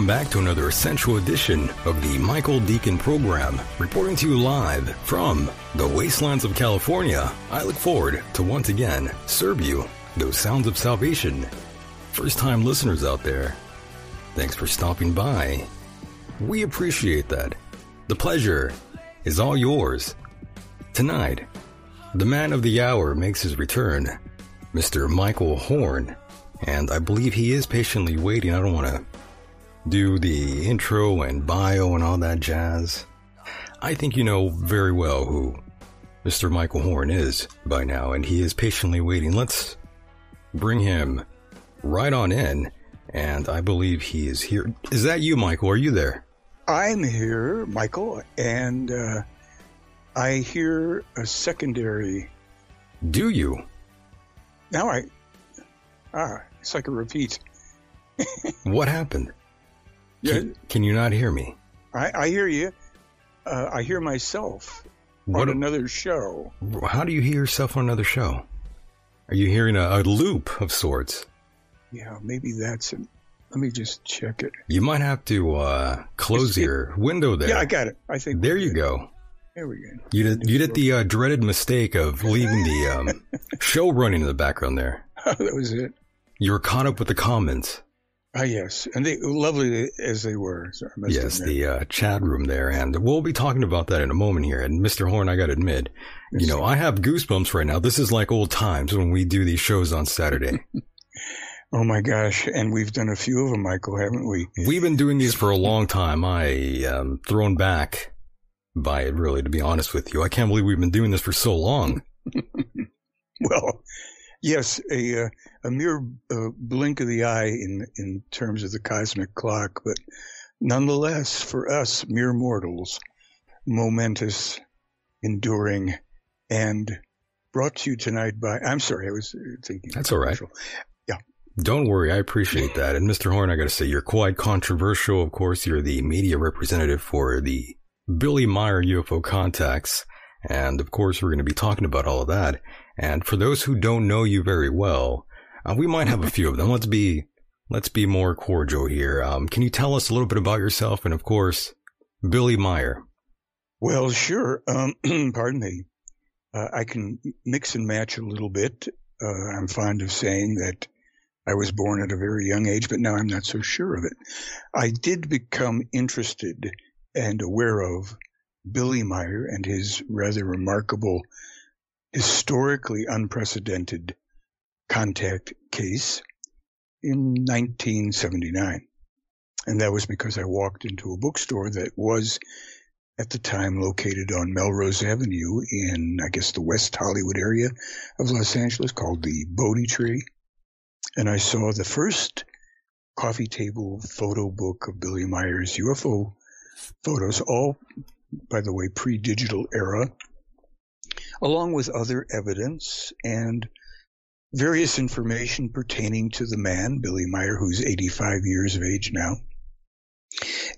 Welcome back to another essential edition of the Michael Decon program, reporting to you live from the wastelands of California. I look forward to once again serve you those sounds of salvation. First time listeners out there, thanks for stopping by. We appreciate that. The pleasure is all yours. Tonight, the man of the hour makes his return, Mr. Michael Horn, and I believe he is patiently waiting. I don't want to do the intro and bio and all that jazz. I think you know very well who Mr. Michael Horn is by now, and he is patiently waiting. Let's bring him right on in, and I believe he is here. Is that you, Michael? Are you there? I'm here, Michael, and uh, I hear a secondary. Do you? Now I. Ah, it's like a repeat. what happened? Yeah, Can, can you not hear me? I, I hear you. Uh, I hear myself What on another show. How do you hear yourself on another show? Are you hearing a, a loop of sorts? Yeah, maybe that's it. Let me just check it. You might have to uh, close it- your window there. Yeah, I got it. I think There you good. go. There we go. You did, you did the uh, dreaded mistake of leaving the um, show running in the background there. that was it. You were caught up with the comments. Ah, yes, and they lovely as they were. So yes, the uh, chat room there, and we'll be talking about that in a moment here. And Mr. Horn, I got to admit, you know, I have goosebumps right now. This is like old times when we do these shows on Saturday. Oh my gosh! And we've done a few of them, Michael, haven't we? We've been doing these for a long time. I am thrown back by it, really, to be honest with you. I can't believe we've been doing this for so long. Well, yes, a uh, a mere uh, blink of the eye in in terms of the cosmic clock, but nonetheless, for us mere mortals, momentous, enduring, and brought to you tonight by. I'm sorry, I was thinking. That's all right. commercial. Don't worry, I appreciate that. And Mr. Horn, I got to say, you're quite controversial. Of course, you're the media representative for the Billy Meier UFO contacts. And of course, we're going to be talking about all of that. And for those who don't know you very well, uh, we might have a few of them. Let's be, let's be more cordial here. Um, can you tell us a little bit about yourself? And of course, Billy Meier. Well, sure. Um, pardon me. Uh, I can mix and match a little bit. Uh, I'm fond of saying that I was born at a very young age, but now I'm not so sure of it. I did become interested and aware of Billy Meier and his rather remarkable, historically unprecedented contact case in 1979. And that was because I walked into a bookstore that was at the time located on Melrose Avenue in, I guess, the West Hollywood area of Los Angeles called the Bodhi Tree. And I saw the first coffee table photo book of Billy Meier's UFO photos, all, by the way, pre digital era, along with other evidence and various information pertaining to the man, Billy Meier, who's 85 years of age now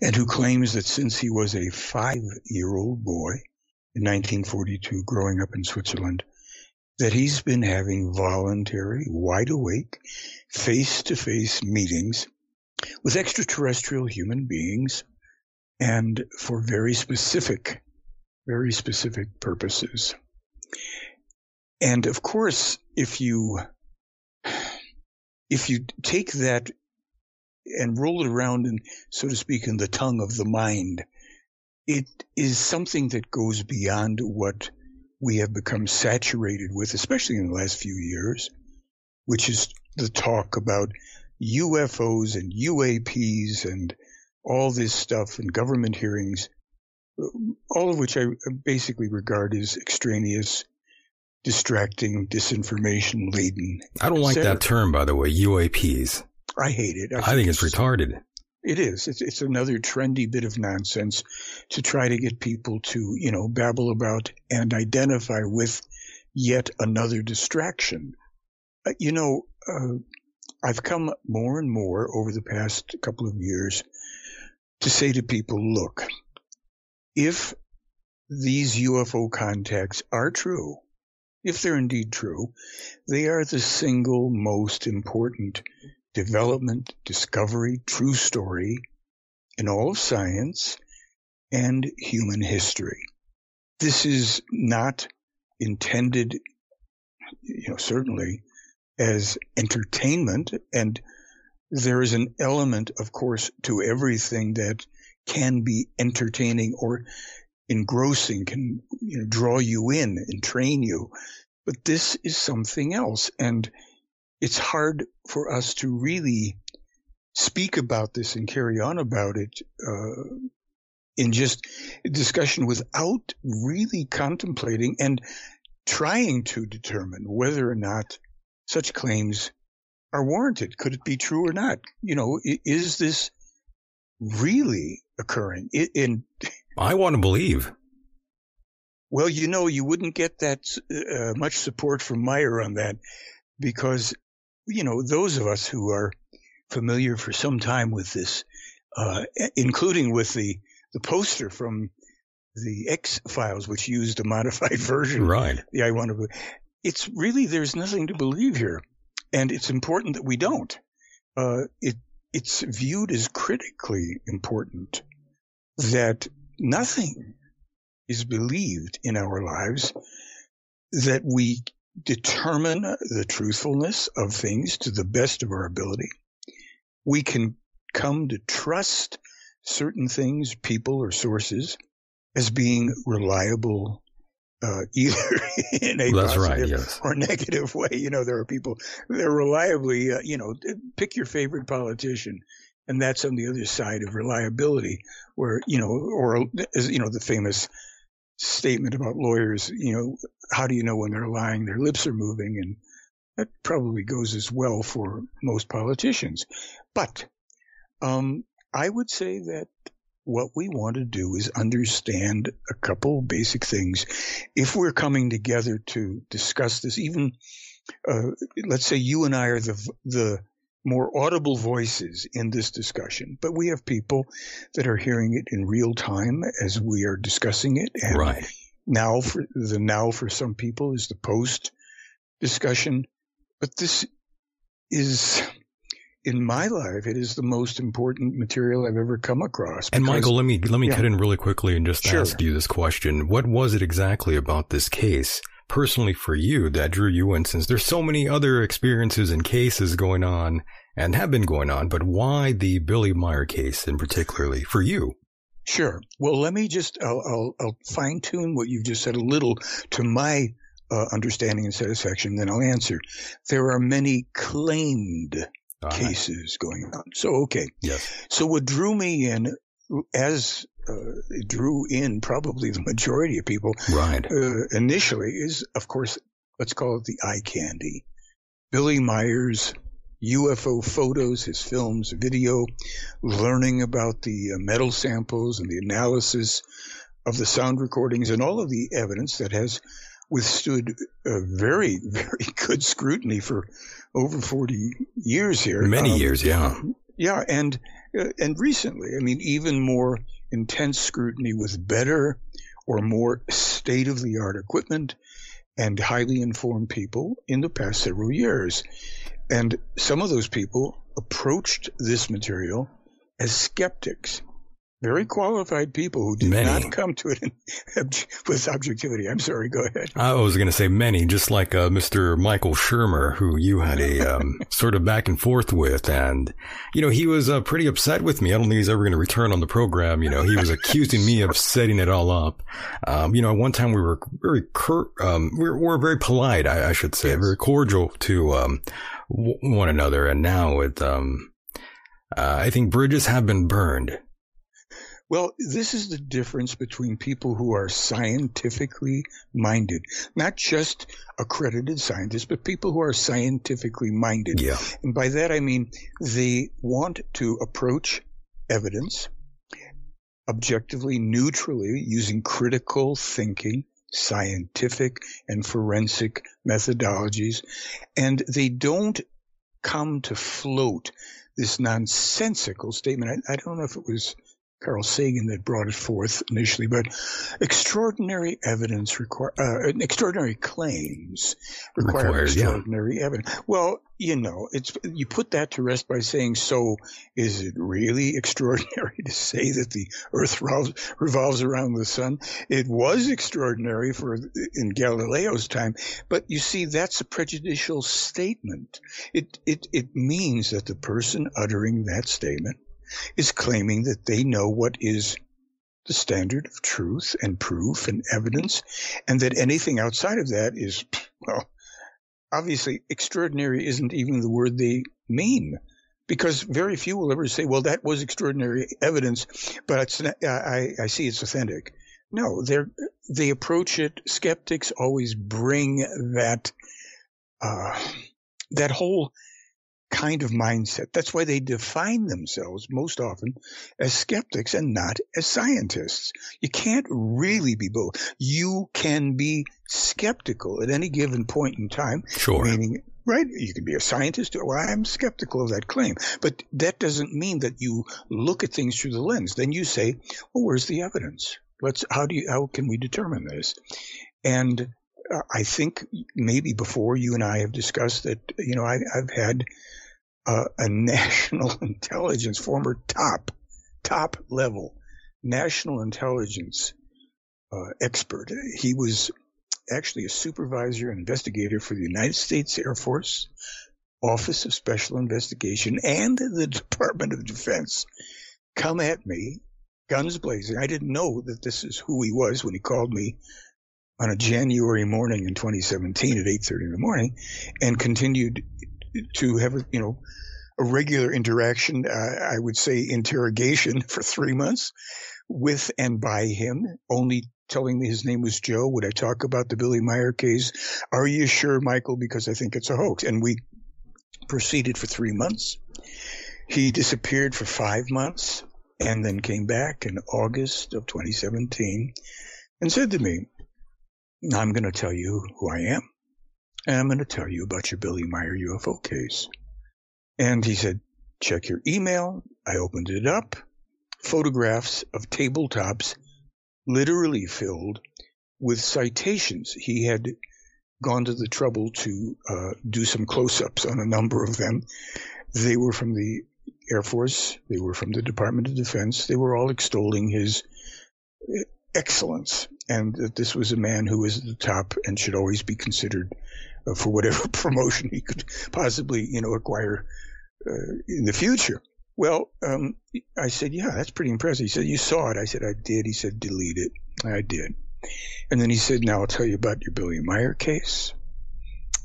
and who claims that since he was a five year old boy in 1942 growing up in Switzerland, that he's been having voluntary, wide awake, face to face meetings with extraterrestrial human beings and for very specific, very specific purposes. And of course, if you, if you take that and roll it around in, so to speak, in the tongue of the mind, it is something that goes beyond what we have become saturated with, especially in the last few years, which is the talk about UFOs and UAPs and all this stuff and government hearings, all of which I basically regard as extraneous, distracting, disinformation laden. I don't like that term, by the way, UAPs. I hate it. I, I think, it's, it's retarded. It is. It's, it's another trendy bit of nonsense to try to get people to, you know, babble about and identify with yet another distraction. Uh, you know, uh, I've come more and more over the past couple of years to say to people, look, if these UFO contacts are true, if they're indeed true, they are the single most important development, discovery, true story in all of science and human history. This is not intended, you know, certainly as entertainment. And there is an element, of course, to everything that can be entertaining or engrossing, can you know, draw you in and train you. But this is something else. And it's hard for us to really speak about this and carry on about it uh, in just discussion without really contemplating and trying to determine whether or not such claims are warranted. Could it be true or not? You know, is this really occurring? In I want to believe. Well, you know, you wouldn't get that uh, much support from Meier on that because, you know, those of us who are familiar for some time with this, uh, including with the the poster from the X Files, which used a modified version. Right. The I want to it's really there's nothing to believe here, and it's important that we don't. Uh, it it's viewed as critically important that nothing is believed in our lives that we determine the truthfulness of things to the best of our ability. We can come to trust certain things, people, or sources as being reliable uh, either in a That's positive right, yes. or negative way. You know, there are people that are reliably, uh, you know, pick your favorite politician. And that's on the other side of reliability, where, you know, or, as, you know, the famous statement about lawyers, you know, how do you know when they're lying? Their lips are moving. And that probably goes as well for most politicians. But, um, I would say that what we want to do is understand a couple basic things. If we're coming together to discuss this, even uh, let's say you and I are the the more audible voices in this discussion, but we have people that are hearing it in real time as we are discussing it. And right now, for the now for some people is the post discussion, but this is in my life, it is the most important material I've ever come across. Because, and Michael, let me let me yeah. cut in really quickly and just sure. ask you this question: What was it exactly about this case, personally for you, that drew you in? Since there's so many other experiences and cases going on and have been going on, but why the Billy Meier case in particularly for you? Sure. Well, let me just I'll, I'll, I'll fine tune what you've just said a little to my uh, understanding and satisfaction. Then I'll answer. There are many claimed cases going on. So, okay. Yes. So what drew me in as drew in probably the majority of people right. Uh, initially is, of course, let's call it the eye candy. Billy Meier's UFO photos, his films, video, learning about the uh, metal samples and the analysis of the sound recordings and all of the evidence that has withstood a very, very good scrutiny for over 40 years here. Many um, years, yeah. Yeah, and uh, and recently, I mean, even more intense scrutiny with better or more state of the art equipment and highly informed people in the past several years. And some of those people approached this material as skeptics very qualified people who did Many. not come to it in, with objectivity. I'm sorry, go ahead. I was going to say many, just like uh, Mr. Michael Shermer, who you had a um, sort of back and forth with. And, you know, he was uh, pretty upset with me. I don't think he's ever going to return on the program. You know, he was accusing me of setting it all up. Um, you know, at one time we were very, cur- um, we were, we were very polite, I, I should say, yes. very cordial to um, w- one another. And now it, um, uh, I think bridges have been burned. Well, this is the difference between people who are scientifically minded, not just accredited scientists, but people who are scientifically minded. Yeah. And by that I mean they want to approach evidence objectively, neutrally, using critical thinking, scientific and forensic methodologies, and they don't come to float this nonsensical statement. I, I don't know if it was Carl Sagan that brought it forth initially, but extraordinary evidence require uh, extraordinary claims require Required, yeah. extraordinary evidence. Well, you know, it's you put that to rest by saying, so is it really extraordinary to say that the Earth revolves, revolves around the sun? It was extraordinary for in Galileo's time, but you see, that's a prejudicial statement. It it it means that the person uttering that statement is claiming that they know what is the standard of truth and proof and evidence, and that anything outside of that is, well, obviously extraordinary isn't even the word they mean. Because very few will ever say, well, that was extraordinary evidence, but not, I, I see it's authentic. No, they they approach it. Skeptics always bring that uh, that whole kind of mindset. That's why they define themselves most often as skeptics and not as scientists. You can't really be both. You can be skeptical at any given point in time. Sure. Meaning, right? You can be a scientist. Well, I'm skeptical of that claim, but that doesn't mean that you look at things through the lens. Then you say, well, where's the evidence? Let's, how do you, how can we determine this? And uh, I think maybe before you and I have discussed that, you know, I, I've had a national intelligence, former top, top level national intelligence uh, expert. He was actually a supervisor and investigator for the United States Air Force Office of Special Investigation and the Department of Defense. Come at me, guns blazing. I didn't know that this is who he was when he called me on a January morning in 2017 at 8:30 in the morning, and continued to have you know a regular interaction. Uh, I would say interrogation for three months with and by him, only telling me his name was Joe. Would I talk about the Billy Meier case? Are you sure, Michael? Because I think it's a hoax. And we proceeded for three months. He disappeared for five months and then came back in August of 2017 and said to me, I'm going to tell you who I am. And I'm going to tell you about your Billy Meier UFO case. And he said, check your email. I opened it up. Photographs of tabletops literally filled with citations. He had gone to the trouble to uh, do some close ups on a number of them. They were from the Air Force, they were from the Department of Defense. They were all extolling his excellence and that this was a man who was at the top and should always be considered uh, for whatever promotion he could possibly, you know, acquire uh, in the future. Well, um, I said, yeah, that's pretty impressive. He said, you saw it. I said, I did. He said, delete it. I did. And then he said, now I'll tell you about your Billy Meier case.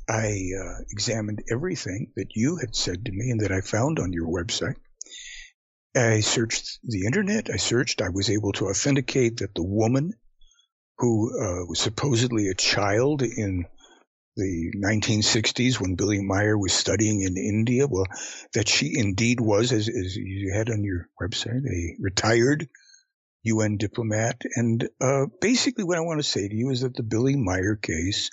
I uh, examined everything that you had said to me and that I found on your website. I searched the internet. I searched. I was able to authenticate that the woman who uh, was supposedly a child in the 1960s when Billy Meier was studying in India. Well, that she indeed was, as, as you had on your website, a retired UN diplomat. And uh, basically, what I want to say to you is that the Billy Meier case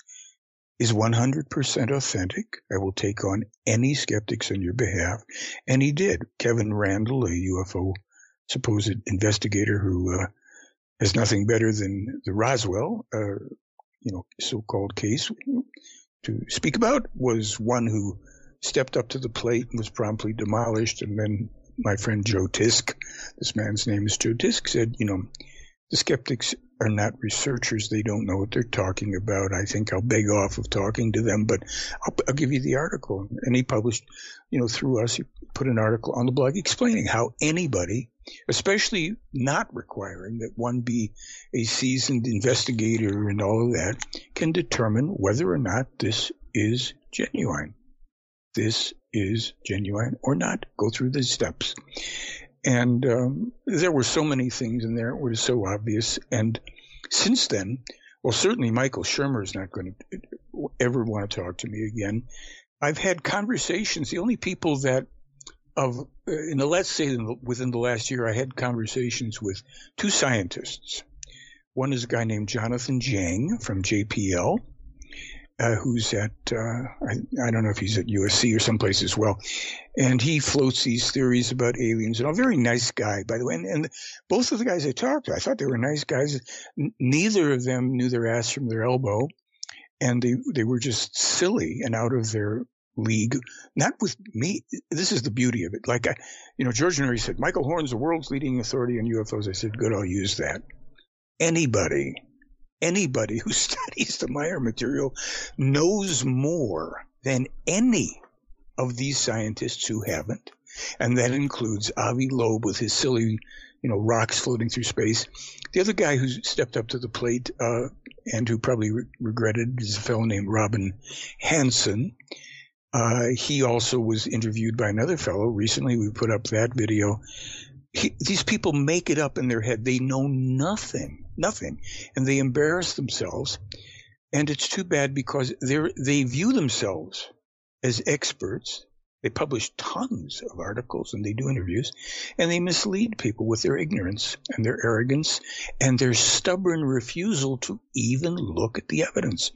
is 100% authentic. I will take on any skeptics on your behalf. And he did. Kevin Randle, a UFO supposed investigator who uh, has nothing better than the Roswell, uh, you know, so-called case to speak about, was one who stepped up to the plate and was promptly demolished. And then my friend Joe Tisk, this man's name is Joe Tisk, said, you know, the skeptics are not researchers. They don't know what they're talking about. I think I'll beg off of talking to them, but I'll, I'll, give you the article. And he published, you know, through us, he put an article on the blog explaining how anybody, especially not requiring that one be a seasoned investigator and all of that, can determine whether or not this is genuine. This is genuine or not. Go through the steps. And um, there were so many things in there. It was so obvious. And since then, well, certainly Michael Shermer is not going to ever want to talk to me again. I've had conversations. The only people that of uh, in the let's say within the last year, I had conversations with two scientists. One is a guy named Jonathan Jiang from JPL, uh, who's at uh, I, I, don't know if he's at USC or someplace as well, and he floats these theories about aliens. And a very nice guy, by the way. And, and both of the guys I talked to, I thought they were nice guys. N- neither of them knew their ass from their elbow, and they they were just silly and out of their league. Not with me. This is the beauty of it. Like I, you know, George Noory said, Michael Horn's the world's leading authority on UFOs. I said, good, I'll use that. Anybody anybody who studies the Meier material knows more than any of these scientists who haven't. And that includes Avi Loeb with his silly, you know, rocks floating through space. The other guy who stepped up to the plate uh, and who probably re- regretted is a fellow named Robin Hanson. Uh, he also was interviewed by another fellow recently. We put up that video he, these people make it up in their head. They know nothing, nothing, and they embarrass themselves. And it's too bad because they they view themselves as experts. They publish tons of articles and they do interviews, and they mislead people with their ignorance and their arrogance and their stubborn refusal to even look at the evidence.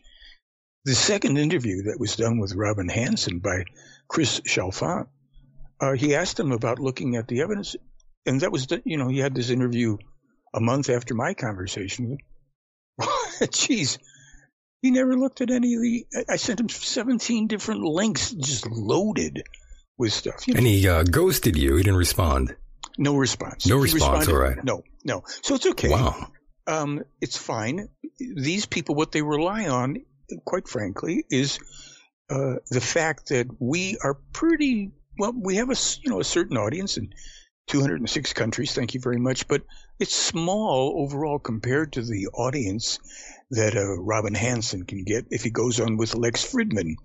The second interview that was done with Robin Hanson by Chris Chalfant, uh, he asked him about looking at the evidence, and that was the, you know he had this interview a month after my conversation with Jeez, he never looked at any of the. I sent him 17 different links, just loaded with stuff. You know? And he uh, ghosted you. He didn't respond. No response. No response. All right. No, no. So it's okay. Wow. Um, it's fine. These people, what they rely on, quite frankly, is uh, the fact that we are pretty well. We have a you know a certain audience, in 206 countries, thank you very much, but it's small overall compared to the audience that uh, Robin Hanson can get if he goes on with Lex Fridman,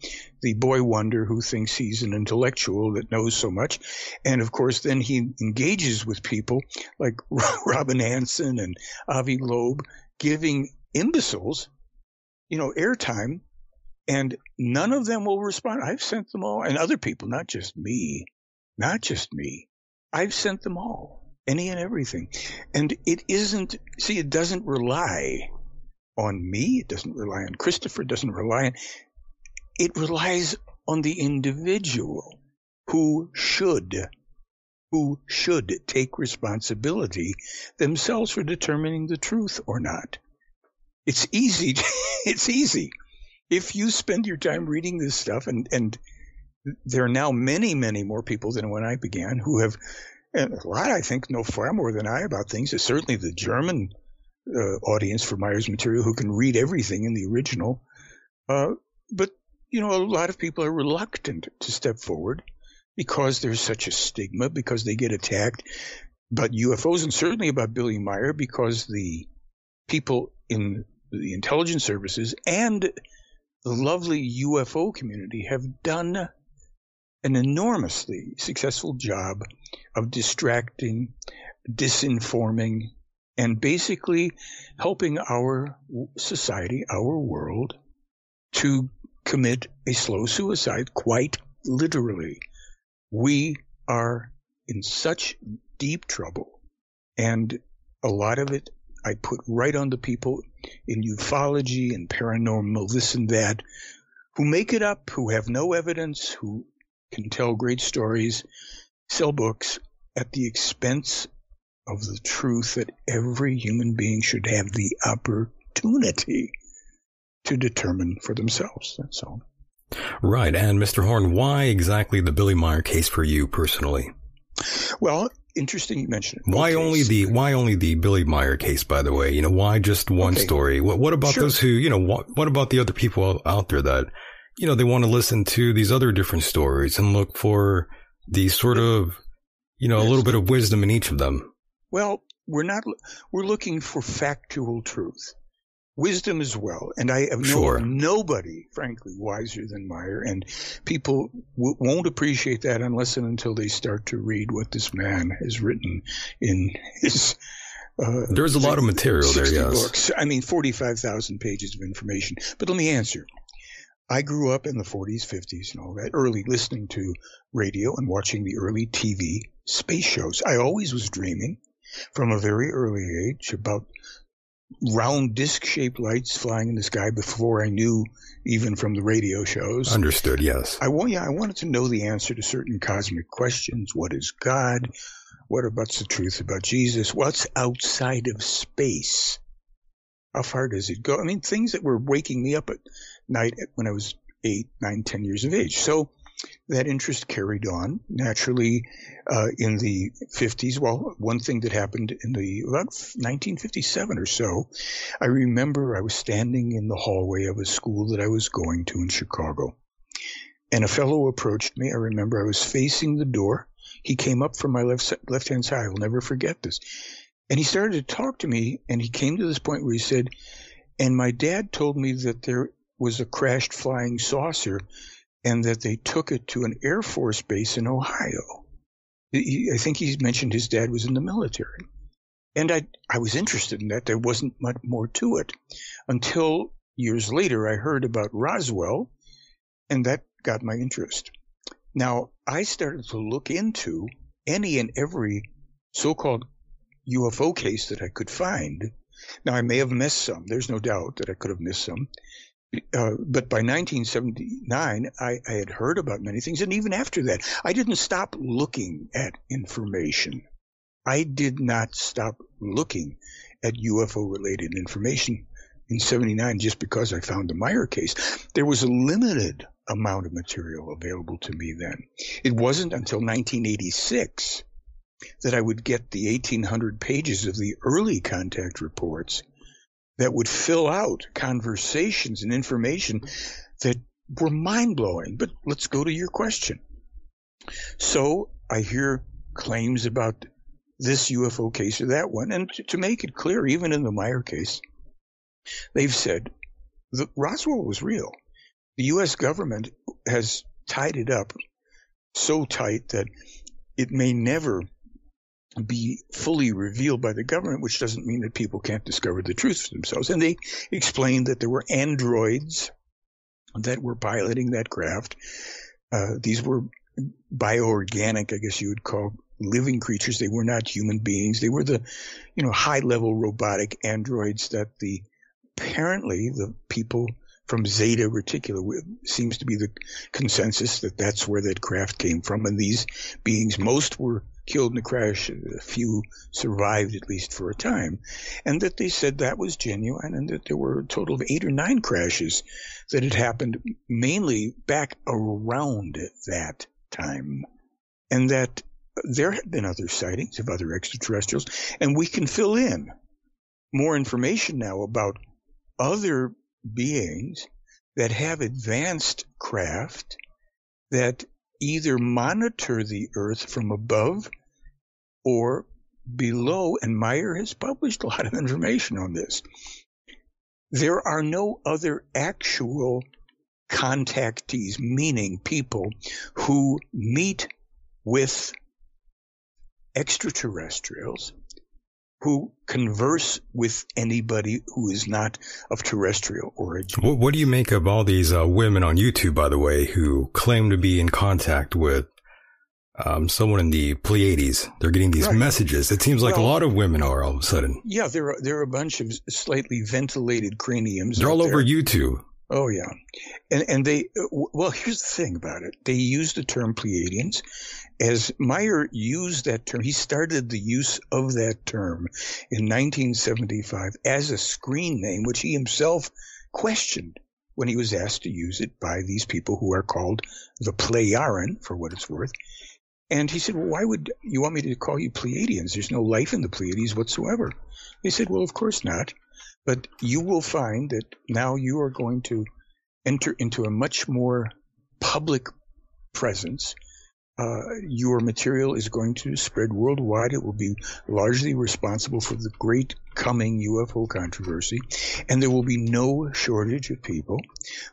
the boy wonder who thinks he's an intellectual that knows so much. And of course, then he engages with people like Robin Hanson and Avi Loeb, giving imbeciles, you know, airtime, and none of them will respond. I've sent them all, and other people, not just me, not just me. I've sent them all, any and everything. And it isn't, see, it doesn't rely on me. It doesn't rely on Christopher. It doesn't rely on, it relies on the individual who should, who should take responsibility themselves for determining the truth or not. It's easy. it's easy. If you spend your time reading this stuff and, and there are now many, many more people than when I began who have, and a lot I think know far more than I about things. It's certainly the German uh, audience for Meier's material who can read everything in the original. Uh, but, you know, a lot of people are reluctant to step forward because there's such a stigma, because they get attacked But UFOs and certainly about Billy Meier, because the people in the intelligence services and the lovely UFO community have done an enormously successful job of distracting, disinforming, and basically helping our society, our world, to commit a slow suicide, quite literally. We are in such deep trouble, and a lot of it I put right on the people in ufology and paranormal, this and that, who make it up, who have no evidence, who can tell great stories, sell books at the expense of the truth that every human being should have the opportunity to determine for themselves. That's all. Right. And Mr. Horn, why exactly the Billy Meier case for you personally? Well, interesting you mentioned it. Why okay, only the why only the Billy Meier case? By the way, you know why just one okay. story? What, what about sure. those who you know? What, what about the other people out there that you know they want to listen to these other different stories and look for the sort of you know yes. a little bit of wisdom in each of them? Well, we're not. We're looking for factual truth wisdom as well. And I have sure. nobody, frankly, wiser than Meier. And people w- won't appreciate that unless and until they start to read what this man has written in his. Uh, There's a lot of material there, yes. Books. I mean, 45,000 pages of information. But let me answer. I grew up in the 40s, 50s, and all that, early listening to radio and watching the early TV space shows. I always was dreaming from a very early age about round disc shaped lights flying in the sky before I knew even from the radio shows. Understood, yes. I want yeah, I wanted to know the answer to certain cosmic questions. What is God? What about the truth about Jesus? What's outside of space? How far does it go? I mean, things that were waking me up at night when I was eight, nine, ten years of age. So that interest carried on naturally uh, in the 50s. Well, one thing that happened in the about 1957 or so, I remember I was standing in the hallway of a school that I was going to in Chicago, and a fellow approached me. I remember I was facing the door. He came up from my left left hand side. I will never forget this. And he started to talk to me, and he came to this point where he said, "And my dad told me that there was a crashed flying saucer." And that they took it to an Air Force base in Ohio. He, I think he mentioned his dad was in the military. And I, I was interested in that. There wasn't much more to it until years later I heard about Roswell, and that got my interest. Now, I started to look into any and every so called UFO case that I could find. Now, I may have missed some. There's no doubt that I could have missed some. Uh, but by 1979, I, I, had heard about many things. And even after that, I didn't stop looking at information. I did not stop looking at UFO related information in 79 just because I found the Meier case. There was a limited amount of material available to me then. It wasn't until 1986 that I would get the 1800 pages of the early contact reports that would fill out conversations and information that were mind blowing. But let's go to your question. So I hear claims about this UFO case or that one. And to, make it clear, even in the Meier case, they've said that Roswell was real. The U.S. government has tied it up so tight that it may never be fully revealed by the government, which doesn't mean that people can't discover the truth for themselves. And they explained that there were androids that were piloting that craft. Uh, these were bioorganic, I guess you would call living creatures. They were not human beings. They were the, you know, high level robotic androids that the apparently the people from Zeta Reticuli seems to be the consensus that that's where that craft came from. And these beings, most were killed in the crash. A few survived at least for a time. And that they said that was genuine and that there were a total of eight or nine crashes that had happened mainly back around that time. And that there have been other sightings of other extraterrestrials. And we can fill in more information now about other beings that have advanced craft that either monitor the earth from above or below, and Meier has published a lot of information on this. There are no other actual contactees, meaning people who meet with extraterrestrials who converse with anybody who is not of terrestrial origin. What, what do you make of all these uh, women on YouTube, by the way, who claim to be in contact with um, someone in the Pleiades? They're getting these right. messages. It seems like well, a lot of women are all of a sudden. Yeah, there are there are a bunch of slightly ventilated craniums. They're all over YouTube. Oh yeah, and and they well here's the thing about it. They use the term Pleiadians, as Meier used that term, he started the use of that term in 1975 as a screen name, which he himself questioned when he was asked to use it by these people who are called the Plejaren, for what it's worth. And he said, Well, why would you want me to call you Pleiadians? There's no life in the Pleiades whatsoever. They said, Well, of course not. But you will find that now you are going to enter into a much more public presence uh, your material is going to spread worldwide. It will be largely responsible for the great coming UFO controversy. And there will be no shortage of people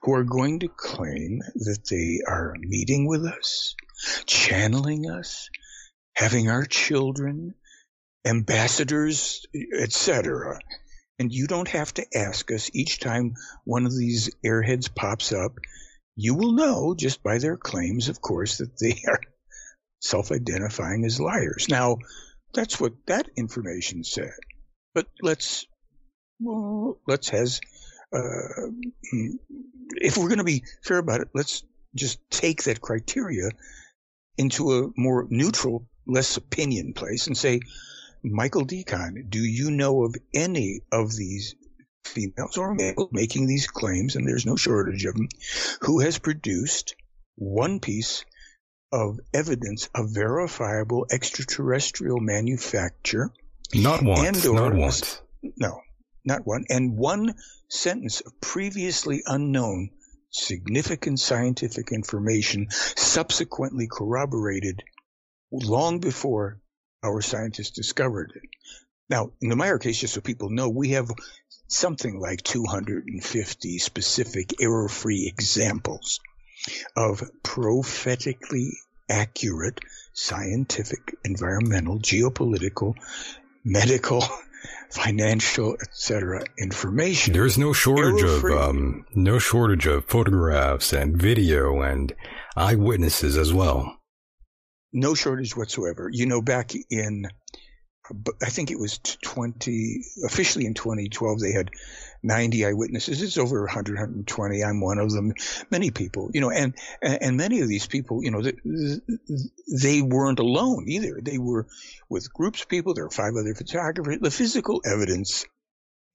who are going to claim that they are meeting with us, channeling us, having our children, ambassadors, etc. And you don't have to ask us each time one of these airheads pops up you will know just by their claims, of course, that they are self identifying as liars. Now, that's what that information said. But let's, well, let's has, uh, if we're going to be fair about it, let's just take that criteria into a more neutral, less opinion place and say, Michael Decon, do you know of any of these females or males making these claims, and there's no shortage of them, who has produced one piece of evidence of verifiable extraterrestrial manufacture. Not once. not once. No, not one. And one sentence of previously unknown significant scientific information subsequently corroborated long before our scientists discovered it. Now, in the Meier case, just so people know, we have something like 250 specific error free examples of prophetically accurate scientific, environmental, geopolitical, medical, financial, etc. information. There's no shortage of um, no shortage of photographs and video and eyewitnesses as well. No shortage whatsoever. You know, back in I think it was 20, officially in 2012, they had 90 eyewitnesses. It's over 100, 120. I'm one of them. Many people, you know, and, and many of these people, you know, they weren't alone either. They were with groups of people. There are five other photographers. The physical evidence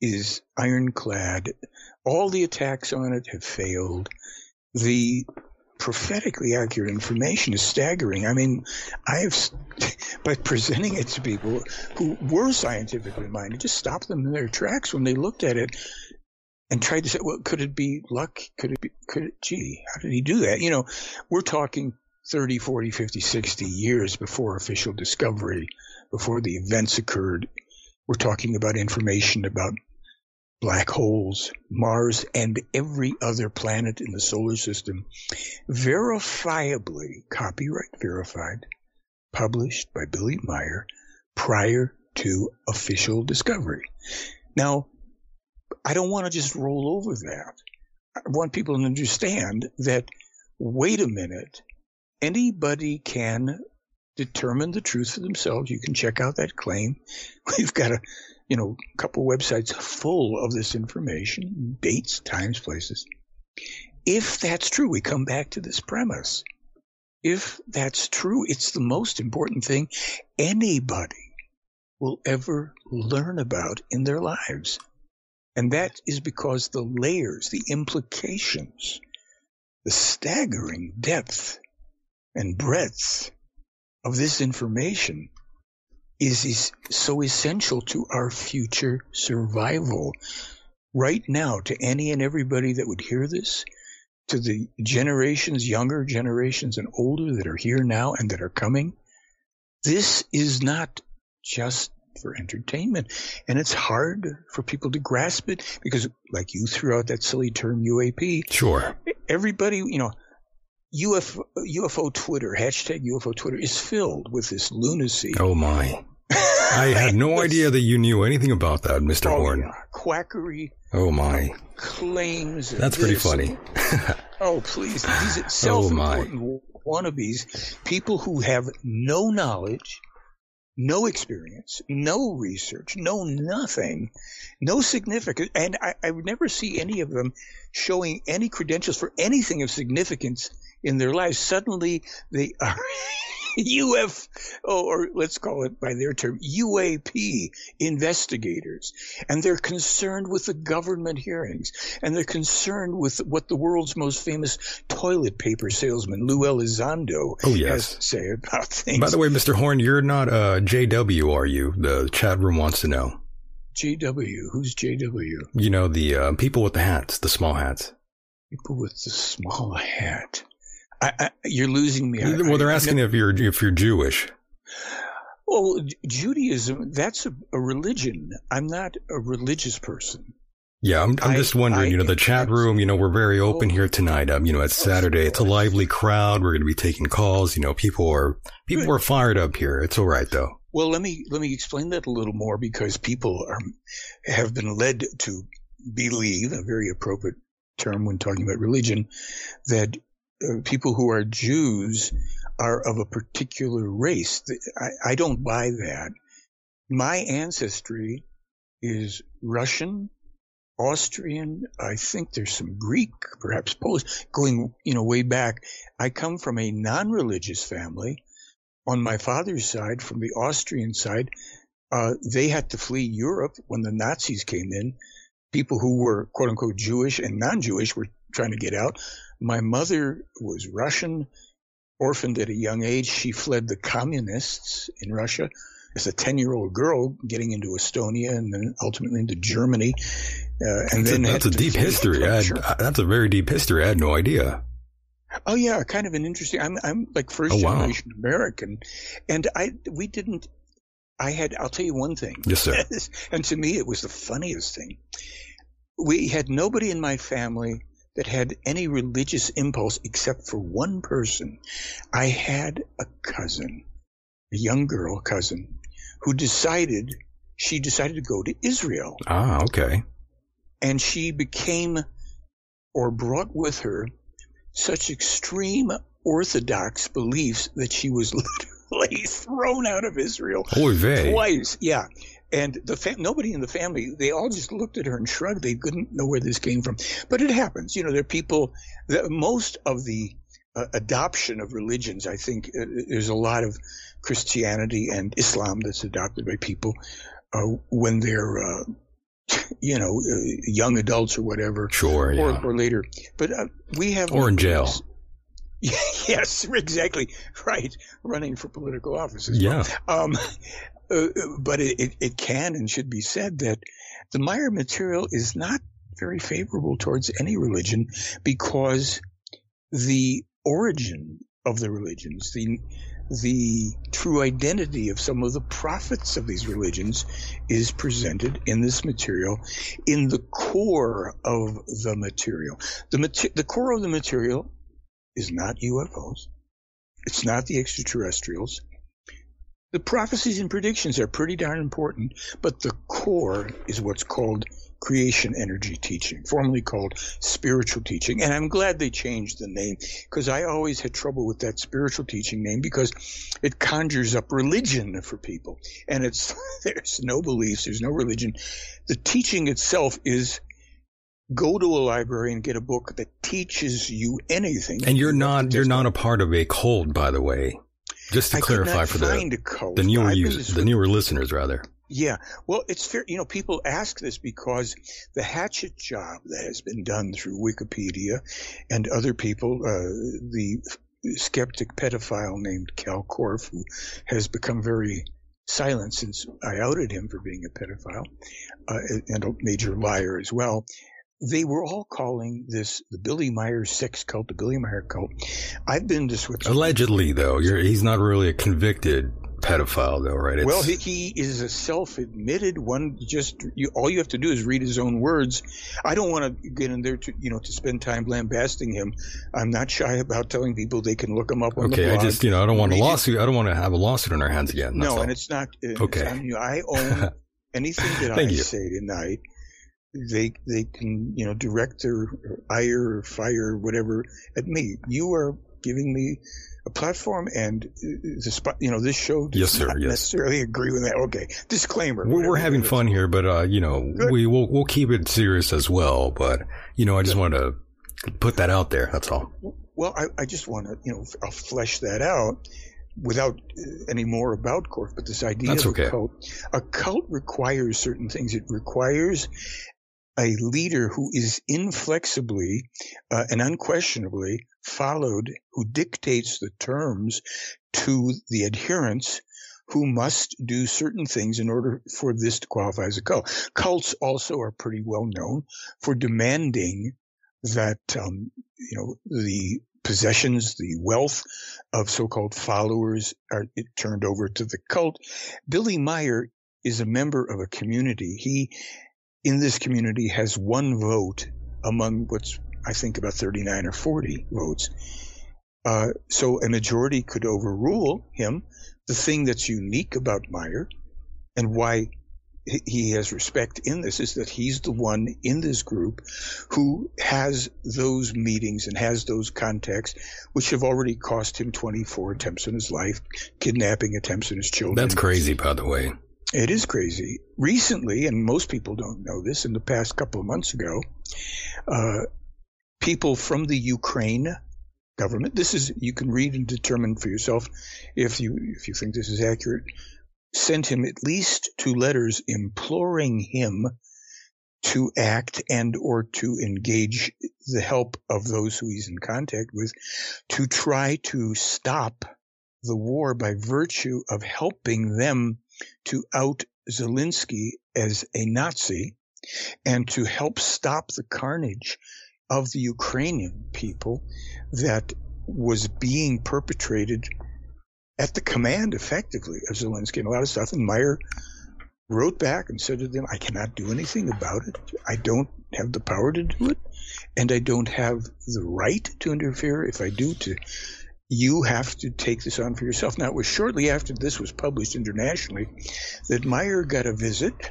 is ironclad. All the attacks on it have failed. The prophetically accurate information is staggering. I mean, I have, by presenting it to people who were scientifically minded, just stopped them in their tracks when they looked at it and tried to say, well, could it be luck? Could it be, could it, gee, how did he do that? You know, we're talking 30, 40, 50, 60 years before official discovery, before the events occurred. We're talking about information about black holes, Mars, and every other planet in the solar system, verifiably, copyright verified, published by Billy Meier prior to official discovery. Now, I don't want to just roll over that. I want people to understand that, wait a minute, anybody can determine the truth for themselves. You can check out that claim. We've got a you know, a couple websites full of this information, dates, times, places. If that's true, we come back to this premise. If that's true, it's the most important thing anybody will ever learn about in their lives. And that is because the layers, the implications, the staggering depth and breadth of this information is, is so essential to our future survival. Right now, to any and everybody that would hear this, to the generations, younger generations and older that are here now and that are coming, this is not just for entertainment. And it's hard for people to grasp it because, like you threw out that silly term UAP. Sure. Everybody, you know, UFO, UFO Twitter, hashtag UFO Twitter is filled with this lunacy. Oh my. I had no idea that you knew anything about that, Mr. Oh, Horn. Yeah. Quackery. Oh my. Claims. That's pretty funny. oh, please. These are oh, self-important oh, wannabes, people who have no knowledge, no experience, no research, no nothing, no significance. And I, I would never see any of them showing any credentials for anything of significance in their lives. Suddenly they are UF, or let's call it by their term, UAP investigators. And they're concerned with the government hearings. And they're concerned with what the world's most famous toilet paper salesman, Lou Elizondo, oh, yes. has to say about things. By the way, Mr. Horn, you're not uh, JW, are you? The chat room wants to know. JW? Who's JW? You know, the uh, people with the hats, the small hats. People with the small hat. I, I, you're losing me. I, well, they're asking if you're if you're Jewish. Well, Judaism, that's a, a religion. I'm not a religious person. Yeah, I'm, I'm just wondering, you know, the chat room, you know, we're very open here tonight. Um, you know, it's Saturday. It's a lively crowd. We're going to be taking calls. You know, people are, people are fired up here. It's all right though. Well, let me, let me explain that a little more because people are, have been led to believe, a very appropriate term when talking about religion, that people who are Jews are of a particular race. I, I don't buy that. My ancestry is Russian, Austrian. I think there's some Greek, perhaps Polish, going, you know, way back. I come from a non-religious family. On my father's side, from the Austrian side, uh, they had to flee Europe when the Nazis came in. People who were quote unquote Jewish and non-Jewish were trying to get out. My mother was Russian, orphaned at a young age. She fled the communists in Russia as a 10 year old girl, getting into Estonia and then ultimately into Germany. Uh, and that's then a, that's a deep history. Had, that's a very deep history. I had no idea. Oh yeah, kind of an interesting. I'm I'm like first oh, generation. American, and I we didn't. I had. I'll tell you one thing. Yes, sir. and to me, it was the funniest thing. We had nobody in my family that had any religious impulse except for one person. I had a cousin, a young girl cousin, who decided she decided to go to Israel. Ah, okay. And she became or brought with her such extreme orthodox beliefs that she was literally thrown out of Israel twice. Yeah. And the fam- nobody in the family, they all just looked at her and shrugged. They couldn't know where this came from. But it happens. You know, there are people that most of the uh, adoption of religions, I think uh, there's a lot of Christianity and Islam that's adopted by people uh, when they're, uh, you know, uh, young adults or whatever. Sure, yeah. Or, or later. But uh, we have. Or in jail. yes, exactly. Right. Running for political offices. Yeah. Um, uh, but it, it, can and should be said that the Meier material is not very favorable towards any religion because the origin of the religions, the the true identity of some of the prophets of these religions is presented in this material in the core of the material. The, the core of the material is not UFOs. It's not the extraterrestrials. The prophecies and predictions are pretty darn important, but the core is what's called creation energy teaching, formerly called spiritual teaching. And I'm glad they changed the name because I always had trouble with that spiritual teaching name because it conjures up religion for people. And it's, there's no beliefs, there's no religion. The teaching itself is go to a library and get a book that teaches you anything. And you're not, you're not a part of a cult, by the way. Just to I clarify for the, the newer users, the newer listeners rather. Yeah, well, it's fair. You know, people ask this because the hatchet job that has been done through Wikipedia and other people, uh, the skeptic pedophile named Kal Korff, who has become very silent since I outed him for being a pedophile uh, and a major liar as well they were all calling this the Billy Meier sex cult, the Billy Meier cult. I've been to Switzerland. Allegedly, though, he's not really a convicted pedophile, though, right? It's... Well, he, he, is a self-admitted one. Just you, all you have to do is read his own words. I don't want to get in there to you know to spend time lambasting him. I'm not shy about telling people they can look him up on okay, the blog. I just you know I don't want a lawsuit. I don't want to have a lawsuit on our hands again. no, all. and it's not. okay, it's I own anything that I you. say tonight they they can you know direct their ire or fire or whatever at me. You are giving me a platform, and the spot, you know, this show does yes, sir, not yes. necessarily agree with that. Okay, disclaimer. We're, we're having fun here, but uh, you know, Good. we will we'll keep it serious as well. But you know, I just want to put that out there. That's all. Well, I, I just want to you know I'll flesh that out. without uh, any more about Korff, but this idea That's of okay. a cult, a cult requires certain things. It requires a leader who is inflexibly uh, and unquestionably followed, who dictates the terms to the adherents who must do certain things in order for this to qualify as a cult. Cults also are pretty well known for demanding that um, you know the possessions, the wealth of so-called followers are turned over to the cult. Billy Meier is a member of a community. He in this community has one vote among what's I think about 39 or 40 votes. Uh, so a majority could overrule him. The thing that's unique about Meier and why he has respect in this is that he's the one in this group who has those meetings and has those contacts, which have already cost him 24 attempts in his life, kidnapping attempts on his children. That's crazy, by the way. It is crazy. Recently, and most people don't know this, in the past couple of months ago, uh, people from the Ukraine government, this is, you can read and determine for yourself if you, if you think this is accurate, sent him at least two letters imploring him to act and or to engage the help of those who he's in contact with to try to stop the war by virtue of helping them to out Zelensky as a Nazi and to help stop the carnage of the Ukrainian people that was being perpetrated at the command, effectively, of Zelensky and a lot of stuff. And Meier wrote back and said to them, I cannot do anything about it. I don't have the power to do it, and I don't have the right to interfere. If I do, to you have to take this on for yourself. Now, it was shortly after this was published internationally that Meier got a visit,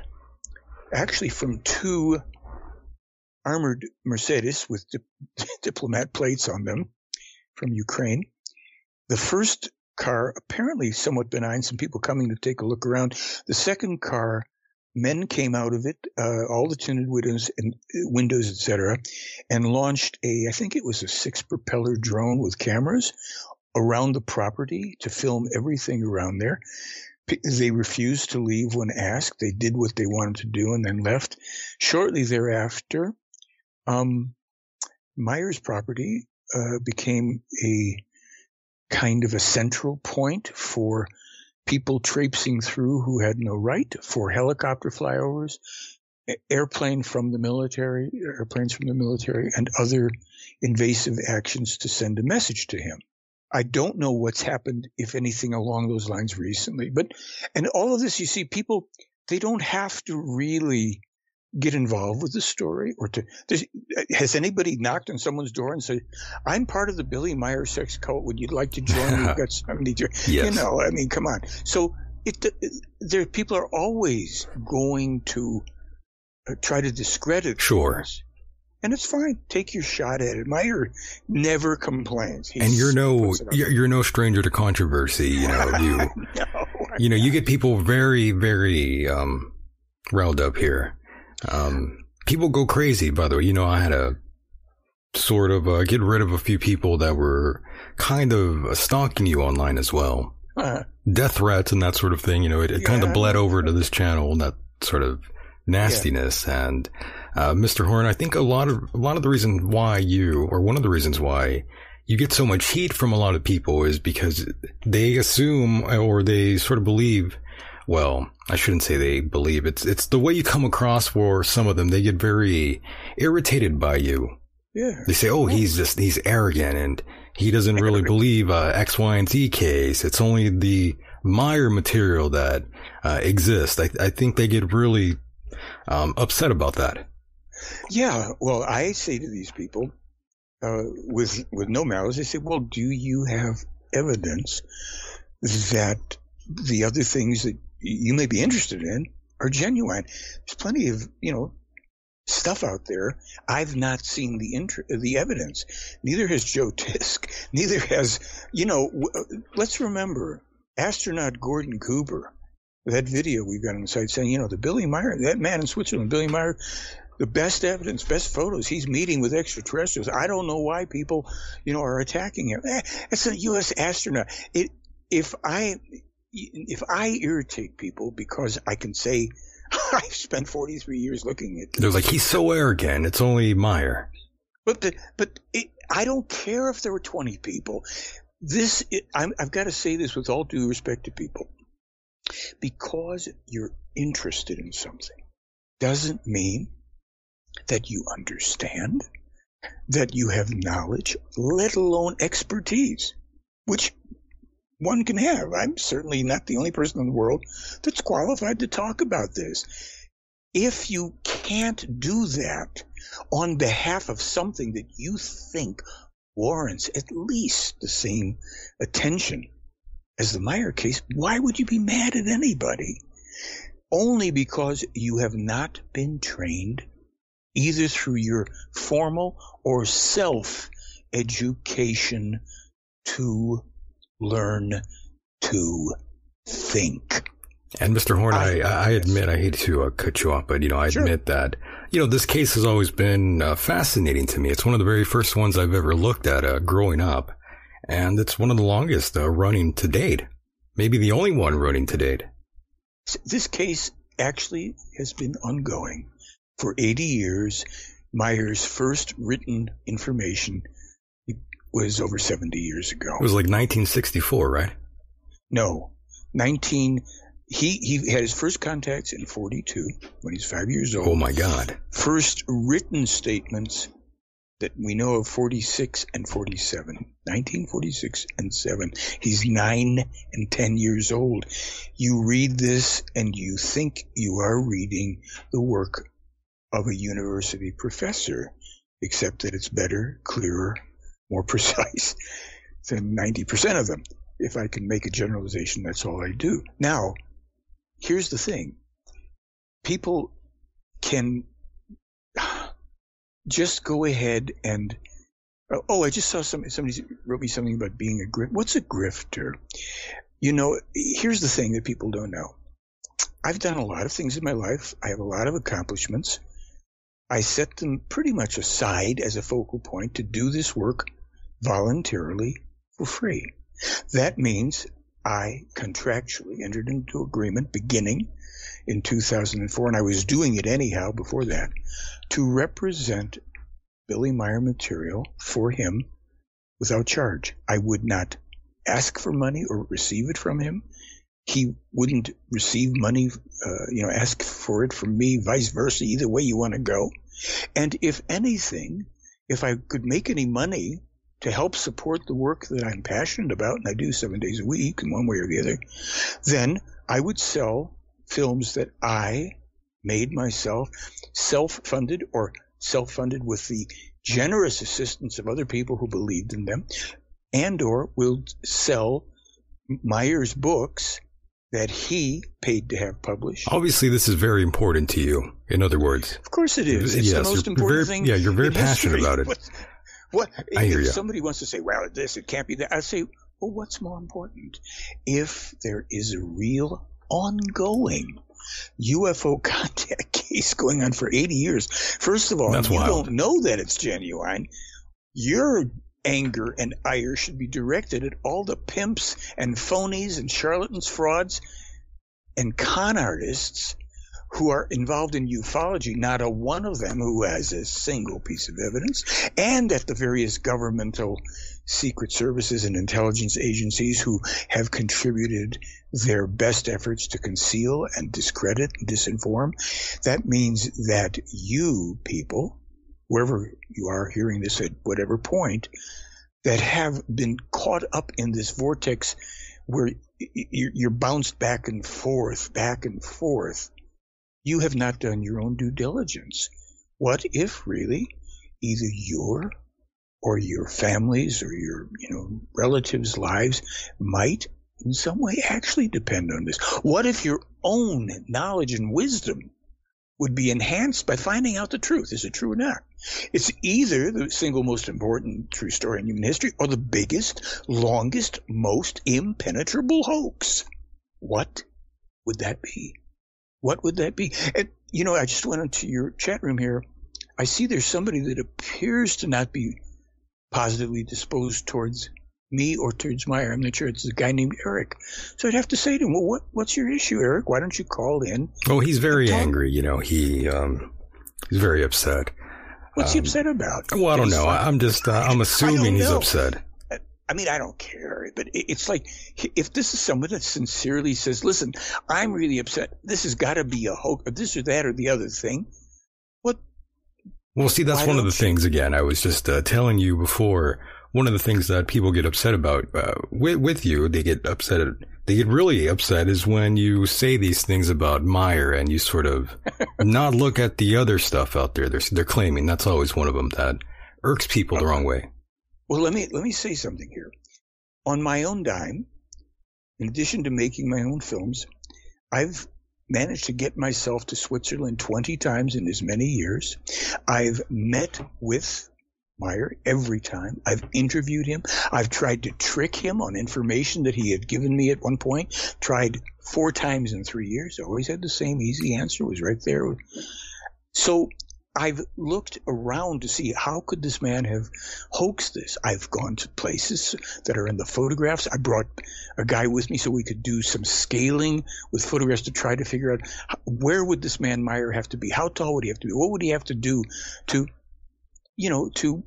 actually from two armored Mercedes with di- diplomat plates on them from Ukraine. The first car, apparently somewhat benign, some people coming to take a look around. The second car, men came out of it, uh, all the tinted windows and windows, etc., and launched a, I think it was a six propeller drone with cameras around the property to film everything around there. P- They refused to leave when asked. They did what they wanted to do and then left. Shortly thereafter, um, Meier's property uh, became a kind of a central point for people traipsing through who had no right, for helicopter flyovers, airplane from the military, airplanes from the military, and other invasive actions to send a message to him. I don't know what's happened, if anything, along those lines recently. But, and all of this, you see, people, they don't have to really get involved with the story or to, does, has anybody knocked on someone's door and said, I'm part of the Billy Meier sex cult. Would you like to join? me We've got 70, jo-" you Yes. know, I mean, come on. So it, there, people are always going to uh, try to discredit Sure. things. And it's fine. Take your shot at it. Meier never complains. He And you're no puts it up. you're, you're no stranger to controversy. You know you no, you know you get people very very um, riled up here. Um, people go crazy. By the way, you know I had a sort of uh, get rid of a few people that were kind of stalking you online as well. Uh, death threats and that sort of thing. You know, it, it kind of bled over to this channel, and that sort of nastiness. And uh, Mr. Horn, I think a lot of a lot of the reason why you, or one of the reasons why you get so much heat from a lot of people, is because they assume or they sort of believe. Well, I shouldn't say they believe. It's it's the way you come across for some of them. They get very irritated by you. yeah. They say, "Oh, he's just he's arrogant and he doesn't really believe uh, X, Y, and Z case. It's only the Meier material that uh, exists." I, I think they get really um, upset about that. Yeah, well, I say to these people, uh, with with no malice, I say, well, do you have evidence that the other things that you may be interested in are genuine? There's plenty of you know stuff out there. I've not seen the inter- the evidence. Neither has Joe Tisk. Neither has you know. W- uh, let's remember astronaut Gordon Cooper. That video we've got on the site saying, you know, the Billy Meier, that man in Switzerland, Billy Meier, the best evidence, best photos. He's meeting with extraterrestrials. I don't know why people, you know, are attacking him. Eh, It's a U.S. astronaut. It if I if I irritate people because I can say I've spent 43 years looking at. This. They're like he's so arrogant. It's only Meier. But the, but it, I don't care if there were 20 people. This it, i have got to say this with all due respect to people, because you're interested in something doesn't mean that you understand, that you have knowledge, let alone expertise, which one can have. I'm certainly not the only person in the world that's qualified to talk about this. If you can't do that on behalf of something that you think warrants at least the same attention as the Meier case, why would you be mad at anybody? Only because you have not been trained either through your formal or self education to learn to think. And Mr. Horn, I, I, I admit, I hate to uh, cut you off, but you know, I sure. admit that you know this case has always been uh, fascinating to me. It's one of the very first ones I've ever looked at uh, growing up, and it's one of the longest uh, running to date, maybe the only one running to date. This case actually has been ongoing for 80 years. Meier's first written information was over 70 years ago. It was like 1964, right? No, 19. He he had his first contacts in 42 when he's five years old. Oh my God! First written statements that we know of 46 and 47, 1946 and 7. He's 9 and 10 years old. You read this and you think you are reading the work of a university professor, except that it's better, clearer, more precise than 90% of them. If I can make a generalization, that's all I do. Now, here's the thing. People can just go ahead and oh, oh I just saw some somebody wrote me something about being a grifter What's a grifter? You know, here's the thing that people don't know. I've done a lot of things in my life. I have a lot of accomplishments. I set them pretty much aside as a focal point to do this work voluntarily for free. That means I contractually entered into agreement beginning in 2004, and I was doing it anyhow before that, to represent Billy Meier material for him without charge. I would not ask for money or receive it from him. He wouldn't receive money, uh, you know, ask for it from me, vice versa, either way you want to go. And if anything, if I could make any money to help support the work that I'm passionate about, and I do seven days a week in one way or the other, then I would sell films that I made myself, self-funded or self-funded with the generous assistance of other people who believed in them, and or will sell Meier's books that he paid to have published. Obviously, this is very important to you. In other words, of course it is. It's yes, the most important very, thing. Yeah, you're very passionate history. about it. What, what I if hear you. somebody wants to say, "Well, this it can't be that," I say, "Well, what's more important? If there is a real ongoing UFO contact case going on for 80 years. First of all, That's you wild. don't know that it's genuine. Your anger and ire should be directed at all the pimps and phonies and charlatans, frauds, and con artists who are involved in ufology, not a one of them who has a single piece of evidence, and at the various governmental secret services and intelligence agencies who have contributed their best efforts to conceal and discredit and disinform. That means that you people, wherever you are hearing this at whatever point, that have been caught up in this vortex where you're bounced back and forth, back and forth, you have not done your own due diligence. What if really either your or your families or your you know relatives' lives might in some way actually depend on this? What if your own knowledge and wisdom would be enhanced by finding out the truth? Is it true or not? It's either the single most important true story in human history or the biggest, longest, most impenetrable hoax. What would that be? What would that be? And, you know, I just went into your chat room here. I see there's somebody that appears to not be positively disposed towards me or towards Meier. I'm not sure. It's a guy named Eric. So I'd have to say to him, well, what, what's your issue, Eric? Why don't you call in? Oh, he's very angry. You know, he, um, he's very upset. What's um, he upset about? Well, I don't know. I'm just, uh, I'm assuming he's upset. I mean, I don't care, but it's like if this is someone that sincerely says, "Listen, I'm really upset. This has got to be a hoax, or this or that or the other thing." What? Well, see, that's one of the you? things. Again, I was just uh, telling you before one of the things that people get upset about uh, with, with you, they get upset. They get really upset is when you say these things about Meier and you sort of not look at the other stuff out there. They're they're claiming that's always one of them that irks people the wrong way. Well, let me let me say something here. On my own dime, in addition to making my own films, I've managed to get myself to Switzerland 20 times in as many years. I've met with Meier every time. I've interviewed him. I've tried to trick him on information that he had given me at one point. Tried four times in three years. Always had the same easy answer. Was right there. So I've looked around to see how could this man have hoaxed this. I've gone to places that are in the photographs. I brought a guy with me so we could do some scaling with photographs to try to figure out where would this man Meier have to be? How tall would he have to be? What would he have to do to you know, to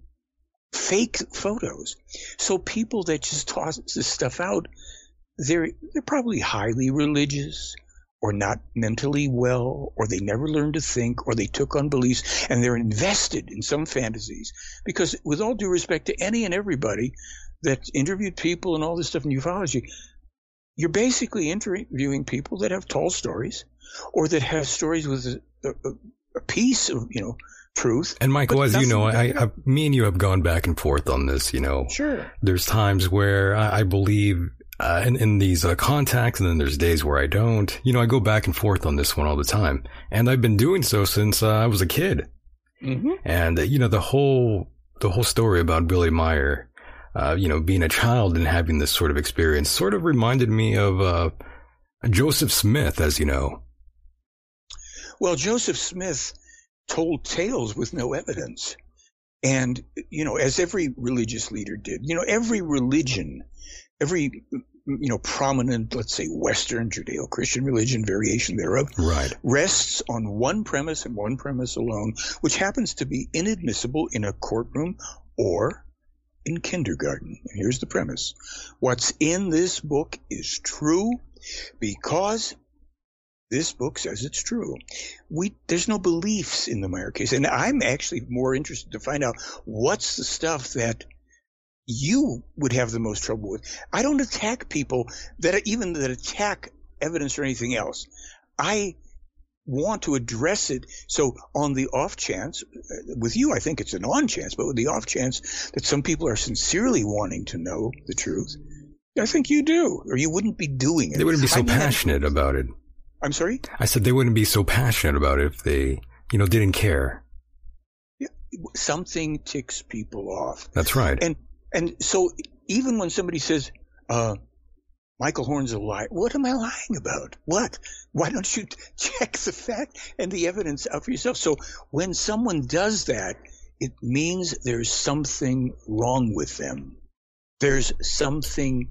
fake photos. So people that just toss this stuff out, they're they're probably highly religious or not mentally well, or they never learned to think, or they took on beliefs, and they're invested in some fantasies. Because with all due respect to any and everybody that interviewed people and all this stuff in ufology, you're basically interviewing people that have tall stories, or that have stories with a, a, a piece of you know truth. And Michael, as you know, I, I, me and you have gone back and forth on this. You know, sure. There's times where I, I believe uh, in, in, these uh, contacts, and then there's days where I don't. You know, I go back and forth on this one all the time, and I've been doing so since uh, I was a kid. Mm-hmm. And uh, you know, the whole the whole story about Billy Meier, uh, you know, being a child and having this sort of experience, sort of reminded me of uh, Joseph Smith, as you know. Well, Joseph Smith told tales with no evidence. And, you know, as every religious leader did, you know, every religion, every, you know, prominent, let's say, Western Judeo Christian religion, variation thereof, right. rests on one premise and one premise alone, which happens to be inadmissible in a courtroom or in kindergarten. Here's the premise What's in this book is true because this book says it's true. We there's no beliefs in the Meier case, and I'm actually more interested to find out what's the stuff that you would have the most trouble with. I don't attack people that even that attack evidence or anything else. I want to address it. So on the off chance, uh, with you, I think it's an on chance, but with the off chance that some people are sincerely wanting to know the truth, I think you do, or you wouldn't be doing it. They wouldn't be so I mean, passionate about it. I'm sorry? I said they wouldn't be so passionate about it if they, you know, didn't care. Yeah, something ticks people off. That's right. And and so even when somebody says, uh, Michael Horn's a liar, what am I lying about? What? Why don't you check the fact and the evidence out for yourself? So when someone does that, it means there's something wrong with them. There's something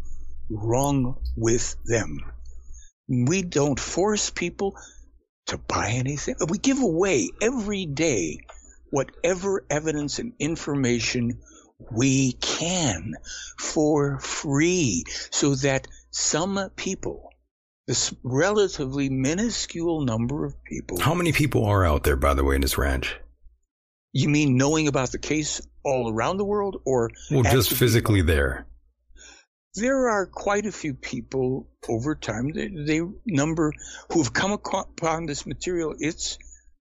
wrong with them. We don't force people to buy anything. We give away every day whatever evidence and information we can for free so that some people, this relatively minuscule number of people. How many people are out there, by the way, in this ranch? You mean knowing about the case all around the world or? Well, just physically there there are quite a few people over time. They, they number who have come upon this material. It's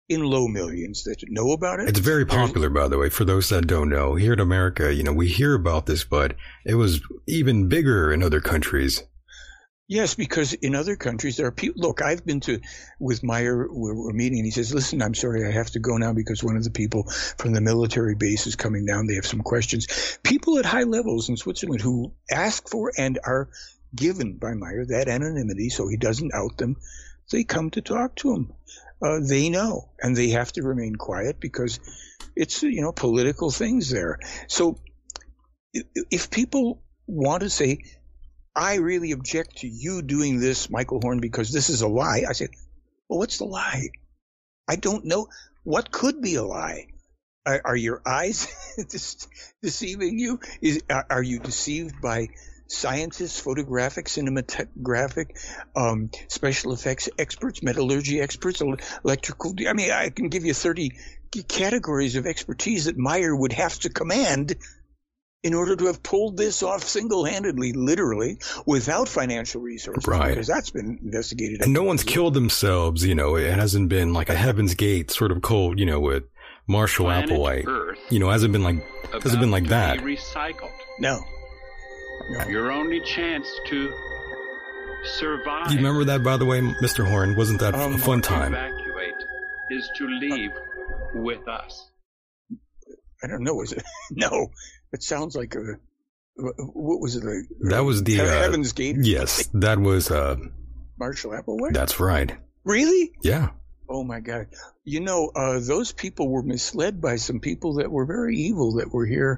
in low millions that know about it. It's very popular, by the way, for those that don't know. Here in America, you know, we hear about this, but it was even bigger in other countries. Yes, because in other countries there are people. Look, I've been to with Meier. We're, we're, meeting, and he says, "Listen, I'm sorry, I have to go now because one of the people from the military base is coming down. They have some questions." People at high levels in Switzerland who ask for and are given by Meier that anonymity, so he doesn't out them. They come to talk to him. Uh, they know, and they have to remain quiet because it's you know political things there. So if people want to say, I really object to you doing this, Michael Horn, because this is a lie. I said, well, what's the lie? I don't know. What could be a lie? Are, are your eyes deceiving you? Is, are you deceived by scientists, photographic, cinematographic, um, special effects experts, metallurgy experts, electrical? I mean, I can give you 30 categories of expertise that Meier would have to command in order to have pulled this off single-handedly, literally, without financial resources. Right. Because that's been investigated. And no one's killed themselves, you know, it hasn't been like a Heaven's Gate sort of cold, you know, with Marshall Planet Applewhite. Earth You know, hasn't been like, hasn't been like that. Be recycled. No. Your only chance to survive. Do you remember that, by the way, Mr. Horn? Wasn't that Um, a fun to time? evacuate is to leave with us. I don't know. Is it? No. It sounds like a. What was it? A, That was the, uh, Heaven's Gate. Yes, that was, uh, Marshall Applewhite. that's right. really? Yeah. Oh my God! You know, uh, those people were misled by some people that were very evil that were here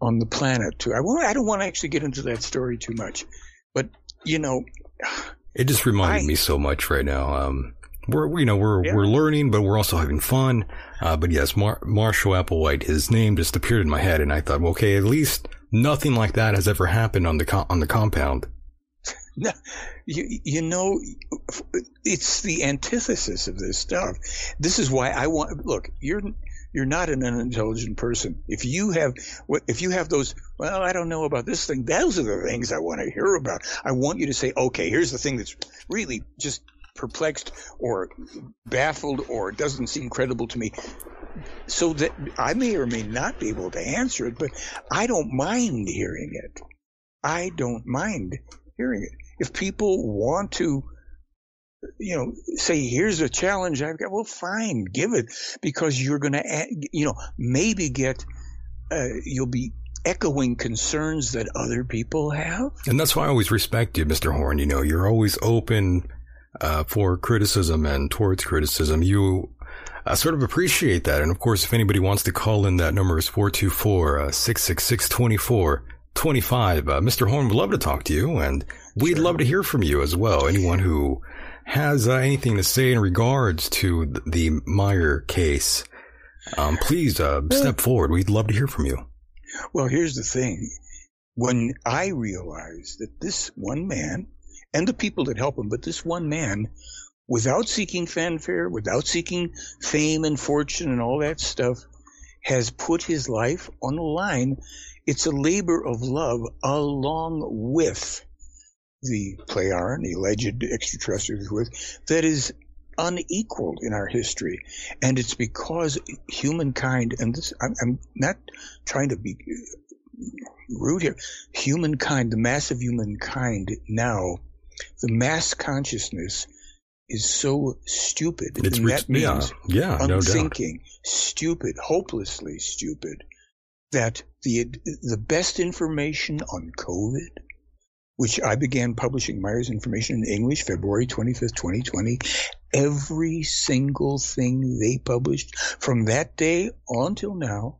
on the planet too. I won't. I don't want to actually get into that story too much, but you know, It just reminded I- me so much right now. Um, we're, you know, we're, Yeah. we're learning, but we're also having fun. Uh, but yes, Mar- Marshall Applewhite, his name just appeared in my head and I thought, well, okay, at least nothing like that has ever happened on the, co- on the compound. no, you you know, it's the antithesis of this stuff. This is why I want. Look, you're you're not an unintelligent person. If you have if you have those, well, I don't know about this thing. Those are the things I want to hear about. I want you to say, okay, here's the thing that's really just perplexed or baffled or it doesn't seem credible to me. So that I may or may not be able to answer it, but I don't mind hearing it. I don't mind hearing it. If people want to, you know, say, here's a challenge I've got, well, fine, give it because you're going to, you know, maybe get, uh, you'll be echoing concerns that other people have. And that's why I always respect you, Mr. Horn. You know, you're always open, uh, for criticism and towards criticism. You, I sort of appreciate that. And of course, if anybody wants to call in, that number is 424 666 2425. Uh, Mr. Horn would love to talk to you, and we'd love to hear from you as well. Anyone who has uh, anything to say in regards to the Meier case, um, please uh, step forward. We'd love to hear from you. Well, here's the thing. When I realized that this one man and the people that help him, but this one man, without seeking fanfare, without seeking fame and fortune and all that stuff, has put his life on the line. It's a labor of love along with the Plejaren, the alleged extraterrestrials with, that is unequaled in our history. And it's because humankind, and this, I'm, I'm not trying to be rude here, humankind, the mass of humankind now, the mass consciousness is so stupid. It's and that means yeah, yeah, no doubt. unthinking, stupid, hopelessly stupid, that the the best information on COVID, which I began publishing Meier's information in English February 25th, 2020, every single thing they published from that day on till now,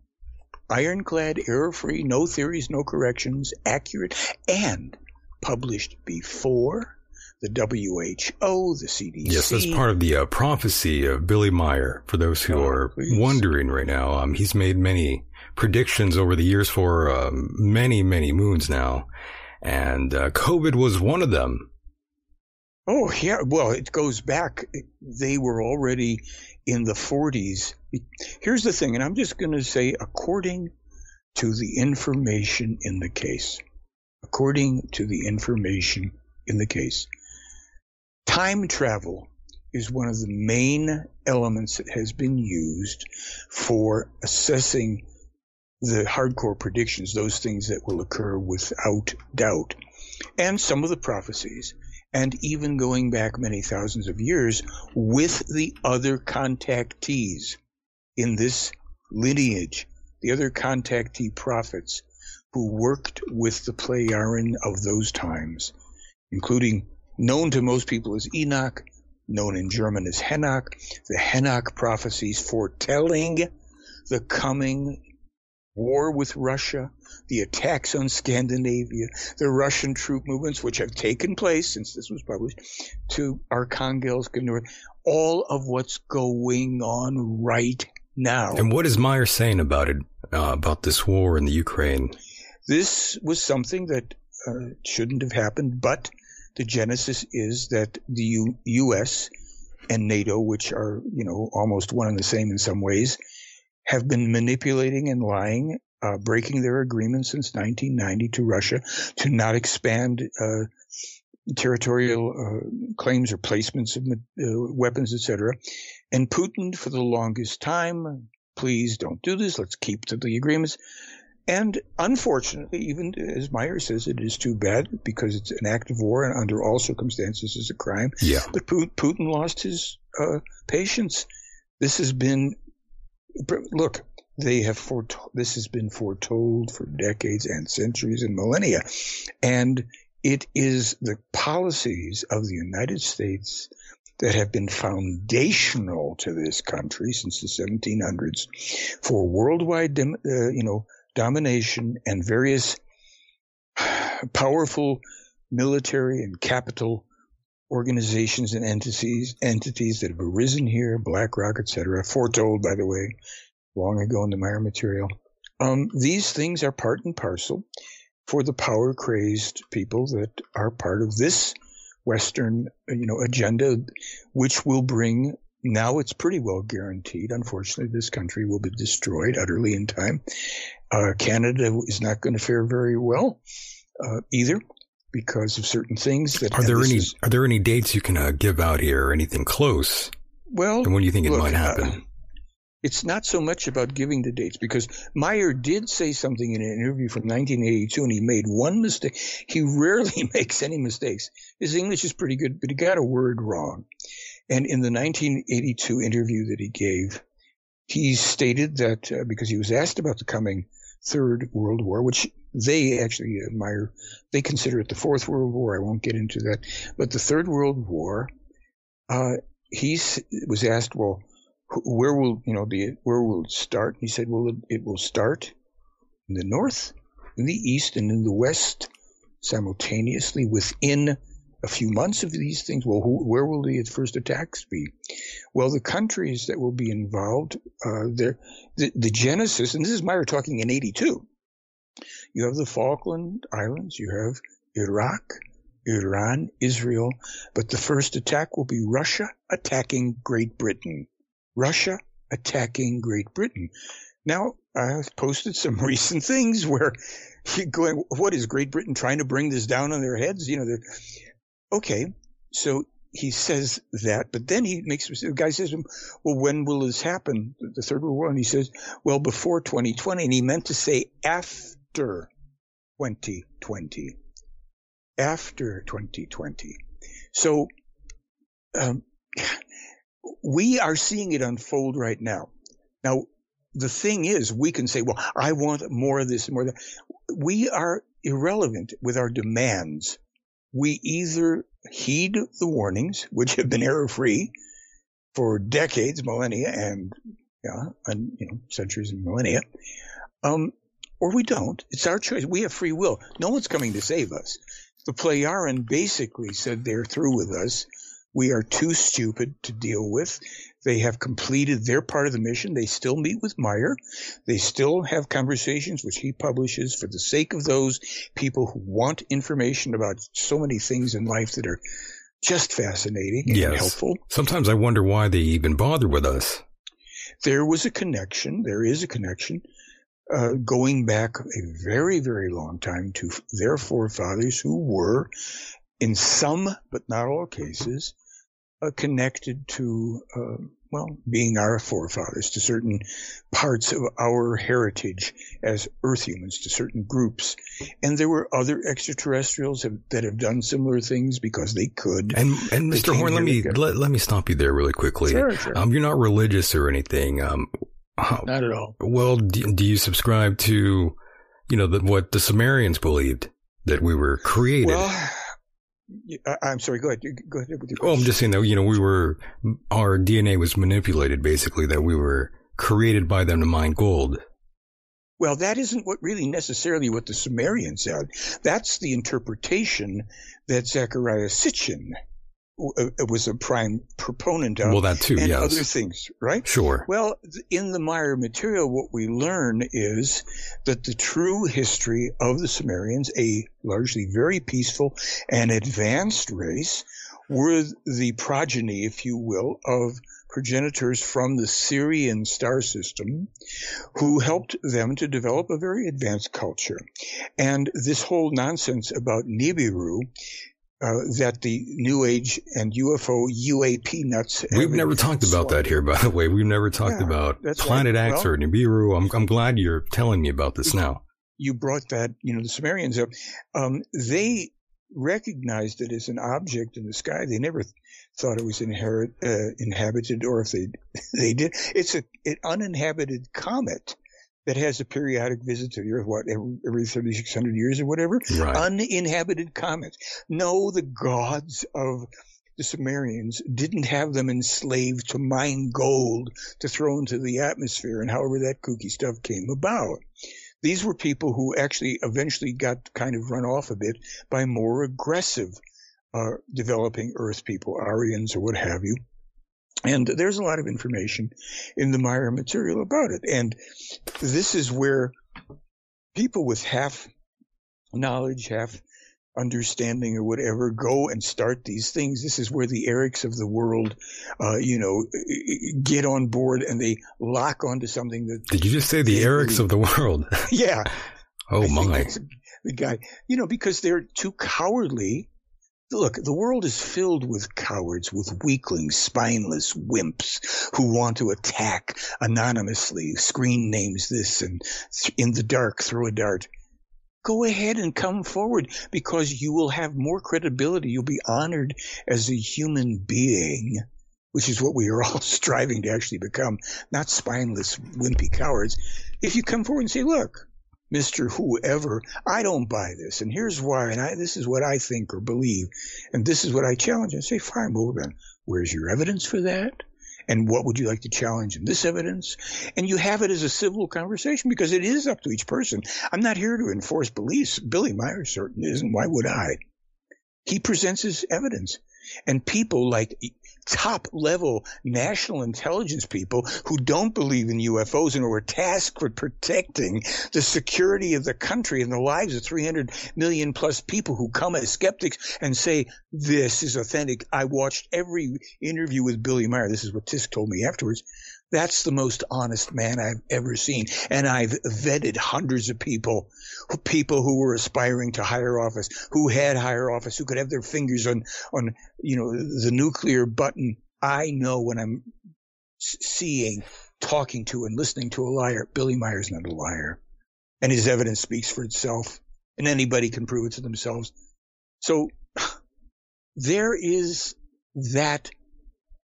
ironclad, error-free, no theories, no corrections, accurate, and published before the WHO, the CDC. Yes, that's part of the uh, prophecy of Billy Meier. For those who Oh, are please. wondering right now, um, he's made many predictions over the years for um, many, many moons now, and uh, COVID was one of them. Oh, yeah. Well, it goes back. They were already in the 40s. Here's the thing, and I'm just going to say, according to the information in the case, according to the information in the case, time travel is one of the main elements that has been used for assessing the hardcore predictions, those things that will occur without doubt, and some of the prophecies and even going back many thousands of years with the other contactees in this lineage, the other contactee prophets who worked with the Plejaren of those times, including known to most people as Enoch, known in German as Henoch, the Henoch prophecies foretelling the coming war with Russia, the attacks on Scandinavia, the Russian troop movements, which have taken place since this was published, to Arkhangelsk and North, all of what's going on right now. And what is Meier saying about it, uh, about this war in the Ukraine? This was something that uh, shouldn't have happened, but the genesis is that the U- U.S. and NATO, which are, you know, almost one and the same in some ways, have been manipulating and lying, uh, breaking their agreement since 1990 to Russia to not expand uh, territorial uh, claims or placements of uh, weapons, etc. And Putin, for the longest time, please don't do this. Let's keep to the agreements. And unfortunately, even as Meier says, it is too bad because it's an act of war and under all circumstances is a crime. Yeah. But Putin lost his uh, patience. This has been look, they have foretold, this has been foretold for decades and centuries and millennia. And it is the policies of the United States that have been foundational to this country since the 1700s for worldwide, uh, you know, domination and various powerful military and capital organizations and entities entities that have arisen here, BlackRock, etc., foretold, by the way, long ago in the Meier material. Um, these things are part and parcel for the power crazed people that are part of this Western, you know, agenda, which will bring. Now it's pretty well guaranteed. Unfortunately, this country will be destroyed utterly in time. Uh, Canada is not going to fare very well uh, either because of certain things that are there any is, are there any dates you can uh, give out here or anything close well and when do you think it look, might happen uh, it's not so much about giving the dates because Meier did say something in an interview from 1982 and he made one mistake. He rarely makes any mistakes. His English is pretty good, but he got a word wrong. And in the 1982 interview that he gave, he stated that uh, because he was asked about the coming Third World War, which they actually admire. They consider it the Fourth World War. I won't get into that. But the Third World War, uh, he was asked, well, where will, you know, the, where will it start? he said, well, it, it will start in the North, in the East, and in the West simultaneously within a few months of these things. Well, who, where will the first attacks be? Well, the countries that will be involved, uh, the, the genesis, and this is Meier talking in 82. You have the Falkland Islands, you have Iraq, Iran, Israel, but the first attack will be Russia attacking Great Britain. Russia attacking Great Britain. Now, I've posted some recent things where you're going, what is Great Britain trying to bring this down on their heads? You know, okay, so he says that, but then he makes the guy says, "Well, when will this happen? The Third World War?" And he says, "Well, before 2020," and he meant to say after 2020, after 2020. So um, we are seeing it unfold right now. Now, the thing is, we can say, "Well, I want more of this, and more of that." We are irrelevant with our demands we either heed the warnings, which have been error free for decades, millennia, and yeah, and you know, centuries and millennia, um, or we don't. It's our choice. We have free will. No one's coming to save us. The Plejaren basically said they're through with us. We are too stupid to deal with. They have completed their part of the mission. They still meet with Meier. They still have conversations, which he publishes for the sake of those people who want information about so many things in life that are just fascinating and yes. helpful. Sometimes I wonder why they even bother with us. There was a connection. There is a connection. Uh, going back a very, very long time to their forefathers who were, in some but not all cases, uh, connected to, uh, well, being our forefathers, to certain parts of our heritage as Earth humans, to certain groups. And there were other extraterrestrials have, that have done similar things because they could. And, and Mr. Horn, let me, let, let me stop you there really quickly. Sure, sure. Um, you're not religious or anything. Um, not at all. Well, do, do you subscribe to, you know, the, what the Sumerians believed that we were created? Well, I'm sorry. Go ahead. Go ahead with your question. Oh, I'm just saying that you know we were our DNA was manipulated basically that we were created by them to mine gold. Well, that isn't what really necessarily what the Sumerians said. That's the interpretation that Zecharia Sitchin Uh, was a prime proponent of. Well, that too, and yes. other things, right? Sure. Well, in the Meier material, what we learn is that the true history of the Sumerians, a largely very peaceful and advanced race, were the progeny, if you will, of progenitors from the Sirian star system who helped them to develop a very advanced culture. And this whole nonsense about Nibiru uh, that the New Age and UFO UAP nuts. We've never talked about that here, by the way. We've never talked Yeah, about Planet right. X Well- or Nibiru. I'm, I'm glad you're telling me about this now. You brought that, you know, the Sumerians up. Um, they recognized it as an object in the sky. They never th- thought it was inherit, uh, inhabited, or if they they did, it's a an uninhabited comet that has a periodic visit to the Earth. What every, every thirty six hundred years or whatever. Right. uninhabited comets. No, the gods of the Sumerians didn't have them enslaved to mine gold to throw into the atmosphere and however that kooky stuff came about. These were people who actually eventually got kind of run off a bit by more aggressive uh, developing Earth people, Aryans or what have you. And there's a lot of information in the Meier material about it. And this is where people with half knowledge, half understanding or whatever go and start these things. This is where the Erics of the world, uh, you know, get on board and they lock onto something that, Did you just say the Erics of the world? yeah. Oh I my. The guy, you know, because they're too cowardly. Look, the world is filled with cowards, with weaklings, spineless wimps who want to attack anonymously, screen names this and th- in the dark throw a dart. Go ahead and come forward because you will have more credibility. You'll be honored as a human being, which is what we are all striving to actually become, not spineless, wimpy cowards. If you come forward and say, look, Mr. Whoever, I don't buy this, and here's why, and I, this is what I think or believe, and this is what I challenge, and say, fine, well then, where's your evidence for that? And what would you like to challenge in this evidence? And you have it as a civil conversation because it is up to each person. I'm not here to enforce beliefs. Billy Meier's certainly isn't. Why would I? He presents his evidence. And people like top level national intelligence people who don't believe in UFOs and who are tasked with protecting the security of the country and the lives of 300 million plus people who come as skeptics and say, this is authentic. I watched every interview with Billy Meier. This is what Tisk told me afterwards. That's the most honest man I've ever seen. And I've vetted hundreds of people, people who were aspiring to higher office, who had higher office, who could have their fingers on, on, you know, the nuclear button. I know when I'm seeing, talking to and listening to a liar. Billy Meier's not a liar. And his evidence speaks for itself and anybody can prove it to themselves. So there is that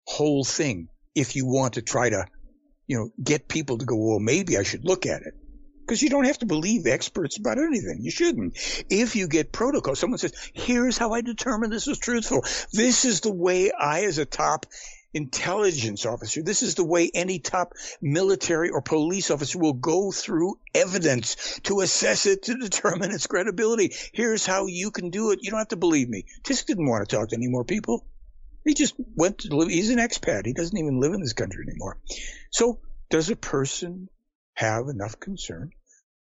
whole thing if you want to try to, you know, get people to go, well, maybe I should look at it. Because you don't have to believe experts about anything. You shouldn't. If you get protocol, someone says, here's how I determine this is truthful. This is the way I, as a top intelligence officer, this is the way any top military or police officer will go through evidence to assess it to determine its credibility. Here's how you can do it. You don't have to believe me. Tisk didn't want to talk to any more people. He just went to live. He's an expat. He doesn't even live in this country anymore. So does a person have enough concern?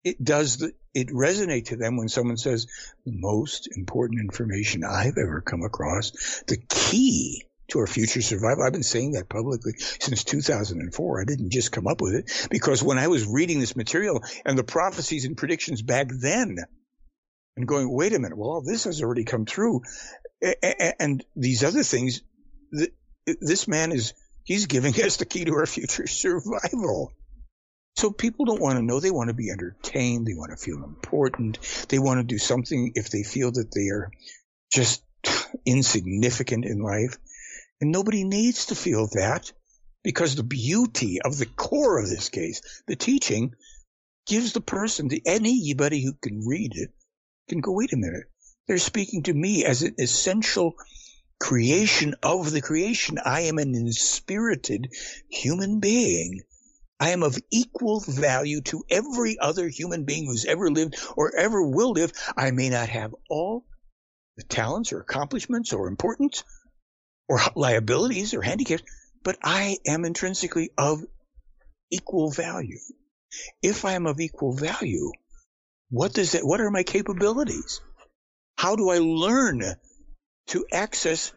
It does the, it resonate to them when someone says the most important information I've ever come across, the key to our future survival. I've been saying that publicly since 2004. I didn't just come up with it because when I was reading this material and the prophecies and predictions back then and going, wait a minute, well, all this has already come through. And these other things, this man is, he's giving us the key to our future survival. So people don't want to know. They want to be entertained. They want to feel important. They want to do something if they feel that they are just insignificant in life. And nobody needs to feel that because the beauty of the core of this case, the teaching, gives the person, to anybody who can read it, can go, wait a minute. They're speaking to me as an essential creation of the creation. I am an inspirited human being. I am of equal value to every other human being who's ever lived or ever will live. I may not have all the talents or accomplishments or importance or liabilities or handicaps, but I am intrinsically of equal value. If I am of equal value, what does that, what are my capabilities? How do I learn to access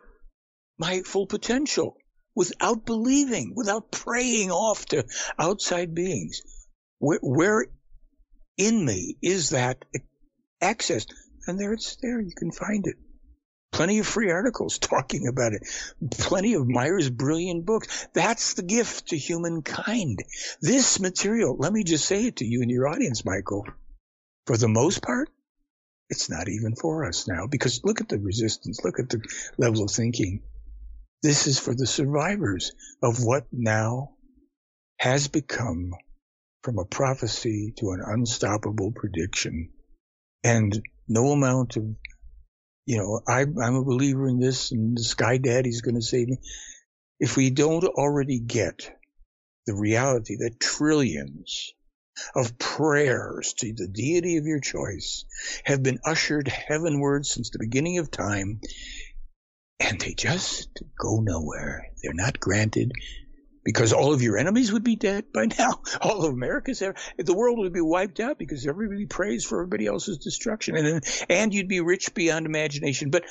my full potential? without believing, without praying off to outside beings. Where, where in me is that access? And there it's there. You can find it. Plenty of free articles talking about it. Plenty of Meier's brilliant books. That's the gift to humankind. This material, let me just say it to you and your audience, Michael. For the most part, it's not even for us now because look at the resistance. Look at the level of thinking. This is for the survivors of what now has become from a prophecy to an unstoppable prediction. And no amount of, you know, I, am a believer in this and the sky daddy's going to save me. If we don't already get the reality that trillions of prayers to the deity of your choice have been ushered heavenward since the beginning of time, and they just go nowhere. They're not granted because all of your enemies would be dead by now. All of America's the world would be wiped out because everybody prays for everybody else's destruction, and and you'd be rich beyond imagination. But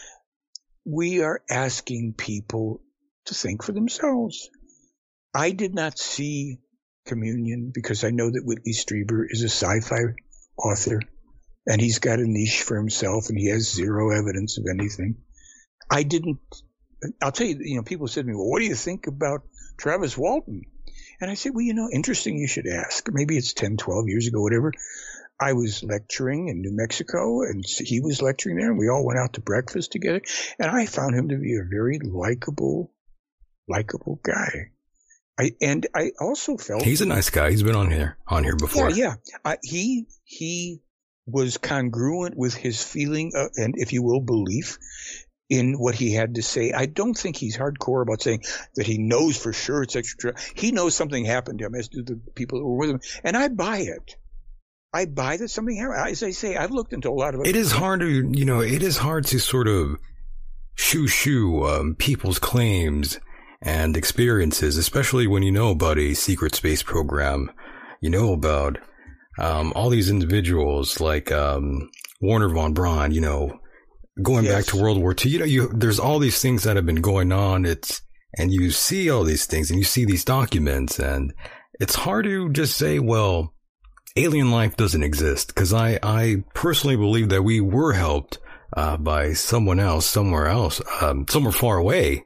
we are asking people to think for themselves. I did not see Communion because I know that Whitley Strieber is a sci-fi author, and he's got a niche for himself, and he has zero evidence of anything. I didn't. I'll tell you, you know, people said to me, well, what do you think about Travis Walton? And I said, well, you know, interesting you should ask. Maybe it's 10, 12 years ago, whatever. I was lecturing in New Mexico and he was lecturing there and we all went out to breakfast together and I found him to be a very likable, likable guy. I, and I also felt he's a nice guy. He's been on here, on here before. Yeah. yeah. I, he, he was congruent with his feeling uh, and if you will belief in what he had to say. I don't think he's hardcore about saying that he knows for sure it's extra. He knows something happened to him, as do the people who were with him, and I buy it. I buy that something happened. As I say, I've looked into a lot of it. It is hard to, you know, it is hard to sort of shoo shoo um, people's claims and experiences, especially when you know about a secret space program. You know about um, all these individuals like um, Wernher von Braun, you know, going yes. back to World War II, you know, you, there's all these things that have been going on. It's, and you see all these things and you see these documents and it's hard to just say, well, alien life doesn't exist. Cause I, I personally believe that we were helped, uh, by someone else, somewhere else, um, somewhere far away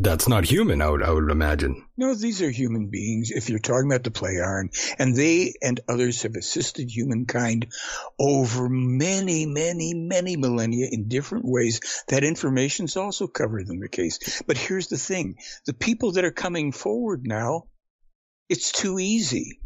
that's not human. I would I would imagine. No, these are human beings. If you're talking about the Plejaren, and they and others have assisted humankind over many, many, many millennia in different ways. That information's also covered in the case. But here's the thing: the people that are coming forward now, it's too easy.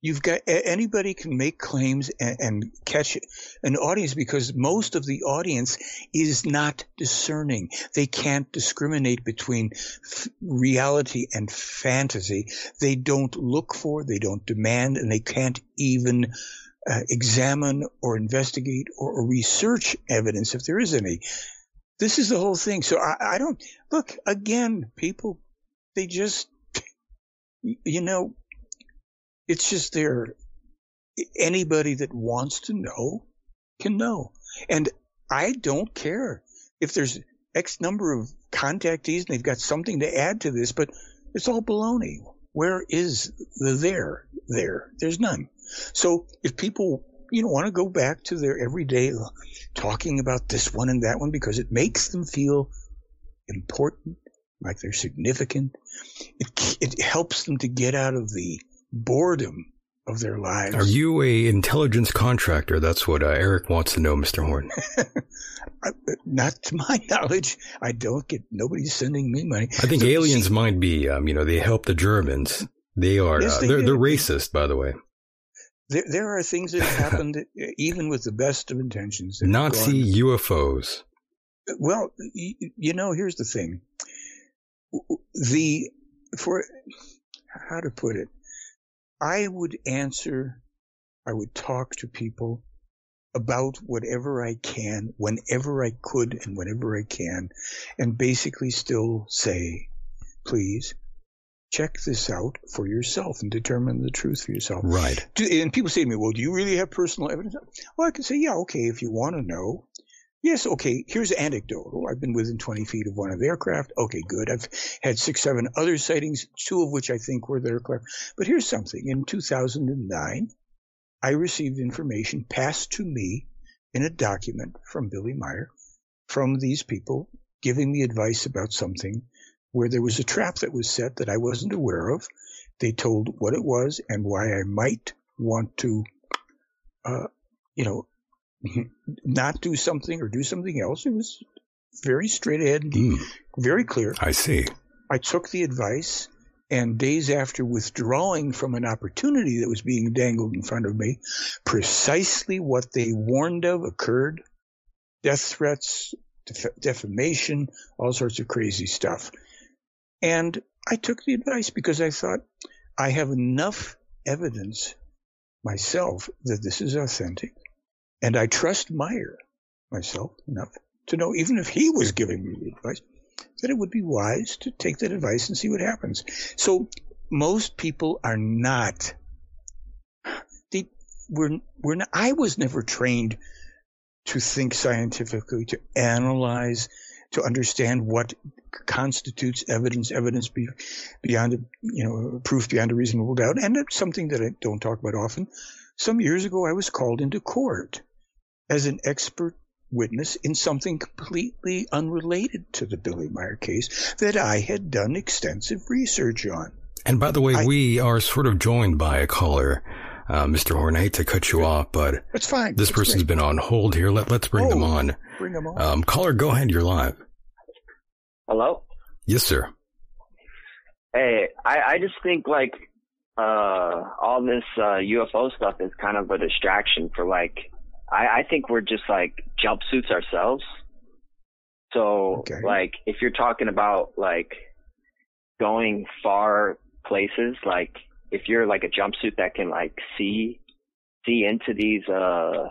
You've got anybody can make claims and, and, catch an audience because most of the audience is not discerning. They can't discriminate between f- reality and fantasy. They don't look for, they don't demand, and they can't even uh, examine or investigate or, or, research evidence if there is any. This is the whole thing. So I, I don't look again. People, they just, you know, it's just there. Anybody that wants to know can know. And I don't care if there's X number of contactees and they've got something to add to this, but it's all baloney. Where is the there there? There's none. So if people, you know, want to go back to their everyday talking about this one and that one because it makes them feel important, like they're significant, it, it helps them to get out of the boredom of their lives. Are you a intelligence contractor? That's what uh, Eric wants to know, Mr. Horn. Not to my knowledge. I don't get nobody's sending me money. I think so, aliens see, might be. Um, you know, they help the Germans. They are. Yes, uh, they, are they're racist, by the way. There, there are things that have happened, even with the best of intentions. Nazi UFOs. Well, you, you know, here's the thing. The for how to put it I would answer, I would talk to people about whatever I can, whenever I could, and whenever I can, and basically still say, please check this out for yourself and determine the truth for yourself. Right. Do, and people say to me, well, do you really have personal evidence? Well, I can say, yeah, okay, if you want to know. Yes, okay, here's anecdotal. I've been within 20 feet of one of the aircraft. Okay, good. I've had six, seven other sightings, two of which I think were the aircraft. But here's something. In 2009, I received information passed to me in a document from Billy Meier from these people giving me advice about something where there was a trap that was set that I wasn't aware of. They told what it was and why I might want to, uh, you know, not do something or do something else. It was very straight ahead, Mm, very clear. I see. I took the advice, and days after withdrawing from an opportunity that was being dangled in front of me, precisely what they warned of occurred death threats, def- defamation, all sorts of crazy stuff. And I took the advice because I thought I have enough evidence myself that this is authentic. And I trust Meier myself enough to know, even if he was giving me the advice, that it would be wise to take that advice and see what happens. So most people are not. They, we're, we're not, I was never trained to think scientifically, to analyze, to understand what constitutes evidence, evidence be, beyond, a, you know, proof beyond a reasonable doubt. And it's something that I don't talk about often. Some years ago, I was called into court as an expert witness in something completely unrelated to the Billy Meier case that I had done extensive research on. And by the way, I- we are sort of joined by a caller, uh, Mr. Horn. I hate to cut you off, but That's fine. this That's person's great. been on hold here. Let, let's bring them Oh. on. Bring them on. Um, caller, go ahead. You're live. Hello? Yes, sir. Hey, I, I just think like uh all this uh UFO stuff is kind of a distraction for like I, I think we're just like jumpsuits ourselves. So Okay. like if you're talking about like going far places, like if you're like a jumpsuit that can like see see into these uh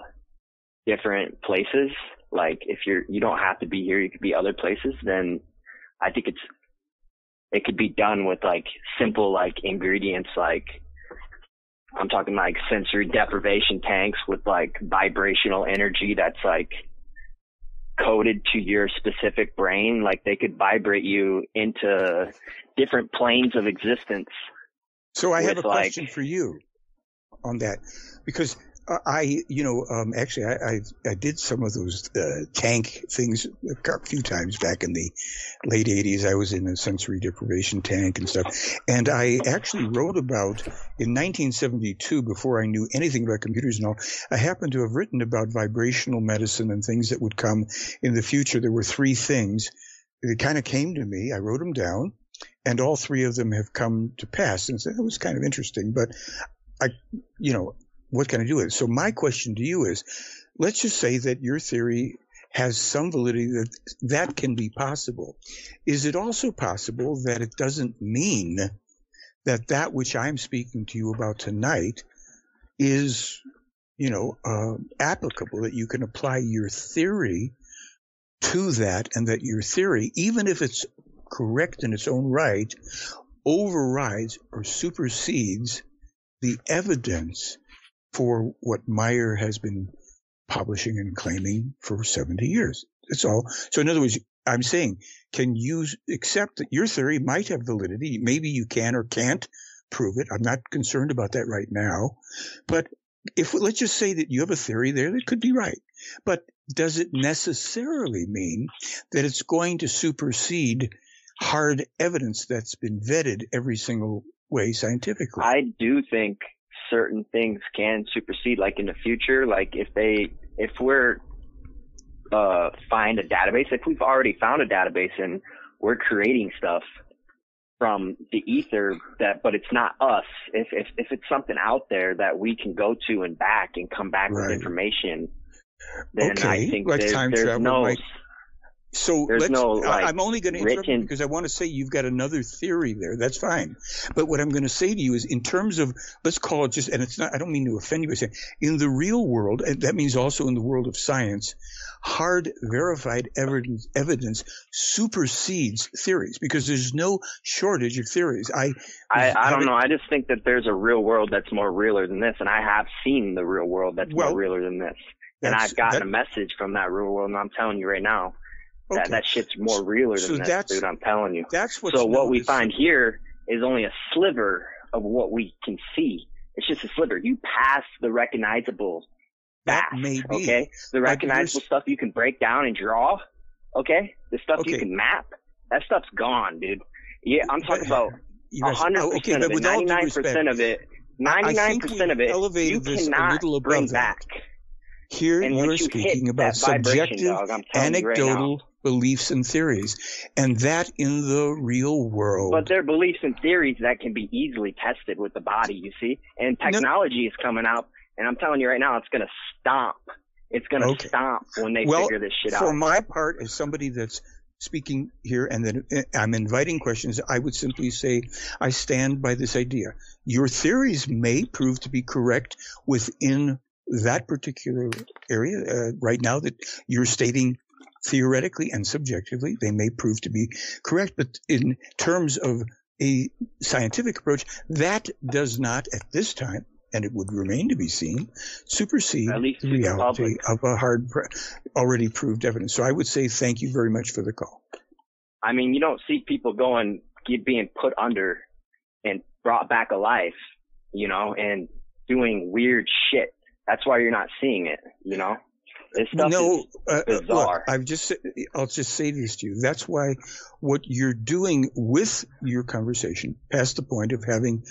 different places, like if you're you don't have to be here, you could be other places, then I think it's it could be done with like simple like ingredients like I'm talking like sensory deprivation tanks with like vibrational energy that's like coded to your specific brain. Like they could vibrate you into different planes of existence So I have a like- question for you on that because I, you know, um, actually I, I I did some of those uh, tank things a few times back in the late '80s. I was in a sensory deprivation tank and stuff, and I actually wrote about in 1972 before I knew anything about computers and all. I happened to have written about vibrational medicine and things that would come in the future. There were three things that kind of came to me. I wrote them down and all three of them have come to pass. And so that was kind of interesting. But I, you know, what can I do with it? So my question to you is, let's just say that your theory has some validity that that can be possible. Is it also possible that it doesn't mean that that which I'm speaking to you about tonight is, you know, uh, applicable, that you can apply your theory to that and that your theory, even if it's correct in its own right, overrides or supersedes the evidence for what Meier has been publishing and claiming for 70 years. That's all. So in other words, I'm saying, can you accept that your theory might have validity? Maybe you can or can't prove it. I'm not concerned about that right now. But if let's just say that you have a theory there that could be right, but does it necessarily mean that it's going to supersede hard evidence that's been vetted every single way scientifically? I do think certain things can supersede, like in the future, like if they, if we're, uh, find a database, if we've already found a database and we're creating stuff from the ether that, but it's not us. If, if, if it's something out there that we can go to and back and come back Right. with information, then I think like there's, time there's travel no, might- So There's let's, no, like, I'm only going to interrupt written- because I want to say you've got another theory there. That's fine. But what I'm going to say to you is in terms of, let's call it just, and it's not, I don't mean to offend you by saying, in the real world, and that means also in the world of science, hard verified evidence, evidence supersedes theories because there's no shortage of theories. I, I, I don't know. I just think that there's a real world that's more realer than this, and I have seen the real world that's Well, more realer than this. And I've gotten that- a message from that real world, and I'm telling you right now okay. that shit's more realer So than that's- dude. I'm telling you. That's So what we find here is only a sliver of what we can see. It's just a sliver. You pass the recognizable That fast, may be. okay? The recognizable stuff you can break down and draw, okay? The stuff you can map, that stuff's gone, dude. Yeah, I'm talking about hundred oh, okay, percent of it, ninety nine percent of it, ninety nine percent of it, you cannot bring that. back. Here you're you speaking about subjective, dog, I'm telling you right anecdotal beliefs and theories, and that in the real world. But they're beliefs and theories that can be easily tested with the body, you see. And No. technology is coming out, and I'm telling you right now, it's gonna stomp. It's gonna Okay. stomp when they well, figure this shit out. for my part, as somebody that's speaking here and that uh, I'm inviting questions, I would simply say I stand by this idea. Your theories may prove to be correct within that particular area uh, right now that you're stating theoretically and subjectively they may prove to be correct but in terms of a scientific approach that does not at this time and it would remain to be seen supersede At least the to the reality of a hard pre- already proved evidence so i would say thank you very much for the call I mean, you don't see people going, get, being put under and brought back alive, you know, and doing weird shit. That's why you're not seeing it, you know. This stuff no, uh, uh, look. I've just I'll just say this to you. That's why what you're doing with your conversation, past the point of having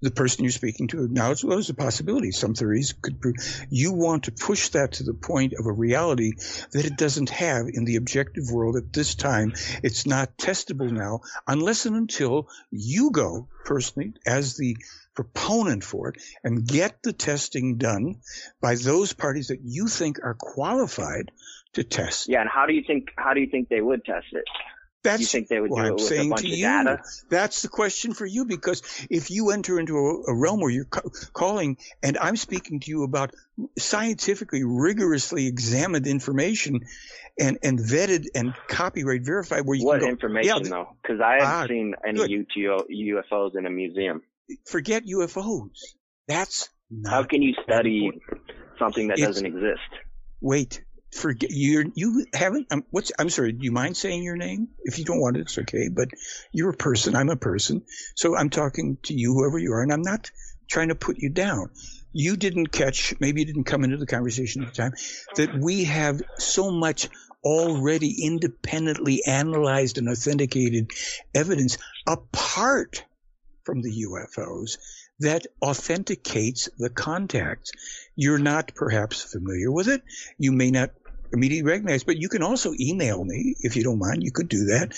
the person you're speaking to acknowledge well, there's a possibility. Some theories could prove. You want to push that to the point of a reality that it doesn't have in the objective world at this time. It's not testable now unless and until you go personally as the proponent for it and get the testing done by those parties that you think are qualified to test. yeah, and how do you think, how do you think they would test it? That's you think they would what do I'm it with a saying to you. data? That's the question for you because if you enter into a, a realm where you're ca- calling and I'm speaking to you about scientifically rigorously examined information and, and vetted and copyright verified where you What can go, information yeah, though? Because I haven't Ah, seen any good. UTO, UFOs in a museum. Forget UFOs. That's not How can you study something that doesn't exist? Wait, forget you. You haven't. I'm, what's? I'm sorry. Do you mind saying your name? If you don't want it, it's okay. But you're a person. I'm a person. So I'm talking to you, whoever you are, and I'm not trying to put you down. You didn't catch. Maybe you didn't come into the conversation at the time that we have so much already independently analyzed and authenticated evidence apart from the UFOs that authenticates the contacts. You're not perhaps familiar with it. You may not immediately recognize, but you can also email me if you don't mind. You could do that.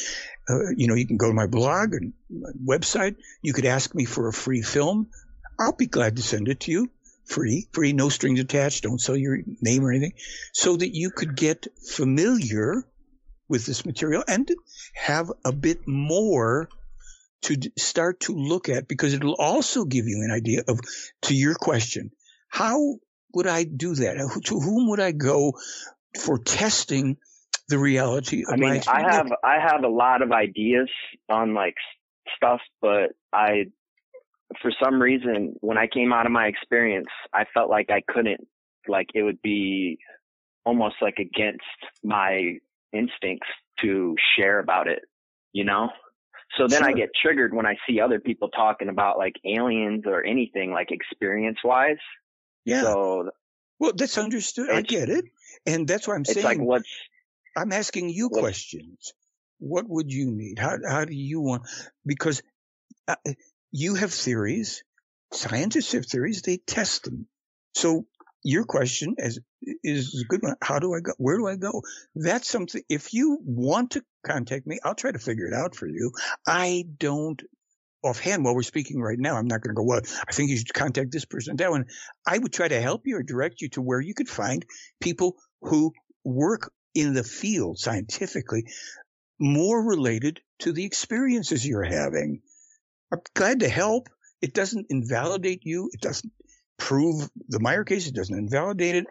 Uh, you know, you can go to my blog and my website. You could ask me for a free film. I'll be glad to send it to you. Free, free, no strings attached. Don't sell your name or anything so that you could get familiar with this material and have a bit more to d- start to look at because it'll also give you an idea of, to your question, how would I do that? Who- To whom would I go for testing the reality of I my mean, I experience? have I have a lot of ideas on like stuff, but I, for some reason, when I came out of my experience, I felt like I couldn't, like it would be almost like against my instincts to share about it, you know. So then I get triggered when I see other people talking about like aliens or anything like experience wise. yeah. So well, that's understood. I get it. And that's why I'm it's saying like what's I'm asking you questions. What would you need? How how do you want? Because uh, you have theories, scientists have theories. They test them. So your question is is a good one. How do I go? Where do I go? That's something. If you want to contact me, I'll try to figure it out for you. I don't offhand while we're speaking right now. I'm not going to go. Well, I think you should contact this person, that one. I would try to help you or direct you to where you could find people who work in the field scientifically more related to the experiences you're having. I'm glad to help. It doesn't invalidate you. It doesn't prove the Meier case. It doesn't invalidate it.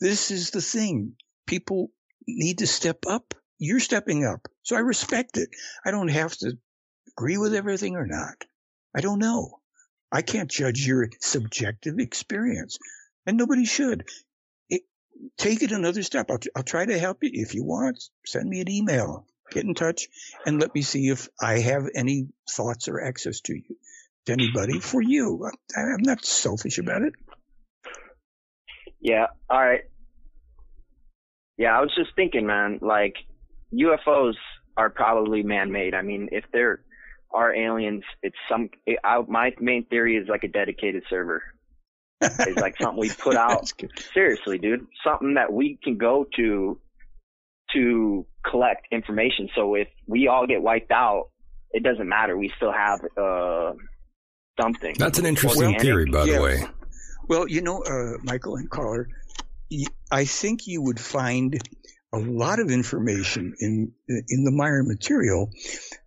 This is the thing. People need to step up. You're stepping up. So I respect it. I don't have to agree with everything or not. I don't know. I can't judge your subjective experience, and nobody should. It, take it another step. I'll, I'll try to help you. If you want, send me an email, get in touch, and let me see if I have any thoughts or access to you, to anybody for you. I, I'm not selfish about it. Yeah. All right. Yeah, I was just thinking, man, like UFOs are probably man-made. I mean, if they're are aliens. It's some. It, I, my main theory is like a dedicated server. it's like something we put out. Seriously, dude, something that we can go to to collect information. So if we all get wiped out, it doesn't matter. We still have uh, something. That's an interesting theory, by yeah. the way. Well, you know, uh, Michael and caller, I think you would find a lot of information in in the Meier material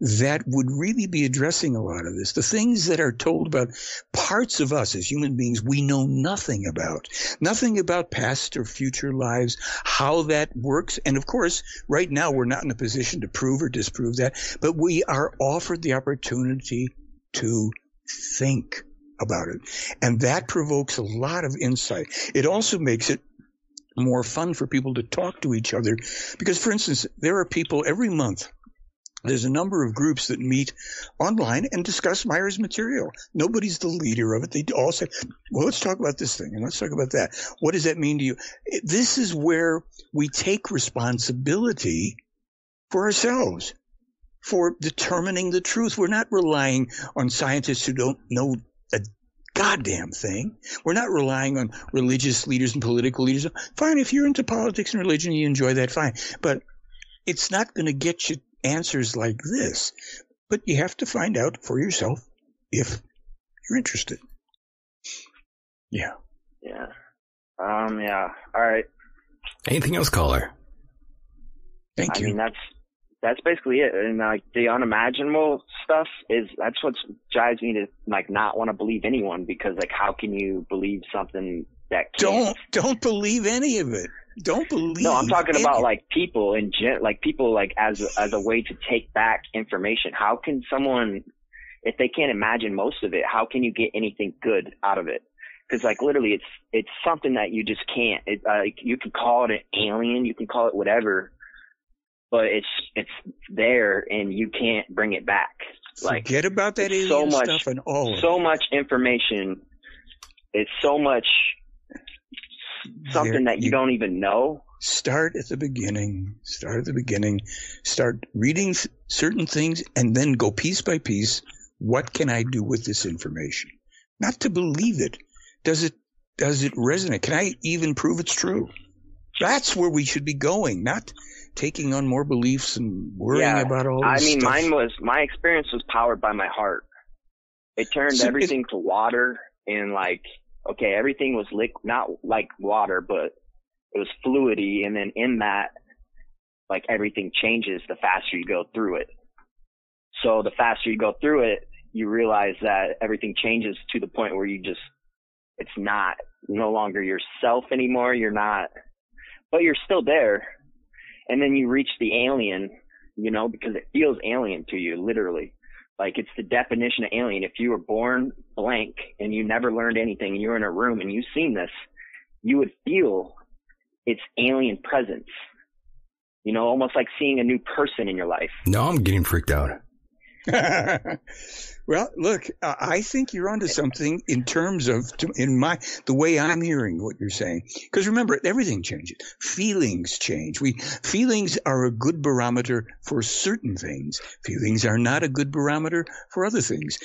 that would really be addressing a lot of this. The things that are told about parts of us as human beings we know nothing about, nothing about past or future lives, how that works, and of course, right now we're not in a position to prove or disprove that, but we are offered the opportunity to think about it, and that provokes a lot of insight. It also makes it more fun for people to talk to each other. Because, for instance, there are people every month. There's a number of groups that meet online and discuss Meier's material. Nobody's the leader of it. They all say, well, let's talk about this thing and let's talk about that. What does that mean to you? This is where we take responsibility for ourselves for determining the truth. We're not relying on scientists who don't know a goddamn thing. We're not relying on religious leaders and political leaders. Fine, if you're into politics and religion, you enjoy that, fine. But it's not going to get you answers like this. But you have to find out for yourself if you're interested. Yeah. Yeah. Um, yeah. All right. Anything else, caller? Thank I you. I mean, that's that's basically it. And like the unimaginable stuff is that's what drives me to like not want to believe anyone because like how can you believe something that can't? don't don't believe any of it. Don't believe. No, I'm talking about like people in gen, like people like as a, as a way to take back information. How can someone, if they can't imagine most of it, how can you get anything good out of it? Because like literally, it's it's something that you just can't. It, uh, like you can call it an alien, you can call it whatever, but it's it's there and you can't bring it back. Like forget about that alien so much, stuff and all. So much information. It's so much something there, that you, you don't even know. Start at the beginning. Start at the beginning. Start reading certain things and then go piece by piece. What can I do with this information? Not to believe it. Does it does it resonate? Can I even prove it's true? That's where we should be going, not taking on more beliefs and worrying yeah, about all this I mean, stuff. mine was my experience was powered by my heart. It turned so everything it, to water and like okay, everything was liquid, not like water, but it was fluidy, and then in that, like everything changes the faster you go through it. So the faster you go through it, you realize that everything changes to the point where you just, it's not no longer yourself anymore. You're not, but you're still there and then you reach the alien, you know, because it feels alien to you, literally. Like it's the definition of alien. If you were born blank and you never learned anything and you're in a room and you've seen this, you would feel its alien presence. You know, almost like seeing a new person in your life. No, I'm getting freaked out. well, look, I think you're onto something in terms of, in my, the way I'm hearing what you're saying. Because remember, everything changes. Feelings change. We, feelings are a good barometer for certain things. Feelings are not a good barometer for other things.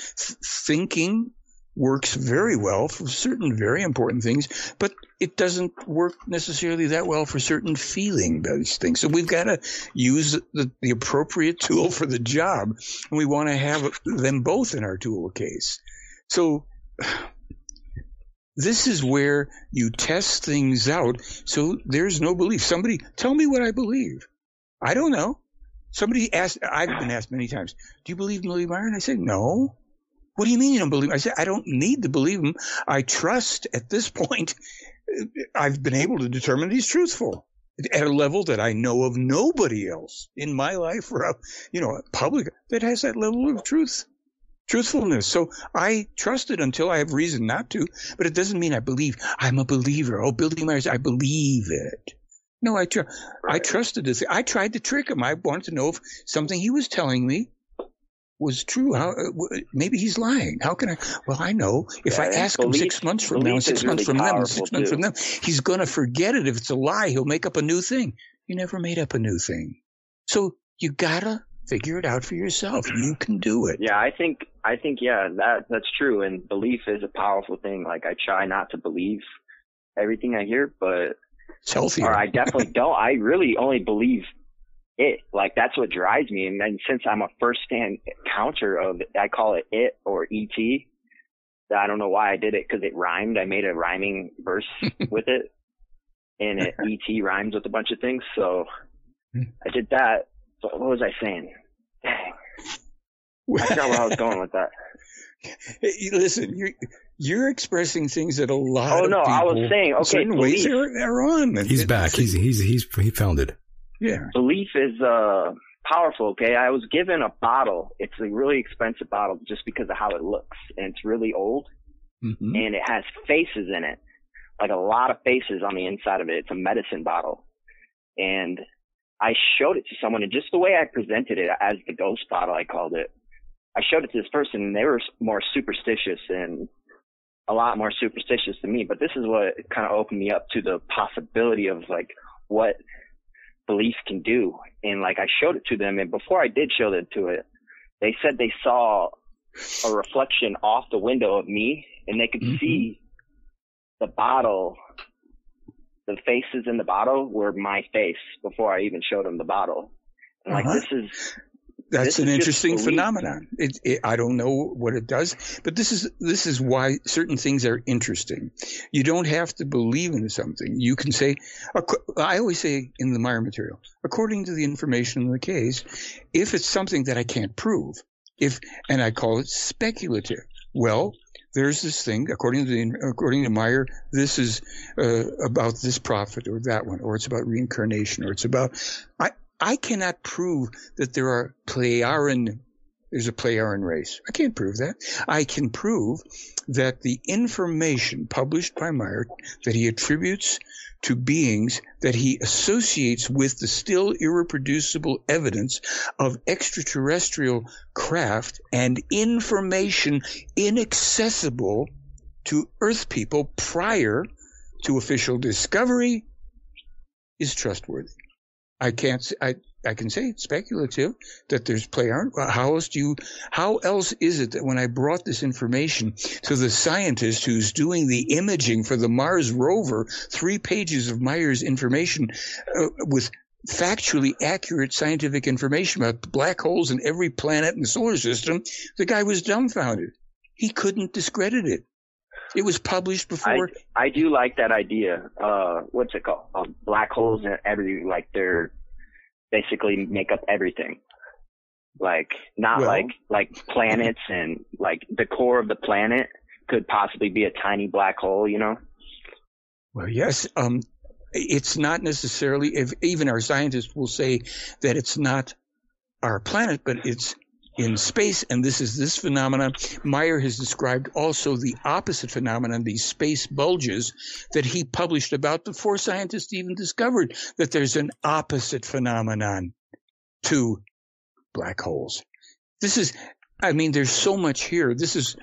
thinking works very well for certain very important things, but it doesn't work necessarily that well for certain feeling based things. So we've got to use the, the appropriate tool for the job, and we want to have them both in our tool case. So this is where you test things out. So there's no belief. Somebody tell me what I believe. I don't know. Somebody asked, I've been asked many times, do you believe in Meier? And I say, no. What do you mean you don't believe him? I said, I don't need to believe him. I trust at this point, I've been able to determine he's truthful at a level that I know of nobody else in my life or, you know, public that has that level of truth truthfulness. So I trust it until I have reason not to, but it doesn't mean I believe. I'm a believer. Oh, Billy Meier's, I believe it. No, I tr- right. I trusted this. I tried to trick him. I wanted to know if something he was telling me was true. How uh, maybe he's lying? How can I? Well, I know if yeah, I ask belief, him six months from now, six months really from then, six months from then, he's going to forget it. If it's a lie, he'll make up a new thing. You never made up a new thing, so you gotta figure it out for yourself. You can do it. Yeah, I think I think yeah, that that's true. And belief is a powerful thing. Like I try not to believe everything I hear, but it's healthy. Or I definitely don't. I really only believe it. Like that's what drives me. And then since I'm a first hand counter of it, I call it it or ET. I don't know why I did it because it rhymed. I made a rhyming verse with it, and it ET rhymes with a bunch of things. So hmm. I did that what was I saying? Dang. I forgot where I was going with that. Listen, you're you're expressing things that a lot. Oh no, I was saying okay. Certain belief, ways are, are on. He's it, back. He's he's he's he found it. Yeah. Belief is uh powerful. Okay, I was given a bottle. It's a really expensive bottle just because of how it looks, and it's really old, mm-hmm. and it has faces in it, like a lot of faces on the inside of it. It's a medicine bottle, and I showed it to someone and just the way I presented it as the ghost bottle, I called it. I showed it to this person and they were more superstitious and a lot more superstitious than me. But this is what kind of opened me up to the possibility of like what belief can do. And like I showed it to them and before I did show it to it, they said they saw a reflection off the window of me and they could mm-hmm. see the bottle the faces in the bottle were my face before I even showed them the bottle. And like, uh-huh. this is, that's an interesting phenomenon. It, it, I don't know what it does, but this is this is why certain things are interesting. You don't have to believe in something. You can say, I always say in the Meier material, according to the information in the case, if it's something that I can't prove, if and I call it speculative. Well, there's this thing according to the, according to Meier. This is uh, about this prophet or that one, or it's about reincarnation, or it's about. I I cannot prove that there are Plejaren. There's a Plejaren race. I can't prove that. I can prove that the information published by Meier that he attributes to beings that he associates with the still irreproducible evidence of extraterrestrial craft and information inaccessible to Earth people prior to official discovery is trustworthy. I can't, I, I can say it's speculative that there's Plejaren. How else do you, how else is it that when I brought this information to the scientist who's doing the imaging for the Mars rover, three pages of Meier's information uh, with factually accurate scientific information about black holes in every planet in the solar system, the guy was dumbfounded. He couldn't discredit it. It was published before. I, I do like that idea. Uh, what's it called? Um, black holes and every like they're basically make up everything. Like not well, like like planets and like the core of the planet could possibly be a tiny black hole, you know? Well, yes. Um, it's not necessarily. If even our scientists will say that it's not our planet, but it's in space, and this is this phenomenon. Meier has described also the opposite phenomenon, these space bulges, that he published about before scientists even discovered that there's an opposite phenomenon to black holes. This is, I mean, there's so much here. This is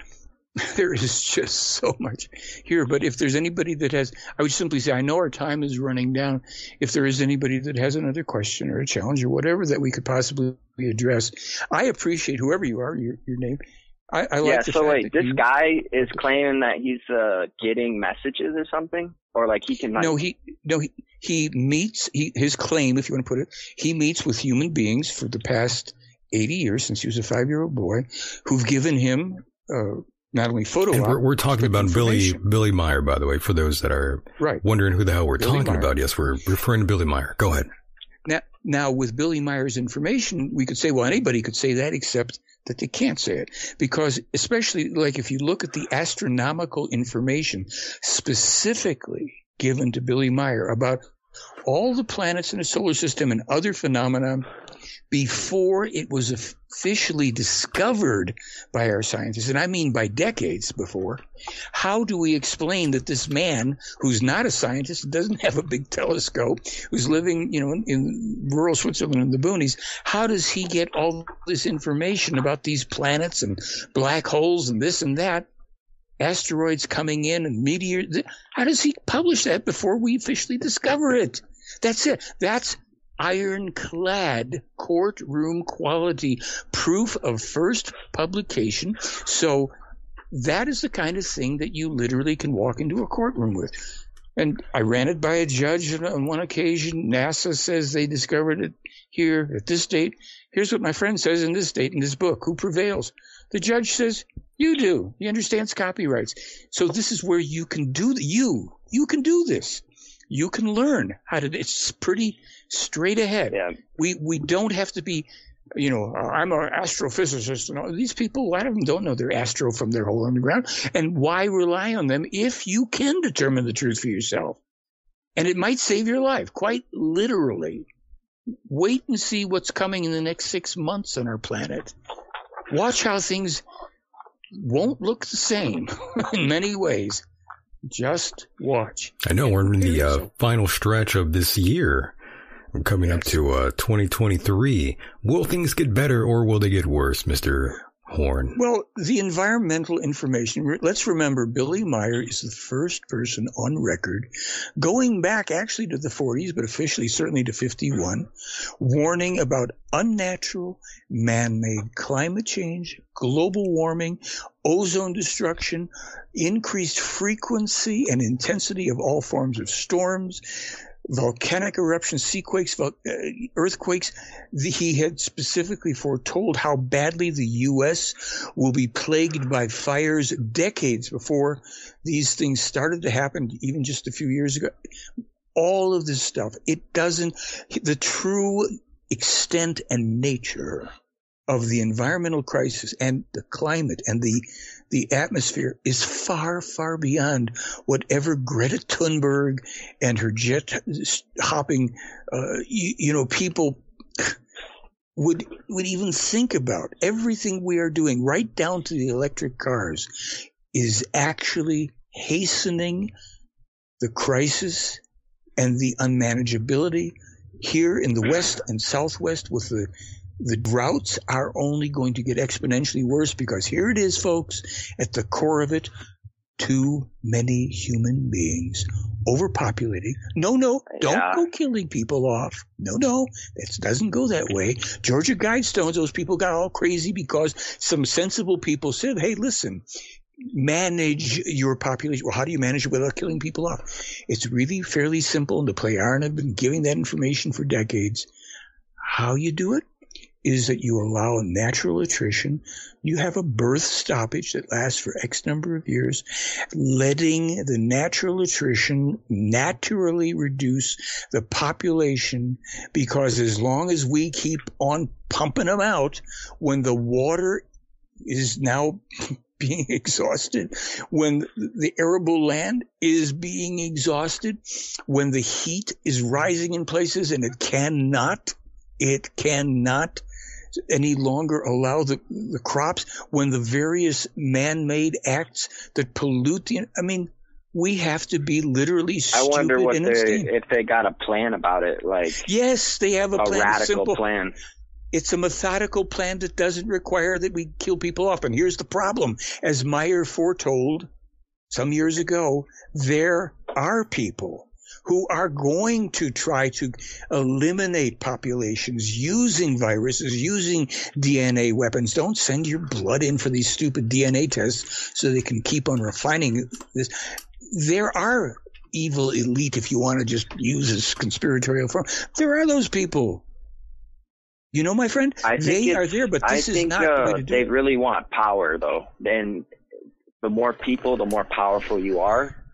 there is just so much here. But if there's anybody that has, I would simply say, I know our time is running down. If there is anybody that has another question or a challenge or whatever that we could possibly address, I appreciate whoever you are, your, your name. I, I yeah, so wait, this you, guy is claiming that he's uh, getting messages or something, or like he can. Like, no, he no he he meets he, his claim, if you want to put it, he meets with human beings for the past eighty years since he was a five year old boy, who've given him uh, not only photo. And we're, we're talking about Billy Billy Meier, by the way, for those that are right. wondering who the hell we're Billy talking Meier. about. Yes, we're referring to Billy Meier. Go ahead. Now, now, with Billy Meier's information, we could say, well, anybody could say that, except that they can't say it. Because, especially like if you look at the astronomical information specifically given to Billy Meier about all the planets in the solar system and other phenomena before it was officially discovered by our scientists, and I mean by decades before, how do we explain that this man who's not a scientist, doesn't have a big telescope, who's living, you know, in, in rural Switzerland in the boonies, how does he get all this information about these planets and black holes and this and that? Asteroids coming in and meteors. How does he publish that before we officially discover it? That's it. That's ironclad courtroom quality proof of first publication. So that is the kind of thing that you literally can walk into a courtroom with. And I ran it by a judge on one occasion. NASA says they discovered it here at this date. Here's what my friend says in this date in this book. Who prevails? The judge says, you do. He understands copyrights. So this is where you can do the, you, you can do this. You can learn how to, it's pretty straight ahead. Yeah. We, we don't have to be, you know, I'm an astrophysicist. And all. These people, a lot of them don't know their astro from their hole in the ground. And why rely on them if you can determine the truth for yourself? And it might save your life, quite literally. Wait and see what's coming in the next six months on our planet. Watch how things won't look the same in many ways. Just watch. I know we're in the uh, final stretch of this year. We're coming up to uh, 2023. Will things get better or will they get worse, Mr. Horn? Well, the environmental information, let's remember Billy Meier is the first person on record, going back actually to the 40s, but officially certainly to 51, warning about unnatural man made climate change, global warming, ozone destruction, increased frequency and intensity of all forms of storms, volcanic eruptions, seaquakes, uh, earthquakes. He had specifically foretold how badly the U.S. will be plagued by fires decades before these things started to happen, even just a few years ago. All of this stuff, it doesn't, the true extent and nature of the environmental crisis and the climate and the the atmosphere is far, far beyond whatever Greta Thunberg and her jet hopping, uh, you, you know, people would would even think about. Everything we are doing, right down to the electric cars, is actually hastening the crisis and the unmanageability here in the West and Southwest with the the droughts are only going to get exponentially worse because here it is, folks, at the core of it, too many human beings overpopulating. No, no, don't Yeah. go killing people off. No, no, it doesn't go that way. Georgia Guidestones, those people got all crazy because some sensible people said, hey, listen, manage your population. Well, how do you manage it without killing people off? It's really fairly simple. And the Plejaren have been giving that information for decades. How you do it is that you allow natural attrition. You have a birth stoppage that lasts for X number of years, letting the natural attrition naturally reduce the population because as long as we keep on pumping them out, when the water is now being exhausted, when the arable land is being exhausted, when the heat is rising in places and it cannot, it cannot any longer allow the, the crops when the various man-made acts that pollute the, I mean, we have to be literally I wonder what they if they got a plan about it, like Yes, they have a, a plan. radical simple. plan. It's a methodical plan that doesn't require that we kill people off. And here's the problem. As Meier foretold some years ago, there are people who are going to try to eliminate populations using viruses, using DNA weapons. Don't send your blood in for these stupid DNA tests so they can keep on refining this. There are evil elite, if you want to just use this conspiratorial form. There are those people. You know, my friend, I they are there, but I this is think not the way uh, to do they it. really want power, though. Then the more people, the more powerful you are.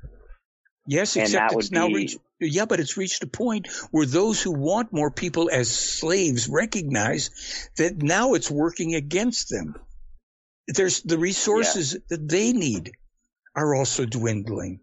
Yes, And except it's now be- reached. Yeah, but it's reached a point where those who want more people as slaves recognize that now it's working against them. There's the resources that they need are also dwindling.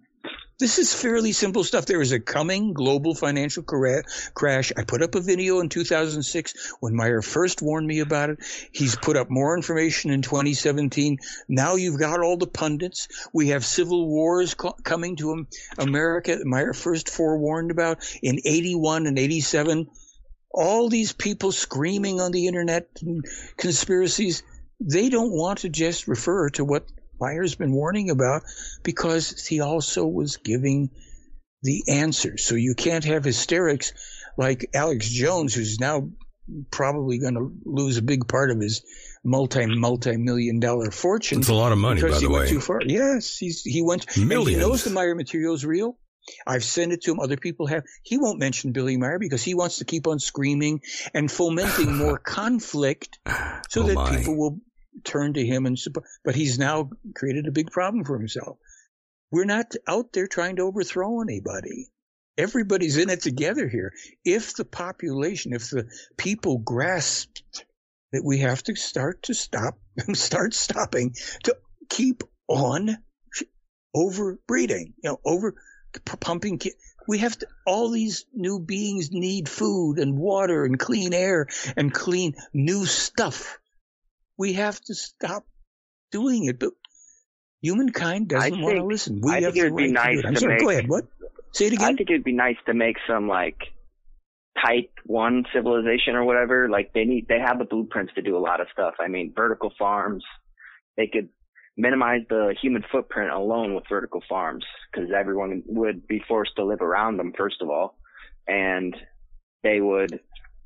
This is fairly simple stuff. There is a coming global financial cra- crash. I put up a video in 2006 when Meier first warned me about it. He's put up more information in 2017. Now you've got all the pundits. We have civil wars co- coming to America that Meier first forewarned about in 81 and 87. All these people screaming on the internet and conspiracies, they don't want to just refer to what Meier's been warning about because he also was giving the answers. So you can't have hysterics like Alex Jones, who's now probably going to lose a big part of his multi multi million dollar fortune. It's a lot of money, because by he the went way. too far. Yes, he's he went. and He knows the Meier material is real. I've sent it to him. Other people have. He won't mention Billy Meier because he wants to keep on screaming and fomenting more conflict oh so Oh, that my. people will turn to him and support. But he's now created a big problem for himself. We're not out there trying to overthrow anybody. Everybody's in it together here. If the population, if the people grasped that we have to start to stop, start stopping to keep on overbreeding, you know, over pumping. We have to, all these new beings need food and water and clean air and clean new stuff. We have to stop doing it, but humankind doesn't I want to listen. We I have think it would be right nice it. I'm to sorry. Go ahead. What? Say it again. I think it'd be nice to make some like type one civilization or whatever. Like they need, they have the blueprints to do a lot of stuff. I mean, vertical farms. They could minimize the human footprint alone with vertical farms because everyone would be forced to live around them first of all, and they would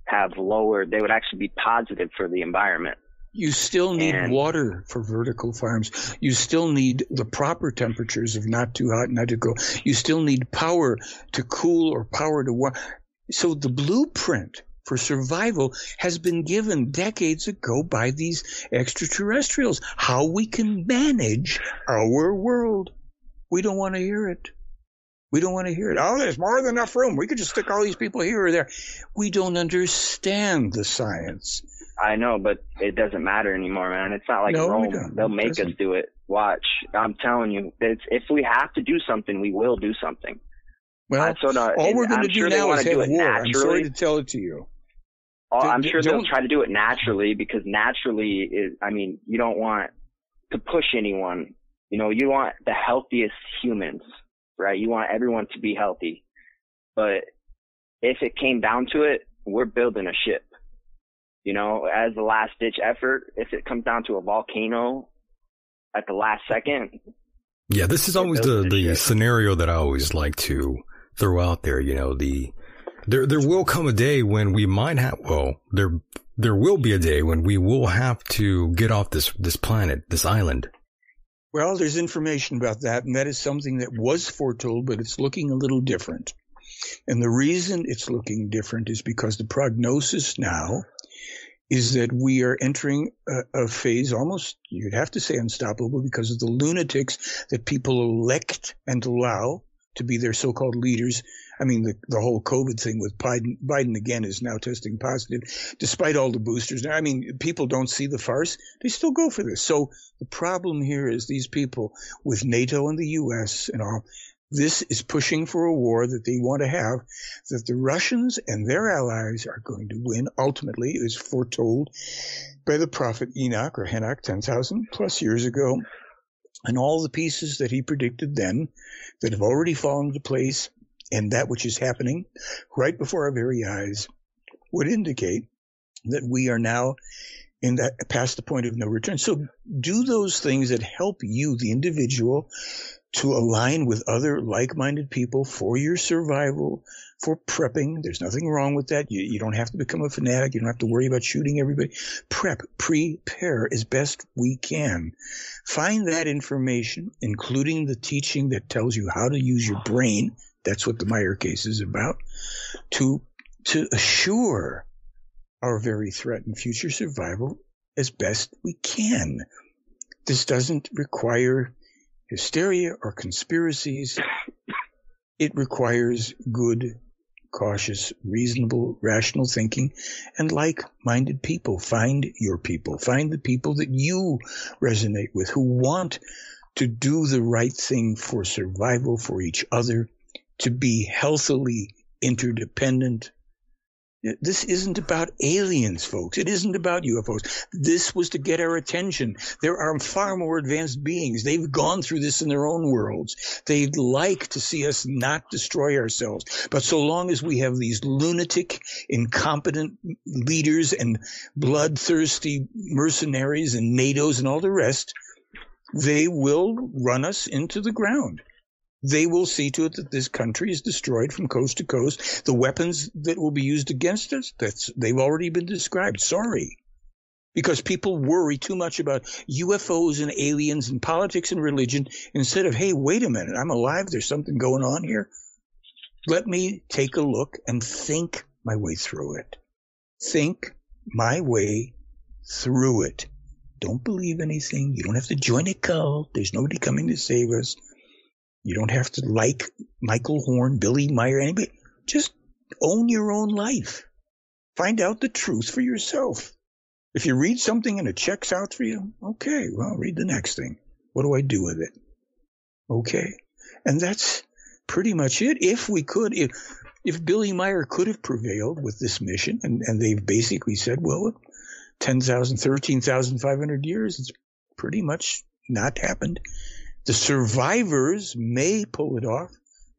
have lower. They would actually be positive for the environment. You still need And- water for vertical farms. You still need the proper temperatures of not too hot, not too cold. You still need power to cool or power to warm. So the blueprint for survival has been given decades ago by these extraterrestrials. How we can manage our world. We don't want to hear it. We don't want to hear it. Oh, there's more than enough room. We could just stick all these people here or there. We don't understand the science. I know, but it doesn't matter anymore, man. It's not like No, Rome. They'll make us do it. Watch. I'm telling you, it's, if we have to do something, we will do something. Well, Uh, so no, all we're going to do now is do have it war. I'm naturally. sorry to tell it to you. Oh, I'm sure they'll try to do it naturally because naturally is, I mean, you don't want to push anyone. You know, you want the healthiest humans, right? You want everyone to be healthy. But if it came down to it, we're building a ship. You know, as a last ditch effort, if it comes down to a volcano at the last second, Yeah, this is always the, the shit. scenario that I always like to throw out there. You know, the there there will come a day when we might have well there there will be a day when we will have to get off this this planet, this island. Well, there's information about that, and that is something that was foretold, but it's looking a little different. And the reason it's looking different is because the prognosis now is that we are entering a, a phase almost, you'd have to say unstoppable, because of the lunatics that people elect and allow to be their so-called leaders. I mean, the, the whole COVID thing with Biden, Biden again is now testing positive, despite all the boosters. I mean, people don't see the farce; they still go for this. So the problem here is these people with NATO and the U.S. and all. This is pushing for a war that they want to have, that the Russians and their allies are going to win. Ultimately, was foretold by the prophet Enoch or Henoch 10,000 plus years ago. And all the pieces that he predicted then that have already fallen into place and that which is happening right before our very eyes would indicate that we are now in that past the point of no return. So do those things that help you, the individual, to align with other like-minded people for your survival, for prepping. There's nothing wrong with that. You, you don't have to become a fanatic. You don't have to worry about shooting everybody. Prep, prepare as best we can. Find that information, including the teaching that tells you how to use your brain. That's what the Meier case is about. To to assure our very threatened future survival as best we can. This doesn't require hysteria or conspiracies. It requires good, cautious, reasonable, rational thinking and like minded people. Find your people. Find the people that you resonate with who want to do the right thing for survival for each other, to be healthily interdependent, this isn't about aliens, folks. It isn't about UFOs. This was to get our attention. There are far more advanced beings. They've gone through this in their own worlds. They'd like to see us not destroy ourselves. But so long as we have these lunatic, incompetent leaders and bloodthirsty mercenaries and NATOs and all the rest, they will run us into the ground they will see to it that this country is destroyed from coast to coast. The weapons that will be used against us, that's they've already been described. Sorry. Because people worry too much about UFOs and aliens and politics and religion instead of, hey, wait a minute, I'm alive, there's something going on here. Let me take a look and think my way through it. Think my way through it. Don't believe anything. You don't have to join a cult. There's nobody coming to save us. You don't have to like Michael Horn, Billy Meier, anybody. Just own your own life. Find out the truth for yourself. If you read something and it checks out for you, okay, well, read the next thing. What do I do with it? Okay. And that's pretty much it. If we could, if, if Billy Meier could have prevailed with this mission, and, and they've basically said, well, 10,000, 13,500 years, it's pretty much not happened. The survivors may pull it off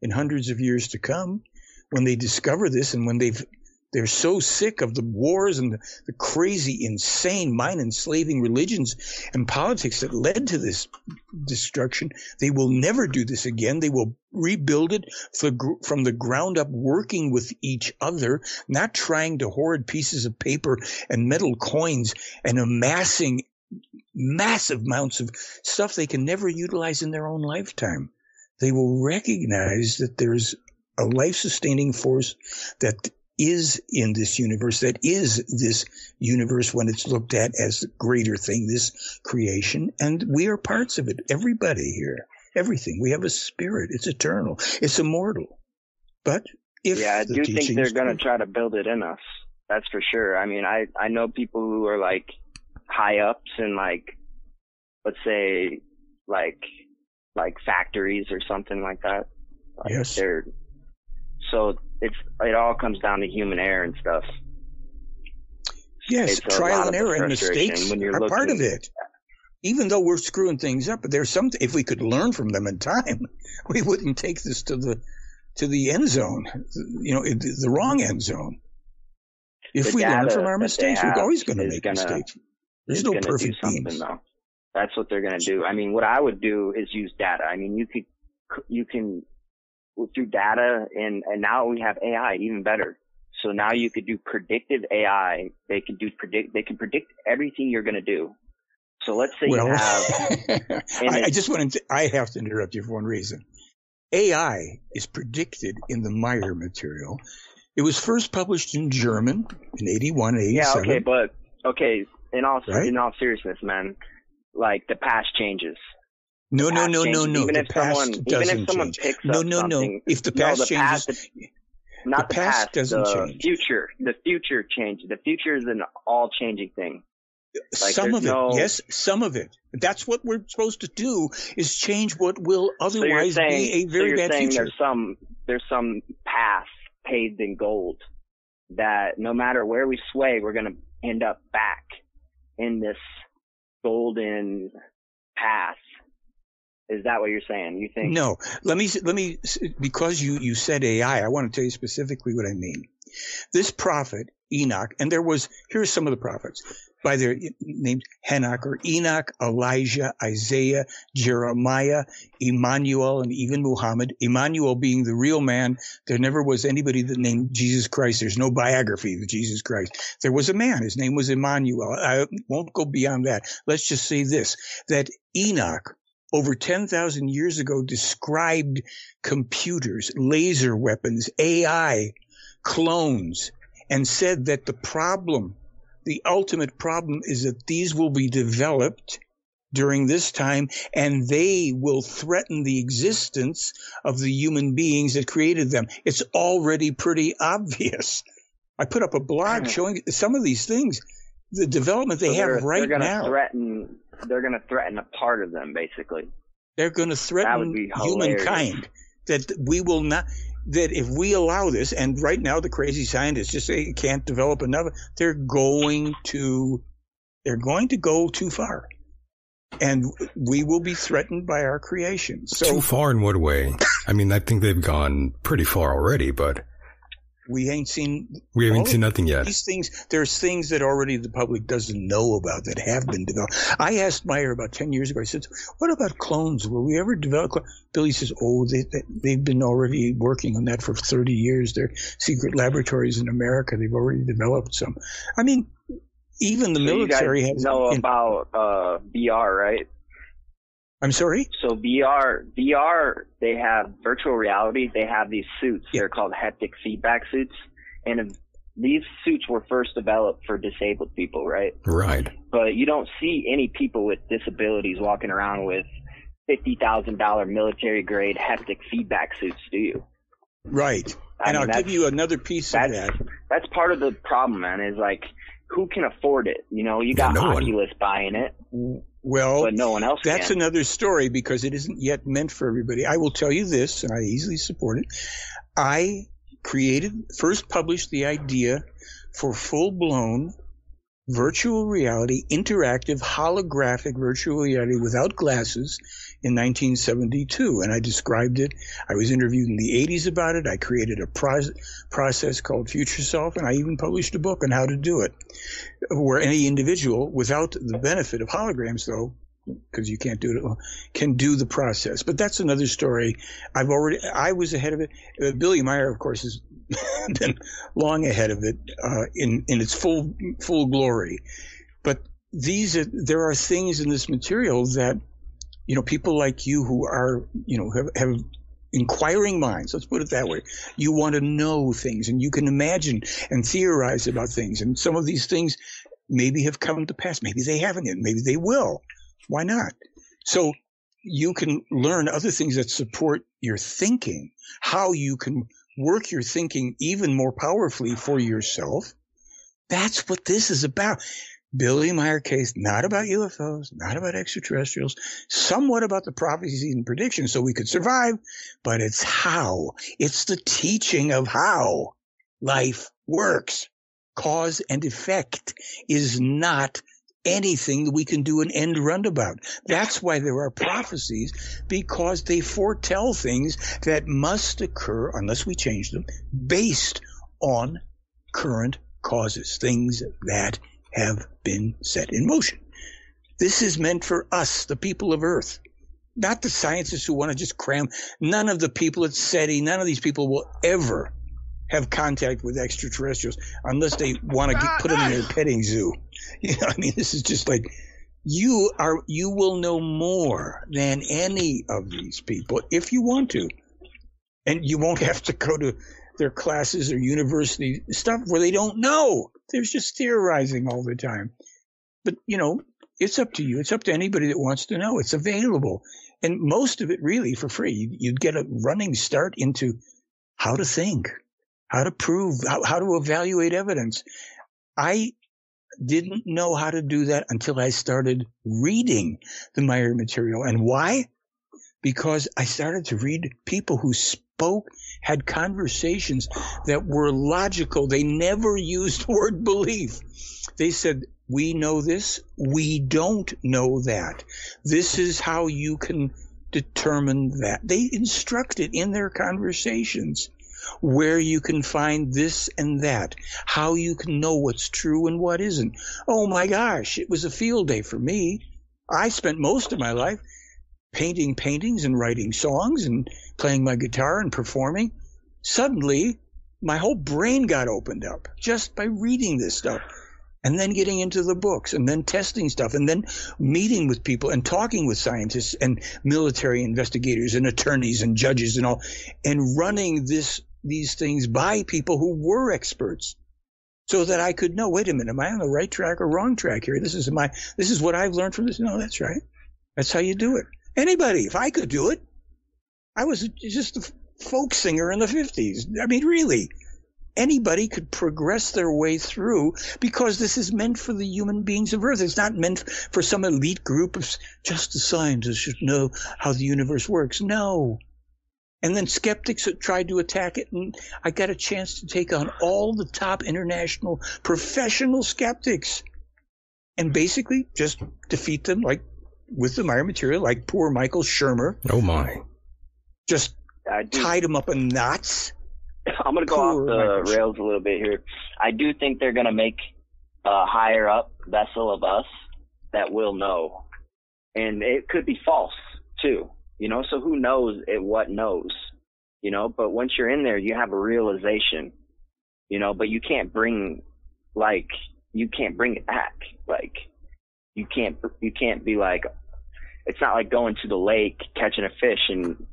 in hundreds of years to come when they discover this and when they've they're so sick of the wars and the, the crazy, insane, mind enslaving religions and politics that led to this destruction. They will never do this again. They will rebuild it from the ground up, working with each other, not trying to hoard pieces of paper and metal coins and amassing massive amounts of stuff they can never utilize in their own lifetime. They will recognize that there's a life sustaining force that is in this universe, that is this universe when it's looked at as the greater thing, this creation, and we are parts of it. Everybody here, everything. We have a spirit. It's eternal. It's immortal. But if yeah, I the do think they're going to try to build it in us. That's for sure. I mean, I I know people who are like high ups in like, let's say, like like factories or something like that. Like Yes. They're so it's it all comes down to human error and stuff. Yes, It's trial and error and mistakes are part of it. Even though we're screwing things up, but there's something. If we could learn from them in time, we wouldn't take this to the to the end zone. You know, it- the wrong end zone. If we learn from our mistakes, we're always going to make gonna- mistakes. There's is no perfect something beings. though. That's what they're gonna do. I mean, what I would do is use data. I mean, you could you can through data and and now we have AI even better. So now you could do predictive AI. They can do predict. They can predict everything you're gonna do. So let's say Well, you have I, I just want to. I have to interrupt you for one reason. AI is predicted in the Meier material. It was first published in German in 81 and 87. yeah okay, but okay. In all Right? in all seriousness, man, like the past changes. no, no, no, no, changes. no. Even The if past someone, even doesn't if someone change. picks No, up no, no. If the no, past the changes, past, the- not the the, past doesn't the change. future. The future changes. The future is an all changing thing. Like, some of it, no- yes, some of it. That's what we're supposed to do: is change what will So otherwise saying, be a very so you're bad saying future. there's some there's some path paved in gold that no matter where we sway, we're gonna end up back in this golden path. Is that what you're saying? You think? No, let me let me because you you said AI. I want to tell you specifically what I mean. This prophet Enoch, and there was here's some of the prophets by their names: Henoch or Enoch, Elijah, Isaiah, Jeremiah, Emmanuel, and even Muhammad. Emmanuel being the real man. There never was anybody that named Jesus Christ. There's no biography of Jesus Christ. There was a man. His name was Emmanuel. I won't go beyond that. Let's just say this: that Enoch over 10,000 years ago described computers, laser weapons, AI, clones, and said that the problem, the ultimate problem is that these will be developed during this time, and they will threaten the existence of the human beings that created them. It's already pretty obvious. I put up a blog showing some of these things, the development they So have right they're gonna now. Threaten. They're going to threaten a part of them, basically. They're going to threaten would be hilarious. humankind. That we will not. That if we allow this, and right now the crazy scientists just say can't develop enough, they're going to, they're going to go too far, and we will be threatened by our creation. So Too far in what way? I mean, I think they've gone pretty far already, but we ain't seen we haven't seen nothing yet. These things, there's things that already the public doesn't know about that have been developed. I asked Meier about 10 years ago, I said, what about clones? Will we ever develop clones? Billy says, oh, they, they, they've been already working on that for 30 years. They're secret laboratories in America. They've already developed some. I mean, even the So you guys military has. know in- about uh, VR, right? I'm sorry? So VR, VR, they have virtual reality. They have these suits. They're called haptic feedback suits, and these suits were first developed for disabled people, right? Right. But you don't see any people with disabilities walking around with fifty thousand dollar military grade haptic feedback suits, do you? Right. I and mean, I'll give you another piece of that. that's part of the problem, man. Is like who can afford it? You know, you got no one. Buying it, Well, but no one else That's can. another story because it isn't yet meant for everybody. I will tell you this, and I easily support it. I created, first published the idea for full blown virtual reality, interactive, holographic virtual reality without glasses in 1972. And I described it. I was interviewed in the 80s about it. I created a pro- process called Future Self, and I even published a book on how to do it, where any individual, without the benefit of holograms, though, because you can't do it, can do the process. But that's another story. I've already, I was ahead of it. Uh, Billy Meier, of course, has been long ahead of it uh, in in its full full glory. But these are there are things in this material that you know people like you who are you know have, have inquiring minds let's put it that way. You want to know things and you can imagine and theorize about things. And some of these things maybe have come to pass. Maybe they haven't yet. Maybe they will. Why not? So you can learn other things that support your thinking how you can work your thinking even more powerfully for yourself. That's what this is about Billy Meier case, not about UFOs, not about extraterrestrials, somewhat about the prophecies and predictions so we could survive, but it's how. It's the teaching of how life works. Cause and effect is not anything that we can do an end run about. That's why there are prophecies because they foretell things that must occur unless we change them based on current causes, things that have been set in motion. This is meant for us, the people of Earth, not the scientists who want to just cram. None of the people at SETI, none of these people will ever have contact with extraterrestrials unless they want to get, put them in their petting zoo. You know, I mean, this is just like you are. You will know more than any of these people if you want to, and you won't have to go to their classes or university stuff where they don't know. There's just theorizing all the time. But, you know, it's up to you. It's up to anybody that wants to know. It's available. And most of it really for free. You- You'd get a running start into how to think, how to prove, how, how to evaluate evidence. I didn't know how to do that until I started reading the Meier material. And why? Because I started to read people who spoke, had conversations that were logical. They never used the word belief. They said, we know this. We don't know that. This is how you can determine that. They instructed in their conversations where you can find this and that, how you can know what's true and what isn't. Oh my gosh, it was a field day for me. I spent most of my life painting paintings and writing songs and playing my guitar and performing. Suddenly, my whole brain got opened up just by reading this stuff and then getting into the books and then testing stuff and then meeting with people and talking with scientists and military investigators and attorneys and judges and all and running this these things by people who were experts so that I could know wait a minute am I on the right track or wrong track here this is my this is what I've learned from this no that's right That's how you do it. Anybody, if I could do it, I was just a folk singer in the 50s. I mean, really, anybody could progress their way through because this is meant for the human beings of Earth. It's not meant for some elite group of just the scientists should know how the universe works. No. And then skeptics tried to attack it, and I got a chance to take on all the top international professional skeptics and basically just defeat them like with the Meier material, like poor Michael Shermer. Oh my. Just tied him up in knots I'm going to go off the rails a little bit here. I do think they're going to make a higher up vessel of us that will know. And it could be false too, you know, so who knows it what knows, you know, but once you're in there, you have a realization, you know, but you can't bring like, you can't bring it back. Like, you can't, you can't be like, it's not like going to the lake, catching a fish and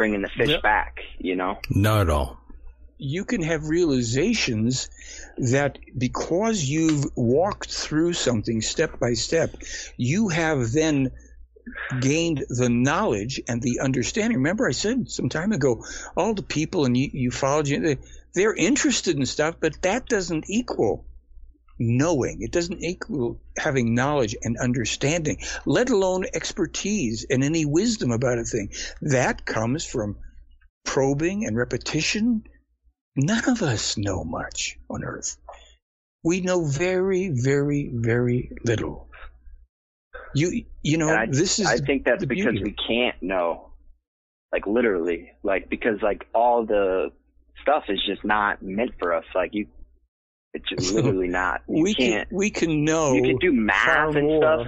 bringing the fish yep. back, you know? Not at all. You can have realizations that because you've walked through something step by step, you have then gained the knowledge and the understanding. Remember, I said some time ago, all the people and you, you followed you, they're interested in stuff, but that doesn't equal knowing. It doesn't equal having knowledge and understanding, let alone expertise and any wisdom about a thing. That comes from probing and repetition. None of us know much on earth. We know very, very, very little. You, you know, I, this is. I think that's because beauty. we can't know, like literally, like because like all the stuff is just not meant for us. Like you, it's just literally not. You we can't. Can, we can know. You can do math and more. stuff.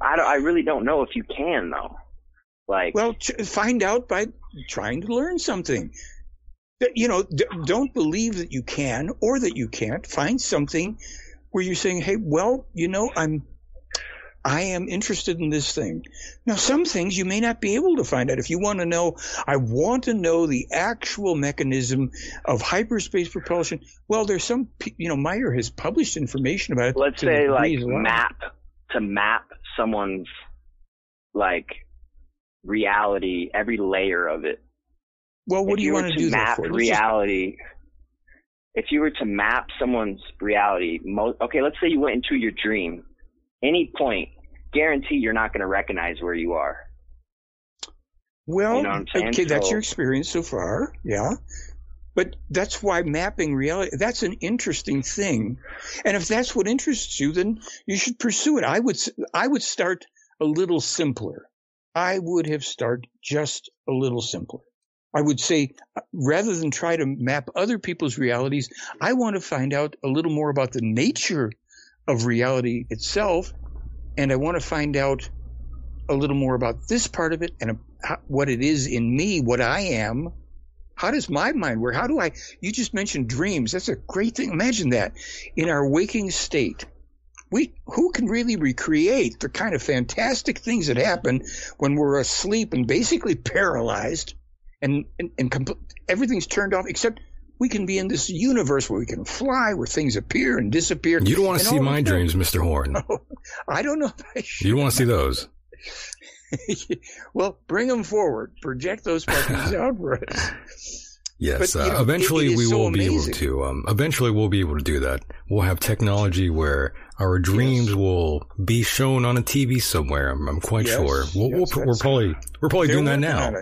I don't. I really don't know if you can though. Like, well, find out by trying to learn something. You know, don't believe that you can or that you can't. Find something where you're saying, "Hey, well, you know, I'm I am interested in this thing. Now, some things you may not be able to find out. If you want to know, I want to know the actual mechanism of hyperspace propulsion. Well, there's some, you know, Meier has published information about it. Let's say like map to map someone's like reality, every layer of it. Well, what if do you, you want to do map that for? reality? If you were to map someone's reality, mo- okay, let's say you went into your dream any point, guarantee you're not going to recognize where you are. Well, you know okay, that's your experience so far, yeah. But that's why mapping reality, that's an interesting thing. And if that's what interests you, then you should pursue it. I would, I would start a little simpler. I would have started just a little simpler. I would say, uh, rather than try to map other people's realities, I want to find out a little more about the nature of reality itself. And I want to find out a little more about this part of it and what it is in me, what I am. How does my mind work? How do I? You just mentioned dreams. That's a great thing. Imagine that in our waking state. We, who can really recreate the kind of fantastic things that happen when we're asleep and basically paralyzed and, and, and compl- everything's turned off except we can be in this universe where we can fly, where things appear and disappear. You don't want to see my dreams, Mr. Horn. Oh, I don't know if I should. You don't want to see those. well, bring them forward. Project those puppies out for us. Yes, but, uh, know, eventually we will be able to. Um, eventually we'll be able to do that. We'll have technology where our dreams yes. will be shown on a TV somewhere. I'm, I'm quite yes, sure. We'll, yes, we'll, we're probably we're probably doing that now.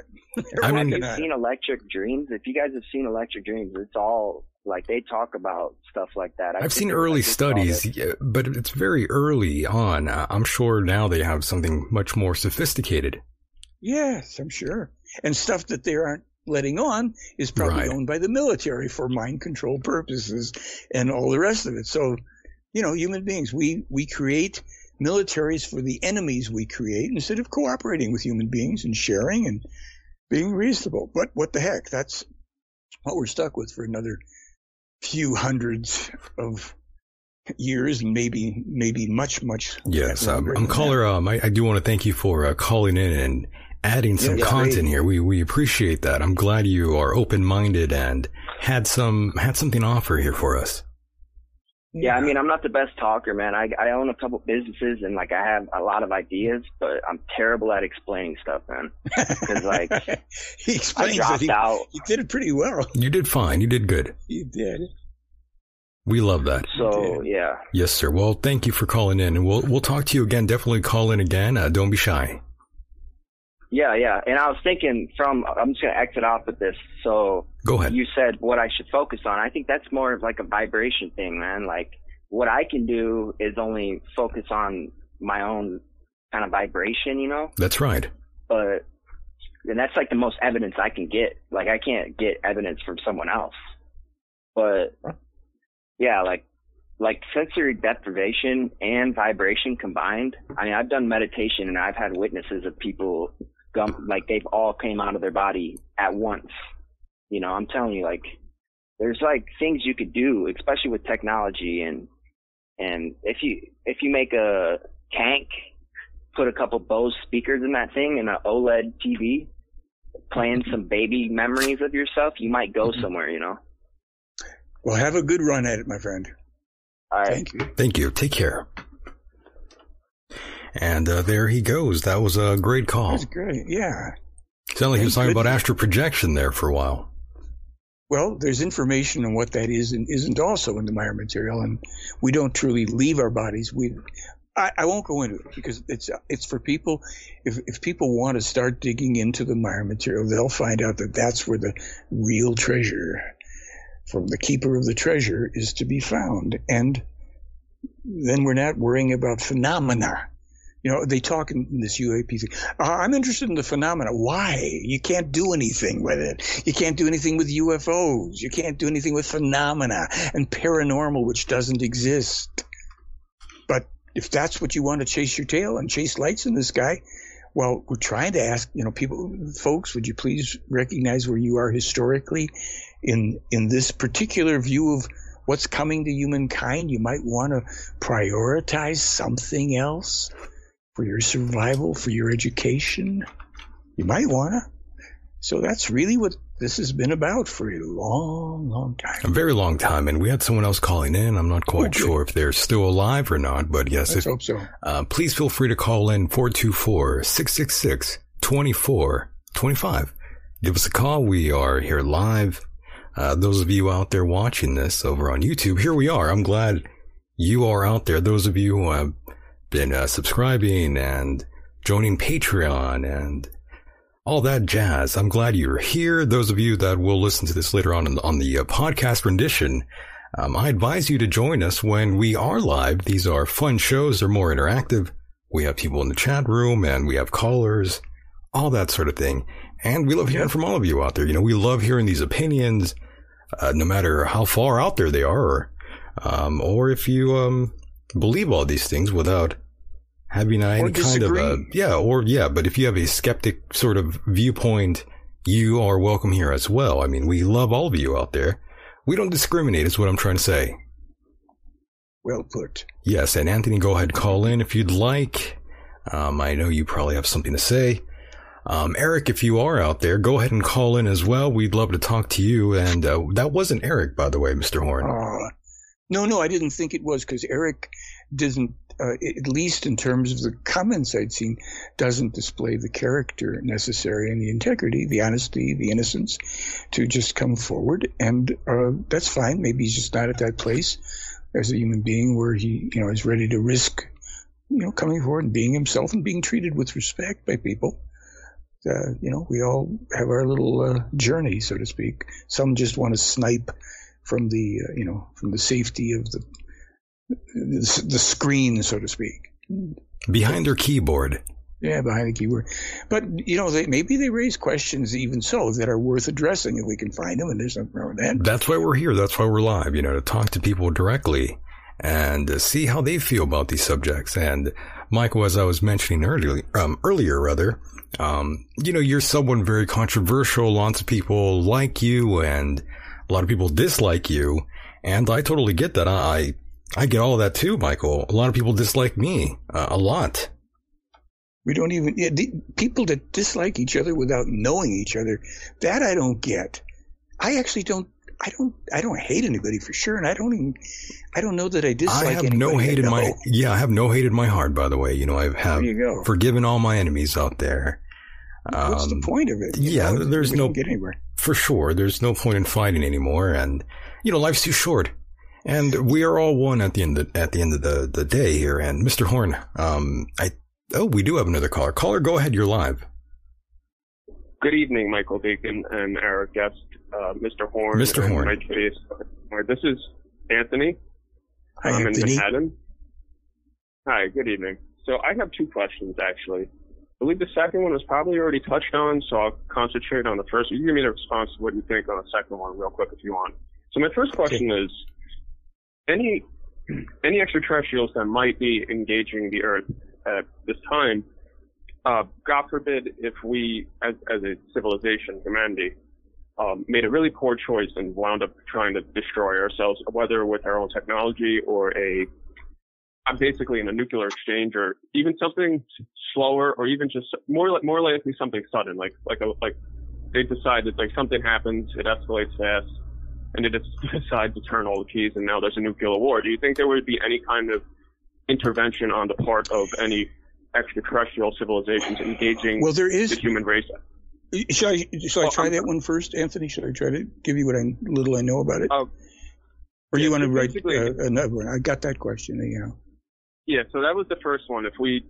I mean, you've seen Electric Dreams. If you guys have seen Electric Dreams, it's all like they talk about stuff like that. I have seen early studies, yeah, but it's very early on. Uh, I'm sure now they have something much more sophisticated. Yes, I'm sure. And stuff that they aren't letting on is probably Right. owned by the military for mind control purposes and all the rest of it. So, you know, human beings, we, we create militaries for the enemies we create instead of cooperating with human beings and sharing and being reasonable. But what the heck? That's what we're stuck with for another few hundreds of years and maybe, maybe much, much. Yes, um, I'm than caller. Um, I, I do want to thank you for uh, calling in and adding some Yeah, content great. here. We we appreciate that. I'm glad you are open minded and had some had something to offer here for us. Yeah, I mean, I'm not the best talker, man. I I own a couple businesses and like I have a lot of ideas, but I'm terrible at explaining stuff, man. Because like he I explains that dropped he, out. he did it pretty well. You did fine. You did good. He did. We love that. So yeah, Yes, sir. Well, thank you for calling in, and we'll we'll talk to you again. Definitely call in again. Uh, don't be shy. Yeah, yeah. And I was thinking from I'm just gonna exit off with this. So Go ahead. you said what I should focus on. I think that's more of like a vibration thing, man. Like what I can do is only focus on my own kind of vibration, you know. That's right. But and that's like the most evidence I can get. Like I can't get evidence from someone else. But yeah, like like sensory deprivation and vibration combined. I mean, I've done meditation and I've had witnesses of people gum like they've all came out of their body at once. You know, I'm telling you, like there's like things you could do, especially with technology and and if you if you make a tank, put a couple Bose speakers in that thing and an OLED TV, playing mm-hmm. some baby memories of yourself, you might go mm-hmm. somewhere. You know. Well, have a good run at it, my friend. All right. Thank you. Thank you. Take care. And uh, there he goes. That was a great call. That's great. Yeah. Sounded like he was talking about astral projection there for a while. Well, there's information on what that is and isn't also in the Meier material, and we don't truly leave our bodies. We, I, I won't go into it because it's it's for people. If if people want to start digging into the Meier material, they'll find out that that's where the real treasure from the keeper of the treasure is to be found, and then we're not worrying about phenomena. You know, they talk in this UAP thing. I'm interested in the phenomena. Why? You can't do anything with it. You can't do anything with UFOs. You can't do anything with phenomena and paranormal, which doesn't exist. But if that's what you want to chase your tail and chase lights in the sky, well, we're trying to ask, you know, people, folks, would you please recognize where you are historically in in this particular view of what's coming to humankind? You might want to prioritize something else for your survival, for your education. You might want to. So that's really what this has been about for a long, long time. A very long time, and we had someone else calling in. I'm not quite Okay. sure if they're still alive or not, but yes, Let's if, hope so. uh, please feel free to call in 424-666-2425. Give us a call. We are here live. Uh, those of you out there watching this over on YouTube, here we are. I'm glad you are out there. Those of you who have been uh, subscribing and joining Patreon and all that jazz. I'm glad you're here. Those of you that will listen to this later on on the, on the uh, podcast rendition, um, I advise you to join us when we are live. These are fun shows. They're more interactive. We have people in the chat room and we have callers, all that sort of thing. And we love hearing from all of you out there. You know, we love hearing these opinions, uh, no matter how far out there they are, or, um, or if you um, believe all these things without having any kind of a yeah, or yeah. But if you have a skeptic sort of viewpoint, you are welcome here as well. I mean, we love all of you out there. We don't discriminate, is what I'm trying to say. Well put. Yes, and Anthony, go ahead, call in if you'd like. Um, I know you probably have something to say. Um, Eric, if you are out there, go ahead and call in as well. We'd love to talk to you. And uh, that wasn't Eric, by the way, Mr. Horn. Uh, no, no, I didn't think it was because Eric doesn't, uh, at least in terms of the comments I'd seen, doesn't display the character necessary and the integrity, the honesty, the innocence to just come forward. And uh, that's fine. Maybe he's just not at that place as a human being where he, you know, is ready to risk, you know, coming forward and being himself and being treated with respect by people. Uh, you know, we all have our little uh, journey, so to speak. Some just want to snipe from the, uh, you know, from the safety of the, the screen, so to speak. Behind their keyboard. Yeah, behind the keyboard. But you know, they, maybe they raise questions even so that are worth addressing if we can find them, and there's nothing wrong with that. That's why we're here. That's why we're live, you know, to talk to people directly and uh, see how they feel about these subjects. And Michael, as I was mentioning earlier, um, earlier rather, um, you know, you're someone very controversial. Lots of people like you and a lot of people dislike you. And I totally get that. I, I get all of that too, Michael. A lot of people dislike me uh, a lot. We don't even yeah, the, people that dislike each other without knowing each other. That I don't get. I actually don't. I don't I don't hate anybody for sure, and I don't even I don't know that I dislike. I have no hate in my yeah, I have no hate in my heart. By the way, you know, I have There you go. forgiven all my enemies out there. What's the Um, point of it? You yeah, know, there's no- get anywhere. for sure. There's no point in fighting anymore, and you know, life's too short. And we are all one at the end of, at the end of the, the day here. And Mr. Horn, um, I oh, we do have another caller. Caller, go ahead. You're live. Good evening, Michael Decon and our guest, uh, Mr. Horn. Mr. Horn. This is Anthony. Hi, I'm Anthony. in Manhattan. Hi, good evening. So I have two questions, actually. I believe the second one was probably already touched on, so I'll concentrate on the first. You give me the response to what you think on the second one real quick if you want. So my first question is, any any extraterrestrials that might be engaging the Earth at this time, uh, God forbid if we, as, as a civilization, humanity, um, made a really poor choice and wound up trying to destroy ourselves, whether with our own technology or a basically in a nuclear exchange or even something slower or even just more li- more likely something sudden like like a, like they decide that like something happens it escalates fast and they just decide to turn all the keys and now there's a nuclear war do you think there would be any kind of intervention on the part of any extraterrestrial civilizations engaging Well, there is, the human race Shall I, shall I try I'm- that one first, Anthony? Should I try to give you what I little I know about it? Uh, or yeah, you want to write uh, another one? I got that question. You know. Yeah, so that was the first one. If we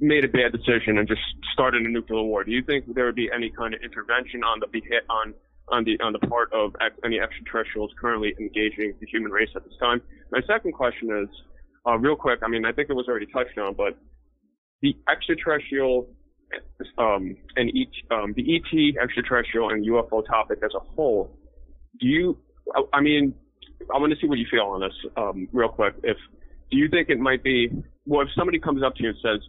made a bad decision and just started a nuclear war, do you think there would be any kind of intervention on the beha- on on the on the part of ex- any extraterrestrials currently engaging the human race at this time? My second question is, uh, real quick. I mean, I think it was already touched on, but the extraterrestrial um, and each um, the ET extraterrestrial and UFO topic as a whole. Do you? I, I mean, I want to see what you feel on this um, real quick. If do you think it might be well if somebody comes up to you and says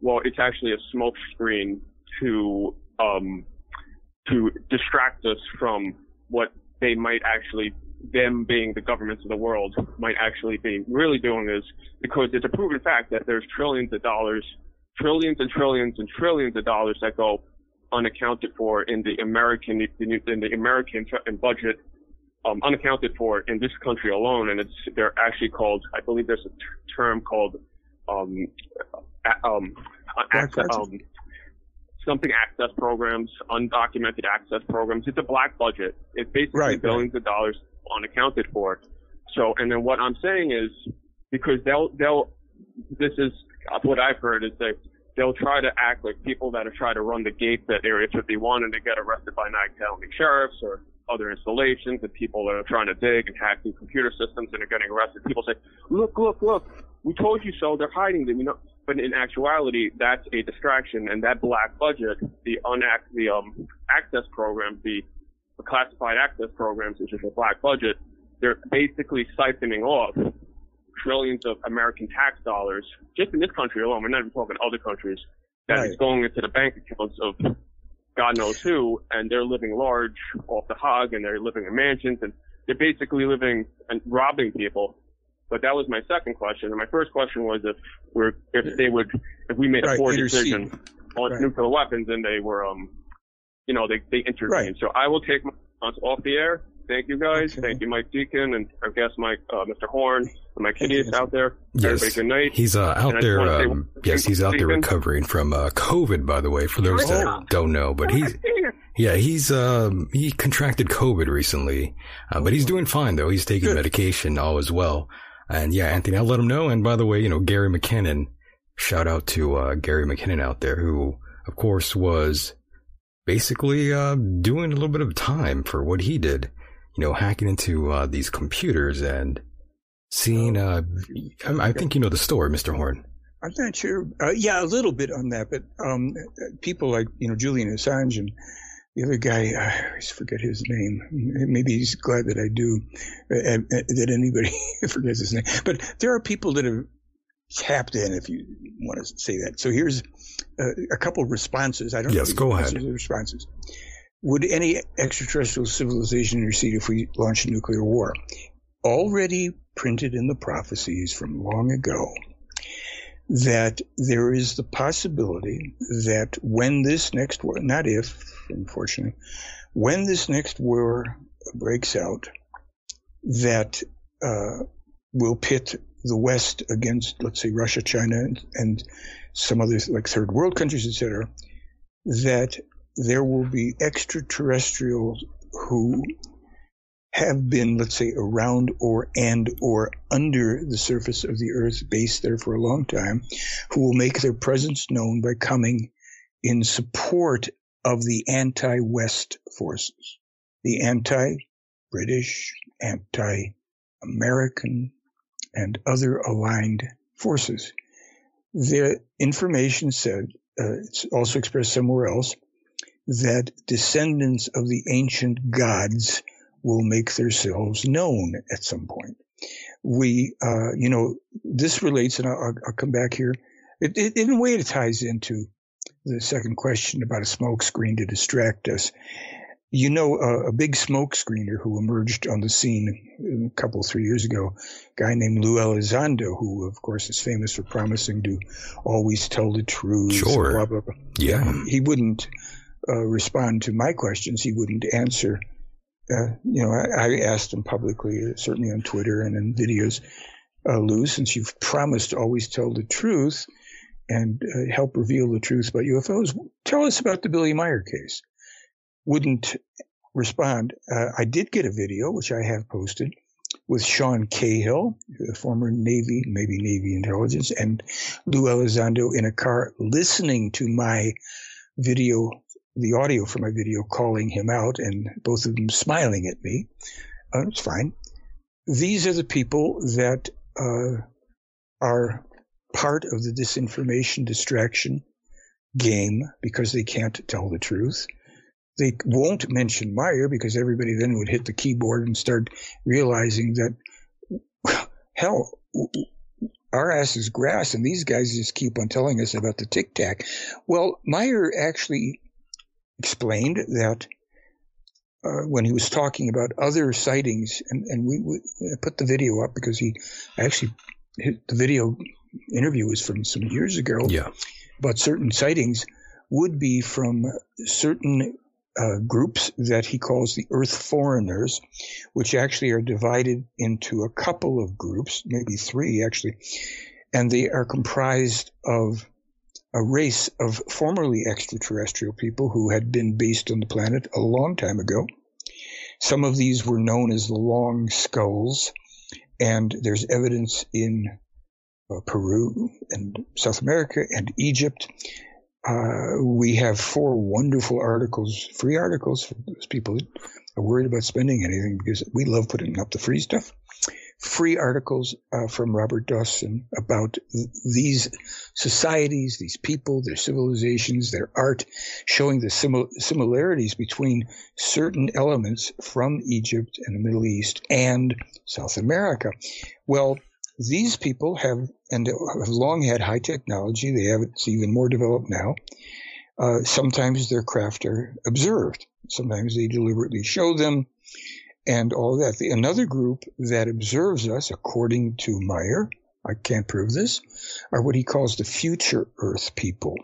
well it's actually a smoke screen to um to distract us from what they might actually them being the governments of the world might actually be really doing is because it's a proven fact that there's trillions of dollars trillions and trillions and trillions of dollars that go unaccounted for in the American in the American budget um, unaccounted for in this country alone, and it's they're actually called. I believe there's a t- term called um, a- um, access, um, something access programs, undocumented access programs. It's a black budget. It's basically Right, right. billions of dollars unaccounted for. So, and then what I'm saying is because they'll they'll this is what I've heard is that they'll try to act like people that are trying to run the gates at Area 51 and they get arrested by Nye County sheriffs or other installations and people that are trying to dig and hack these computer systems and are getting arrested. People say, look, look, look, we told you so. They're hiding them. You know, but in actuality, that's a distraction. And that black budget, the unact, the um access programs, the, the classified access programs, which is a black budget, they're basically siphoning off trillions of American tax dollars just in this country alone. We're not even talking other countries that is Right. going into the bank accounts of God knows who, and they're living large off the hog, and they're living in mansions, and they're basically living and robbing people. But that was my second question, and my first question was if we're if they would if we made a Right, poor intercede. decision on Right. nuclear weapons, and they were um, you know, they they intervened. Right. So I will take my response off the air. Thank you guys. Okay. Thank you, Mike Decon, and our guest Mike, uh, Mr. Horn, and my Thank kiddies out there. Yes, Everybody, good night. he's uh, out there. Um, yes, he's out there recovering from uh, COVID. By the way, for those that don't know, but he's yeah, he's um, he contracted COVID recently, uh, but he's doing fine though. He's taking Good. medication all as well. And yeah, Anthony, I'll let him know. And by the way, you know Gary McKinnon. Shout out to uh, Gary McKinnon out there, who of course was basically uh, doing a little bit of time for what he did. You know, hacking into uh, these computers and seeing. Uh, I, I think you know the story, Mister Horn. I'm not sure. Uh, yeah, a little bit on that, but um, people like you know Julian Assange and the other guy, I always forget his name. Maybe he's glad that I do, uh, uh, that anybody forgets his name. But there are people that have tapped in, if you want to say that. So here's uh, a couple responses. I don't. Yes, if go ahead. Responses. Would any extraterrestrial civilization intercede if we launched a nuclear war? Already printed in the prophecies from long ago that there is the possibility that when this next war, not if, unfortunately, when this next war breaks out that uh, will pit the West against, let's say, Russia, China, and, and some other like third world countries, etc., that there will be extraterrestrials who have been, let's say, around or and or under the surface of the Earth, based there for a long time, who will make their presence known by coming in support of the anti-West forces, the anti-British, anti-American, and other aligned forces. The information said, uh, it's also expressed somewhere else, that descendants of the ancient gods will make themselves known at some point. We, uh, you know, this relates, and I'll, I'll come back here. It, it, in a way, it ties into the second question about a smoke screen to distract us. You know, a, a big smoke screener who emerged on the scene a couple, three years ago, a guy named Lou Elizondo, who, of course, is famous for promising to always tell the truth. Sure. Blah, blah, blah. Yeah. He wouldn't uh, respond to my questions. He wouldn't answer. Uh, you know, I, I, asked him publicly, certainly on Twitter and in videos, uh, Lou, since you've promised to always tell the truth and uh, help reveal the truth about UFOs, tell us about the Billy Meier case. Wouldn't respond. Uh, I did get a video, which I have posted, with Sean Cahill, former Navy, maybe Navy intelligence, and Lou Elizondo in a car listening to my video the audio for my video calling him out and both of them smiling at me. Uh, it's fine. These are the people that uh, are part of the disinformation distraction game because they can't tell the truth. They won't mention Meier because everybody then would hit the keyboard and start realizing that, hell, our ass is grass and these guys just keep on telling us about the tic tac. Well, Meier actually explained that uh, when he was talking about other sightings, and, and we, we, put the video up because he actually the video interview was from some years ago. Yeah. But certain sightings would be from certain uh, groups that he calls the Earth Foreigners, which actually are divided into a couple of groups, maybe three actually, and they are comprised of a race of formerly extraterrestrial people who had been based on the planet a long time ago. Some of these were known as the long skulls, and there's evidence in uh, Peru and South America and Egypt. Uh, we have four wonderful articles, free articles for those people that are worried about spending anything because we love putting up the free stuff free articles uh, from Robert Dawson about th- these societies, these people, their civilizations, their art, showing the simil- similarities between certain elements from Egypt and the Middle East and South America. Well, these people have and have long had high technology. They have it's even more developed now. Uh, sometimes their craft are observed. Sometimes they deliberately show them and all that. The, another group that observes us, according to Meier, I can't prove this, are what he calls the future Earth people,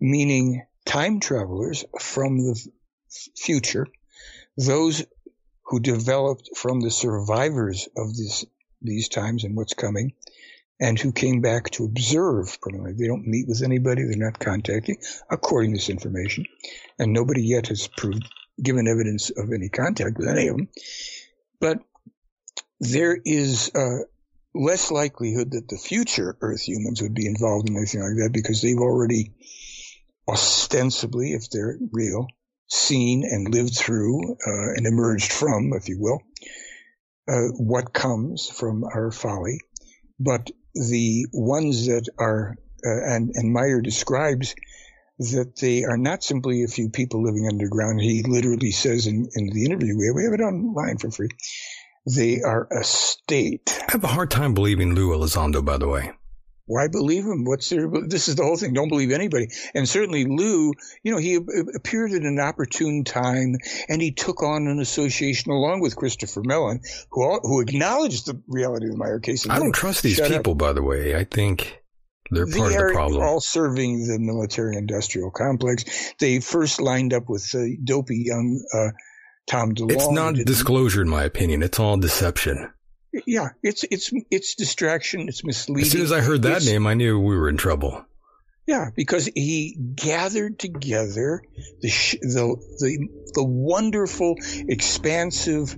meaning time travelers from the future, those who developed from the survivors of this, these times and what's coming, and who came back to observe. They don't meet with anybody, they're not contacting, according to this information, and nobody yet has proved given evidence of any contact with any of them. But there is uh, less likelihood that the future Earth humans would be involved in anything like that because they've already ostensibly, if they're real, seen and lived through uh, and emerged from, if you will, uh, what comes from our folly. But the ones that are, uh, and, and Meier describes that they are not simply a few people living underground. He literally says in, in the interview, we have, we have it online for free. They are a state. I have a hard time believing Lou Elizondo, by the way. Why believe him? What's there? This is the whole thing. Don't believe anybody. And certainly Lou, you know, he appeared at an opportune time and he took on an association along with Christopher Mellon, who who acknowledged the reality of the Meier case. I don't trust these people, up. by the way. I think they're part they of the problem. all serving the military industrial complex. They first lined up with the dopey young uh, Tom. It's not disclosure, in my opinion. It's all deception. Yeah, it's it's it's distraction. It's misleading. As soon as I heard that It's- name, I knew we were in trouble. Yeah, because he gathered together the sh- the the the wonderful, expansive,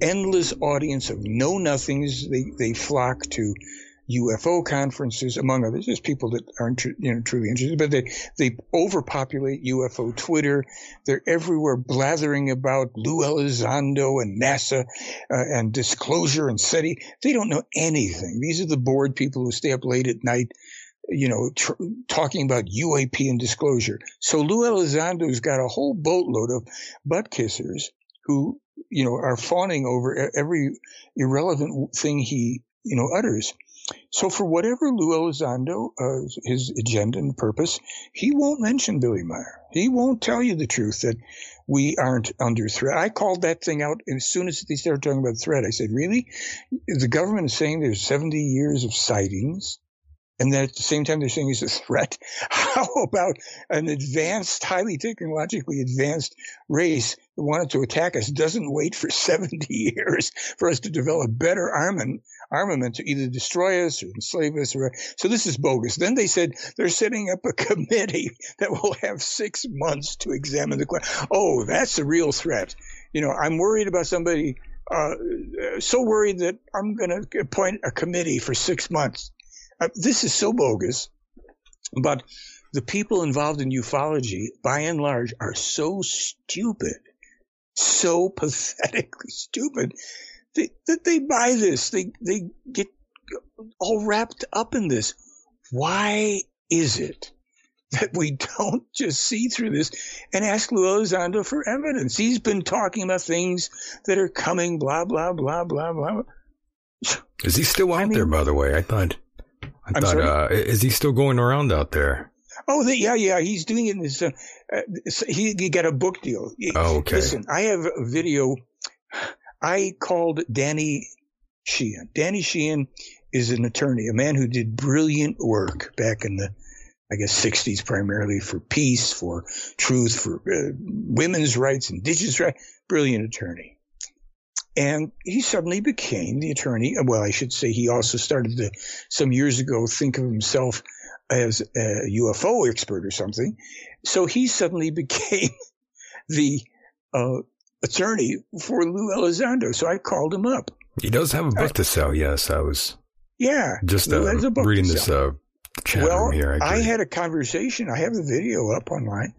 endless audience of know nothings. They they flock to UFO conferences, among others. There's people that aren't tru- you know truly interested, but they they overpopulate UFO Twitter. They're everywhere blathering about Lou Elizondo and NASA uh, and disclosure and SETI. They don't know anything. These are the bored people who stay up late at night you know, tr- talking about UAP and disclosure. So Lou Elizondo's got a whole boatload of butt kissers who, you know, are fawning over every irrelevant thing he, you know, utters. So for whatever Lou Elizondo, uh, his agenda and purpose, he won't mention Billy Meier. He won't tell you the truth that we aren't under threat. I called that thing out as soon as they started talking about threat. I said, really? The government is saying there's 70 years of sightings and then at the same time they're saying he's a threat. How about an advanced, highly technologically advanced race that wanted to attack us doesn't wait for 70 years for us to develop better armament, armament to either destroy us or enslave us or so this is bogus. Then they said they're setting up a committee that will have six months to examine the question. Oh, that's a real threat. You know, I'm worried about somebody uh, so worried that I'm going to appoint a committee for six months. Uh, this is so bogus, but the people involved in ufology, by and large, are so stupid, so pathetically stupid that, that they buy this. They they get all wrapped up in this. Why is it that we don't just see through this and ask Lou Elizondo for evidence? He's been talking about things that are coming, blah blah blah blah blah. Is he still out I mean- there, by the way? I thought. I I'm thought. sorry? Uh, is he still going around out there? Oh, the, yeah, yeah. He's doing it in uh, he, he got a book deal. Oh, okay. Listen, I have a video. I called Danny Sheehan. Danny Sheehan is an attorney, a man who did brilliant work back in the, I guess, 60s, primarily for peace, for truth, for uh, women's rights, indigenous rights. Brilliant attorney. And he suddenly became the attorney. Well, I should say he also started to, some years ago, think of himself as a UFO expert or something. So he suddenly became the uh, attorney for Lou Elizondo. So I called him up. He does have a book to sell. Yes, I was Yeah. just uh, a book to reading this uh, chat well, room here. I agree. had a conversation. I have the video up online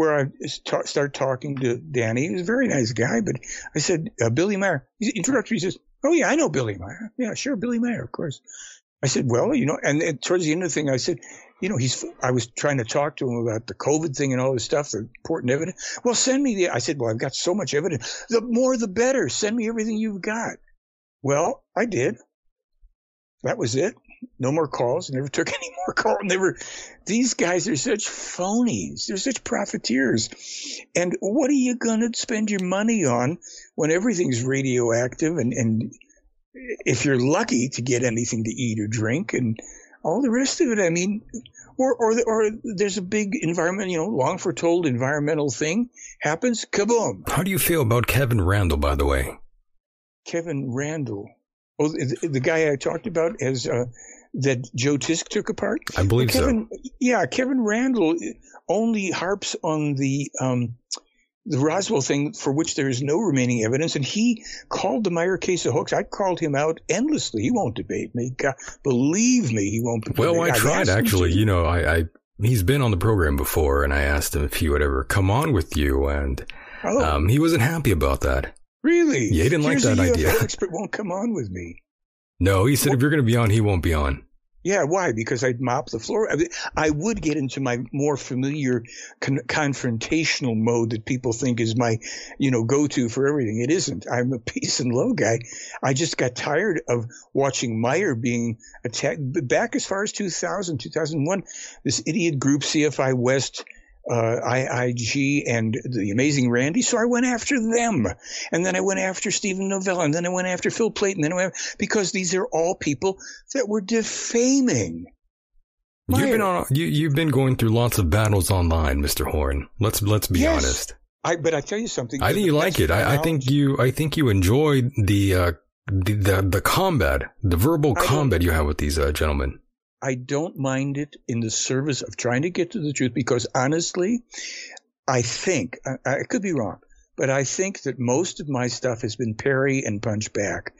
where I ta- started talking to Danny. He was a very nice guy, but I said, uh, Billy Meier. He introductory says, Oh, yeah, I know Billy Meier. Yeah, sure, Billy Meier, of course. I said, Well, you know, and, and towards the end of the thing, I said, you know, he's, I was trying to talk to him about the COVID thing and all this stuff, the important evidence. Well, send me the, I said, well, I've got so much evidence. The more, the better. Send me everything you've got. Well, I did. That was it. No more calls. Never took any more calls. Never. These guys are such phonies. They're such profiteers. And what are you going to spend your money on when everything's radioactive and, and if you're lucky to get anything to eat or drink and all the rest of it? I mean, or, or, or there's a big environment, you know, long foretold environmental thing happens. Kaboom. How do you feel about Kevin Randle, by the way? Kevin Randle. Oh, the, the guy I talked about as uh, that Joe Tisk took apart. I believe Kevin, yeah, Kevin Randle only harps on the um, the Roswell thing for which there is no remaining evidence, and he called the Meier case a hoax. I called him out endlessly. He won't debate me. God, believe me, he won't. so. Well, debate. I I've tried actually. You know, I, I he's been on the program before, and I asked him if he would ever come on with you, and Oh, um, he wasn't happy about that. Really? yeah, he didn't like that a idea. Expert won't come on with me. No, he said if you're going to be on, he won't be on. Yeah, why? Because I'd mop the floor. I, mean, I would get into my more familiar con- confrontational mode that people think is my, you know, go-to for everything. It isn't. I'm a peace and love guy. I just got tired of watching Meier being attacked back as far as 2000, 2001. This idiot group, CFI West, uh, IIG and the amazing Randi. So I went after them. And then I went after Steven Novella. And then I went after Phil Plait. And then I went, because these are all people that were defaming. You've been on. You you've been going through lots of battles online, Mister Horn. Let's let's be Yes. honest. I but I tell you something. I think you like it. I, I, think you I think you enjoy the uh, the, the, the combat, the verbal combat you have with these uh, gentlemen. I don't mind it in the service of trying to get to the truth because honestly, I think I, I could be wrong, but I think that most of my stuff has been parry and punch back,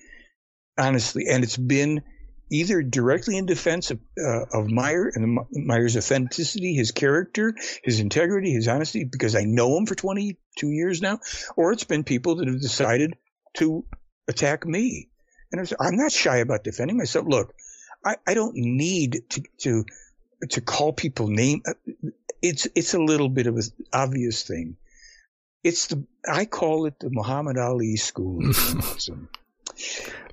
honestly, and it's been either directly in defense of, uh, of Meier and Meier's authenticity, his character, his integrity, his honesty, because I know him for 22 years now, or it's been people that have decided to attack me. And I'm not shy about defending myself. Look, I, I don't need to, to, to call people name. Uh, it's, it's a little bit of an obvious thing. It's the, I call it the Muhammad Ali school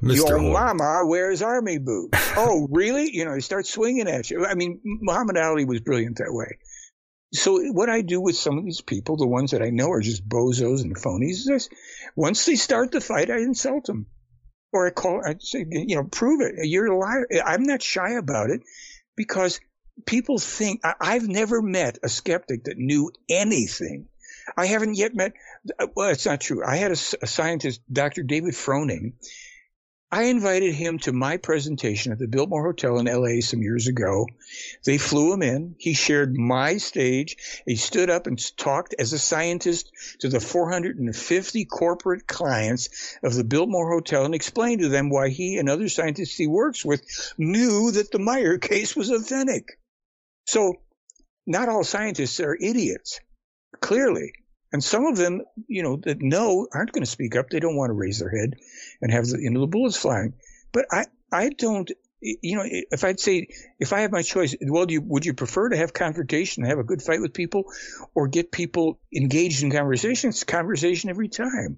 Mr. Your Horn. mama wears army boots. oh, really? You know, he starts swinging at you. I mean, Muhammad Ali was brilliant that way. So what I do with some of these people, the ones that I know are just bozos and phonies, is once they start the fight, I insult them. Or I call, uh, say, you know, prove it. You're a liar. I'm not shy about it because people think, I've never met a skeptic that knew anything. I haven't yet met, uh, well, it's not true. I had a, a scientist, Dr. David Froning, I invited him to my presentation at the Biltmore Hotel in LA some years ago. They flew him in. He shared my stage. He stood up and talked as a scientist to the 450 corporate clients of the Biltmore Hotel and explained to them why he and other scientists he works with knew that the Meier case was authentic. So not all scientists are idiots, clearly. And some of them, you know, that know aren't going to speak up. They don't want to raise their head and have the, you know, the bullets flying. But I, I don't, you know, if I'd say, if I have my choice, well, do you, would you prefer to have confrontation, have a good fight with people or get people engaged in conversations, conversation every time.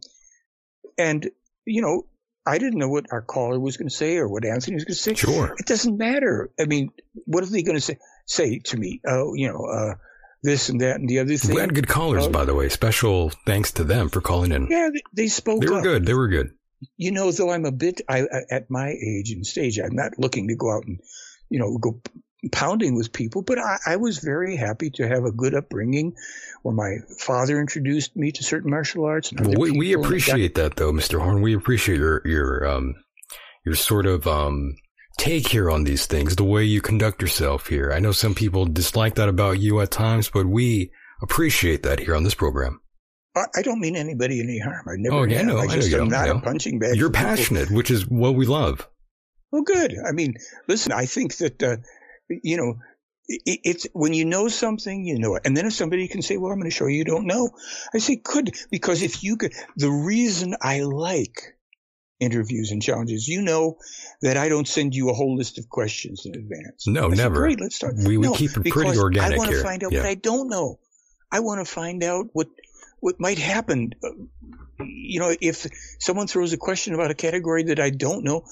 And, you know, I didn't know what our caller was going to say or what Anthony was going to say. Sure. It doesn't matter. I mean, what are they going to say, say to me? Oh, you know, uh, this and that and the other thing. We had good callers, uh, by the way. Special thanks to them for calling in. Yeah, they, they spoke. They were up. good. They were good. You know, though I'm a bit I, at my age and stage, I'm not looking to go out and you know go pounding with people, but I, I was very happy to have a good upbringing, where my father introduced me to certain martial arts. well, we, we appreciate that, though, Mr. Horn. We appreciate your your um your sort of um take here on these things, the way you conduct yourself here. I know some people dislike that about you at times, but we appreciate that here on this program. I don't mean anybody any harm. I never. Oh, yeah, no, I just I am not know. a punching bag. You're passionate, which is what we love. Well, good. I mean, listen. I think that uh, you know, it, it's when you know something, you know it. And then if somebody can say, "Well, I'm going to show you," you don't know. I say, "Good," because if you could, the reason I like interviews and challenges. You know that I don't send you a whole list of questions in advance. No, I never. Say, Great, let's start. We, we no, keep it pretty organic I want to find out yeah. what I don't know. I want to find out what what might happen. You know, if someone throws a question about a category that I don't know,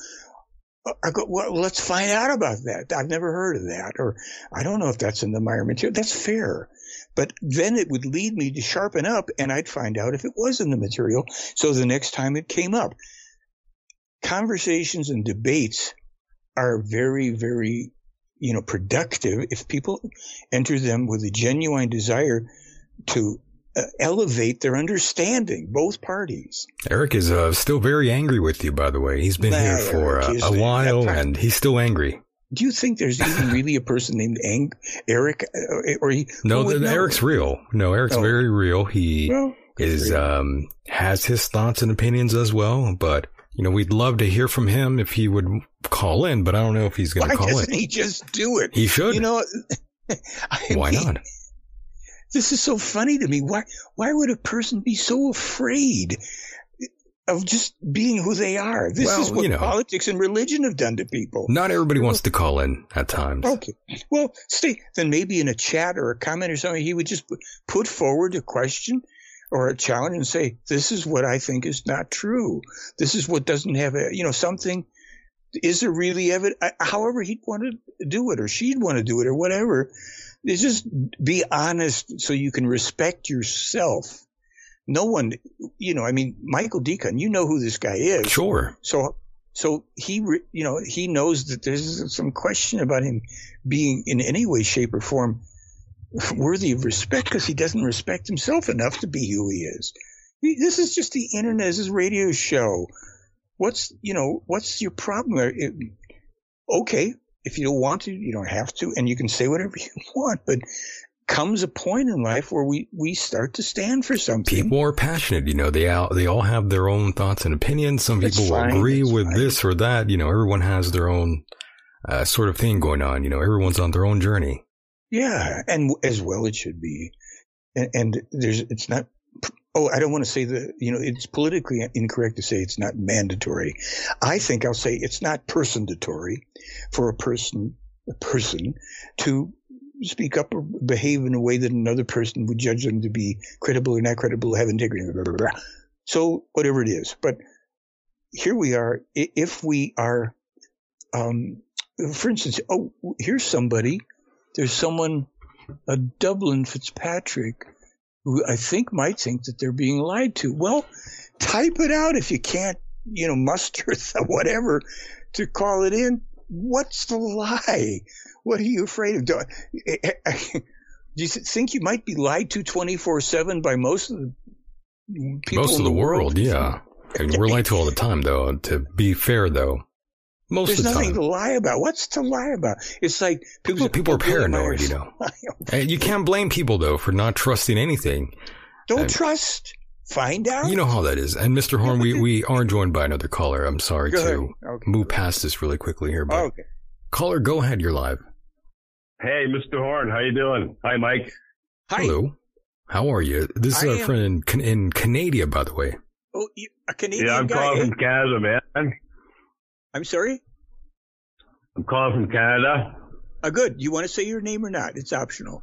I go, well, let's find out about that. I've never heard of that, or I don't know if that's in the Meier material. That's fair. But then it would lead me to sharpen up and I'd find out if it was in the material. So the next time it came up, conversations and debates are very, very, you know, productive if people enter them with a genuine desire to uh, elevate their understanding, both parties. Eric is uh, still very angry with you, by the way. He's been Nah, here for uh, a while and he's still angry. Do you think there's even really a person named Ang- Eric, uh, or he? No, the, know? Eric's real. No, Eric's Oh. very real. He Well, is um has his thoughts and opinions as well, but you know, we'd love to hear from him if he would call in, but I don't know if he's going to call doesn't in. he just do it? He should. You know, I Why mean, not? This is so funny to me. Why? Why would a person be so afraid of just being who they are? This Well, is what you know. politics and religion have done to people. Not everybody wants to call in at times. Okay. Well, stay. Then maybe in a chat or a comment or something, he would just put forward a question or a challenge and say, "This is what I think is not true. This is what doesn't have a, you know, something." Is there really evidence? However, he'd want to do it, or she'd want to do it, or whatever. It's just be honest, so you can respect yourself. No one, you know. I mean, Michael Decon, you know who this guy is. Sure. So, so he, you know, he knows that there's some question about him being in any way, shape, or form worthy of respect because he doesn't respect himself enough to be who he is. This is just the internet. This is radio show. What's you know what's your problem? It, okay, if you don't want to, you don't have to, and you can say whatever you want. But comes a point in life where we we start to stand for something. People are passionate, you know. They all they all have their own thoughts and opinions. Some people will agree with fine. this or that. You know, everyone has their own uh, sort of thing going on. You know, everyone's on their own journey. Yeah, and as well it should be. And, and there's it's not oh, I don't want to say that, you know, it's politically incorrect to say it's not mandatory. I think I'll say it's not personatory for a person, a person to speak up or behave in a way that another person would judge them to be credible or not credible, have integrity, blah, blah, blah. So whatever it is, but here we are. If we are, um, for instance, oh, here's somebody. There's someone, a Dublin Fitzpatrick, who I think might think that they're being lied to. Well, type it out if you can't, you know, muster the whatever to call it in. What's the lie? What are you afraid of? Do, eh, eh, eh, do you think you might be lied to 24 7 by most of the people? Most of the, the world, world, yeah. And we're lied to all the time, though. To be fair, though, most There's of the nothing time. to lie about. What's to lie about? It's like people, well, people are paranoid, you know. and uh, you can't blame people though for not trusting anything. Don't and, trust. Find out. You know how that is. And Mr. Horn, we, we are joined by another caller. I'm sorry go to okay. move past this really quickly here, but okay. caller, go ahead. You're live. Hey, Mr. Horn, how you doing? Hi, Mike. Hi. Hello. How are you? This is I our am... friend in, in Canada, by the way. Oh, a Canadian Yeah, I'm guy, calling from Canada, man. I'm sorry? I'm calling from Canada. Uh, good. You want to say your name or not? It's optional.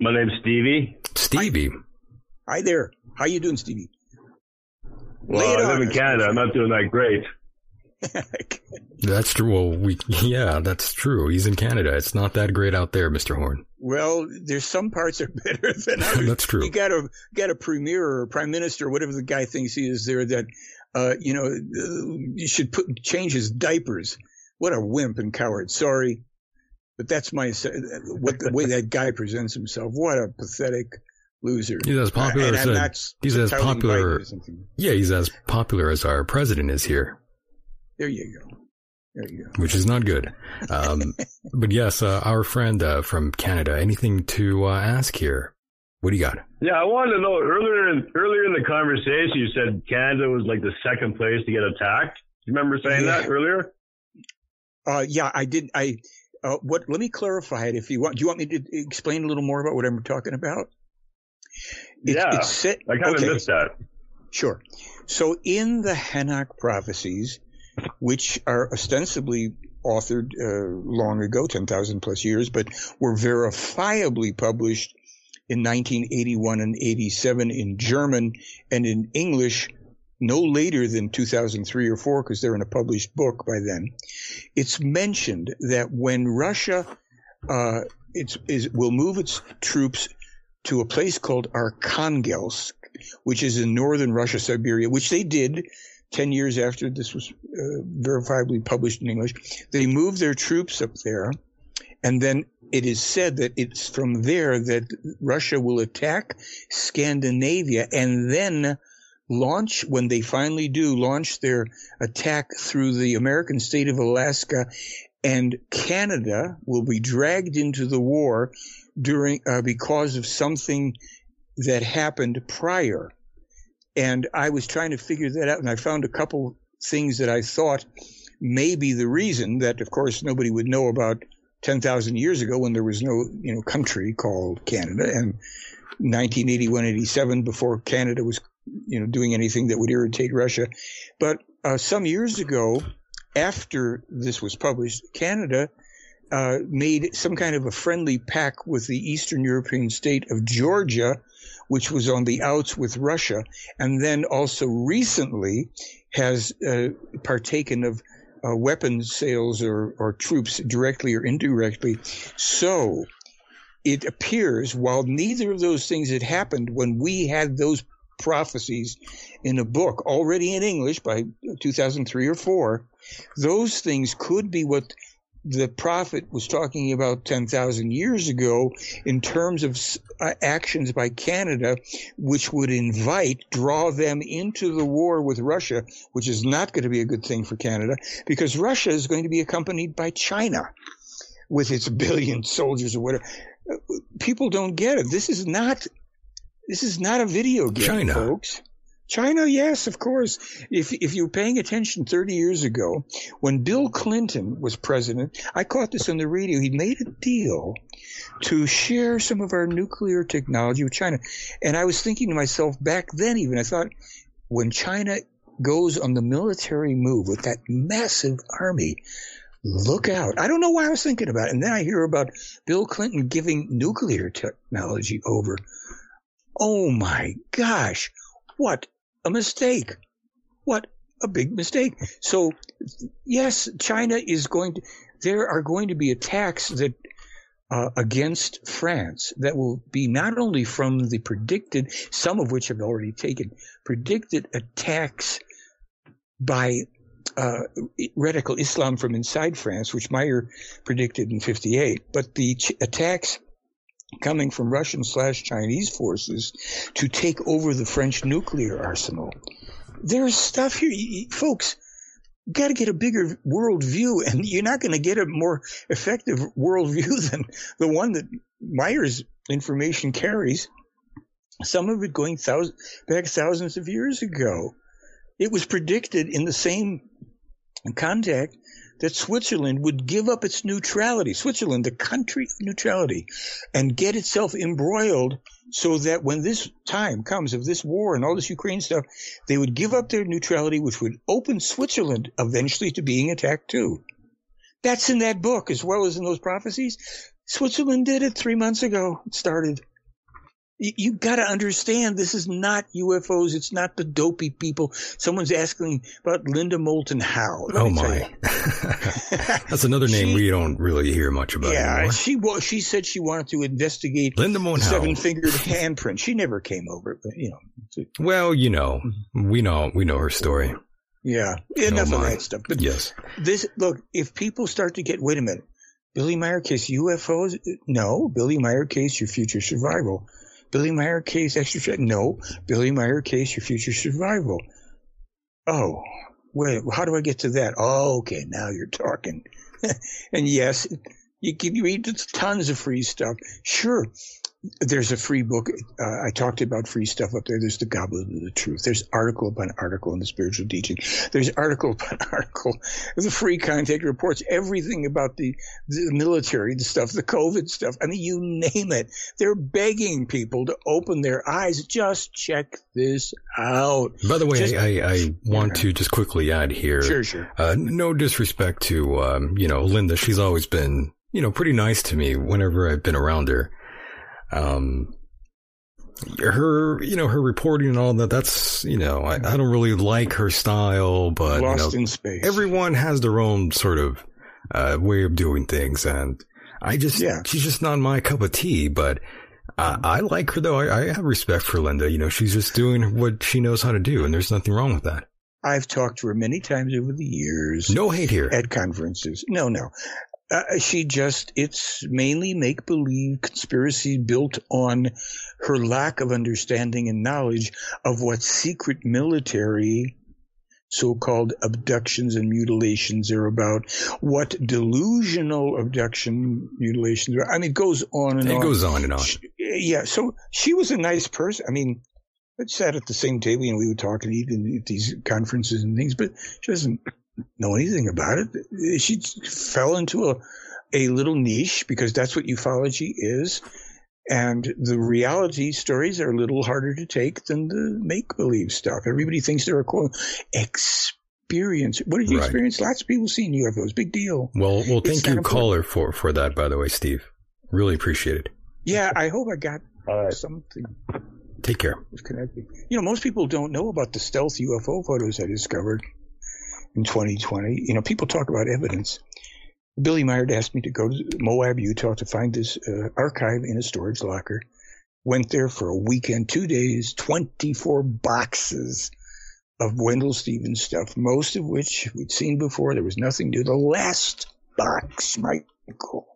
My name's Stevie. Stevie. Hi, Hi there. How you doing, Stevie? Well, I live in Canada. I'm not doing that great. that's true. Well, we yeah, that's true. He's in Canada. It's not that great out there, Mister Horn. Well, there's some parts are better than others. that's true. You got a got a premier or a prime minister, whatever the guy thinks he is there. That uh, you know, you should put change his diapers. What a wimp and coward. Sorry, but that's my what the way that guy presents himself. What a pathetic loser. He's as popular uh, as he's as popular. Yeah, he's as popular as our president is here. There you go. There you go. Which is not good. Um, but yes, uh, our friend uh, from Canada. Anything to uh, ask here? What do you got? Yeah, I wanted to know earlier in, earlier in the conversation, you said Canada was like the second place to get attacked. Do you remember saying yeah. that earlier? Uh, yeah, I did. I uh, what? Let me clarify it if you want. Do you want me to explain a little more about what I'm talking about? It, yeah, it's set, I kind of okay. missed that. Sure. So in the Henok prophecies, which are ostensibly authored uh, long ago, 10,000 plus years, but were verifiably published in 1981 and 87 in German and in English no later than 2003 or 4 because they're in a published book by then. It's mentioned that when Russia uh, is, will move its troops to a place called Arkhangelsk, which is in northern Russia, Siberia, which they did 10 years after this was uh, verifiably published in English. They moved their troops up there and then it is said that it's from there that Russia will attack Scandinavia and then launch, when they finally do, launch their attack through the American state of Alaska and Canada will be dragged into the war during, uh, because of something that happened prior. And I was trying to figure that out and I found a couple things that I thought may be the reason that, of course, nobody would know about 10,000 years ago when there was no, you know, country called Canada and 1981, 87 before Canada was, you know, doing anything that would irritate Russia. But uh, some years ago, after this was published, Canada uh, made some kind of a friendly pact with the Eastern European state of Georgia, which was on the outs with Russia, and then also recently has uh, partaken of uh, weapons sales or, or troops directly or indirectly. So it appears while neither of those things had happened when we had those prophecies in a book already in English by 2003 or 4, those things could be what the prophet was talking about 10,000 years ago in terms of uh, actions by Canada, which would invite, draw them into the war with Russia, which is not going to be a good thing for Canada because Russia is going to be accompanied by China with its billion soldiers or whatever. People don't get it. This is not, this is not a video game, China. folks. China, yes, of course. If if you were paying attention 30 years ago, when Bill Clinton was president, I caught this on the radio. He made a deal to share some of our nuclear technology with China. And I was thinking to myself back then, even I thought, when China goes on the military move with that massive army, look out. I don't know why I was thinking about it. And then I hear about Bill Clinton giving nuclear technology over. Oh my gosh. What a mistake. What a big mistake. So, yes, China is going to, there are going to be attacks that, uh, against France that will be not only from the predicted, some of which have already taken, predicted attacks by uh, radical Islam from inside France, which Meier predicted in 58, but the ch- attacks coming from Russian slash Chinese forces to take over the French nuclear arsenal. There's stuff here, folks. Got to get a bigger world view, and you're not going to get a more effective world view than the one that Meier's information carries. Some of it going thousands, back thousands of years ago. It was predicted in the same contact that Switzerland would give up its neutrality, Switzerland, the country of neutrality, and get itself embroiled so that when this time comes of this war and all this Ukraine stuff, they would give up their neutrality, which would open Switzerland eventually to being attacked too. That's in that book as well as in those prophecies. Switzerland did it three months ago. It started you, you got to understand this is not UFOs. It's not the dopey people. Someone's asking about Linda Moulton Howe. Let oh my, that's another name She- we don't really hear much about yeah, anymore. she wa- she said she wanted to investigate Linda Moulton Howe. seven fingered handprint. She never came over, but you know, Well, you know, mm-hmm. we know we know her story. yeah, oh, enough of that stuff. But Yes. this look, if people start to get, wait a minute, Billy Meier case UFOs? No, Billy Meier case your future survival. Billy Meier case extra no, Billy Meier case your future survival. Oh, wait, how do I get to that? Oh, okay, now you're talking. and yes, you can read tons of free stuff. Sure, there's a free book. Uh, I talked about free stuff up there. There's the Goblet of the Truth. There's article upon article in the spiritual teaching. There's article upon article. The free contact reports everything about the, the military, the stuff, the COVID stuff. I mean, you name it. They're begging people to open their eyes. Just check this out. By the way, Just- I, I want to just quickly add here. Sure, sure. Uh, no disrespect to, um, you know, Linda. She's always been, you know, pretty nice to me whenever I've been around her. Um, her, you know, her reporting and all that, that's, you know, I, I don't really like her style, but, you Lost know, in space. everyone has their own sort of, uh, way of doing things. And I just, Yeah. she's just not my cup of tea, but I, I like her though. I, I have respect for Linda. You know, she's just doing what she knows how to do and there's nothing wrong with that. I've talked to her many times over the years. No hate here. at conferences. No, no. Uh, she just, it's mainly make believe conspiracy built on her lack of understanding and knowledge of what secret military so called abductions and mutilations are about, what delusional abduction mutilations are. I mean, it goes on and on. It goes on and on. She- yeah, so she was a nice person. I mean, I sat at the same table and we would talk and eat at these conferences and things, but she doesn't know anything about it. She fell into a, a little niche because that's what ufology is. And the reality stories are a little harder to take than the make believe stuff. Everybody thinks they're a quote experience. What did you Right. experience? Lots of people seen UFOs. Big deal. Well, well, thank you, important. caller, for for that. By the way, Steve, really appreciate it. Yeah, I hope I got All right. something. Take care. was connected. You know, most people don't know about the stealth UFO photos I discovered in 2020. You know, people talk about evidence. Billy Meier asked me to go to Moab, Utah to find this uh, archive in a storage locker. Went there for a weekend, two days, 24 boxes of Wendell Stevens stuff, most of which we'd seen before. There was nothing new. The last box, Michael.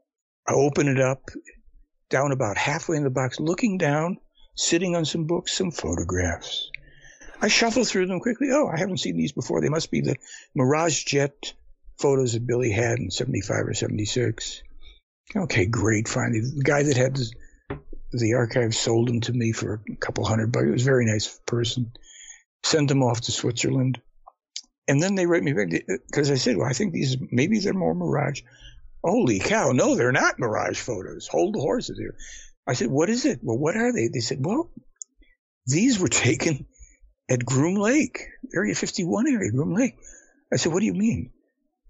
I open it up, down about halfway in the box, looking down, sitting on some books, some photographs. I shuffle through them quickly. Oh, I haven't seen these before. They must be the Mirage Jet photos that Billy had in 75 or 76. Okay, great. Finally, the guy that had the, archive sold them to me for a couple hundred bucks. He was a very nice person. Sent them off to Switzerland. And then they write me back because uh, I said, well, I think these, maybe they're more Mirage. Holy cow. No, they're not Mirage photos. Hold the horses here. I said, what is it? Well, what are they? They said, well, these were taken at Groom Lake, Area 51 area, Groom Lake. I said, what do you mean?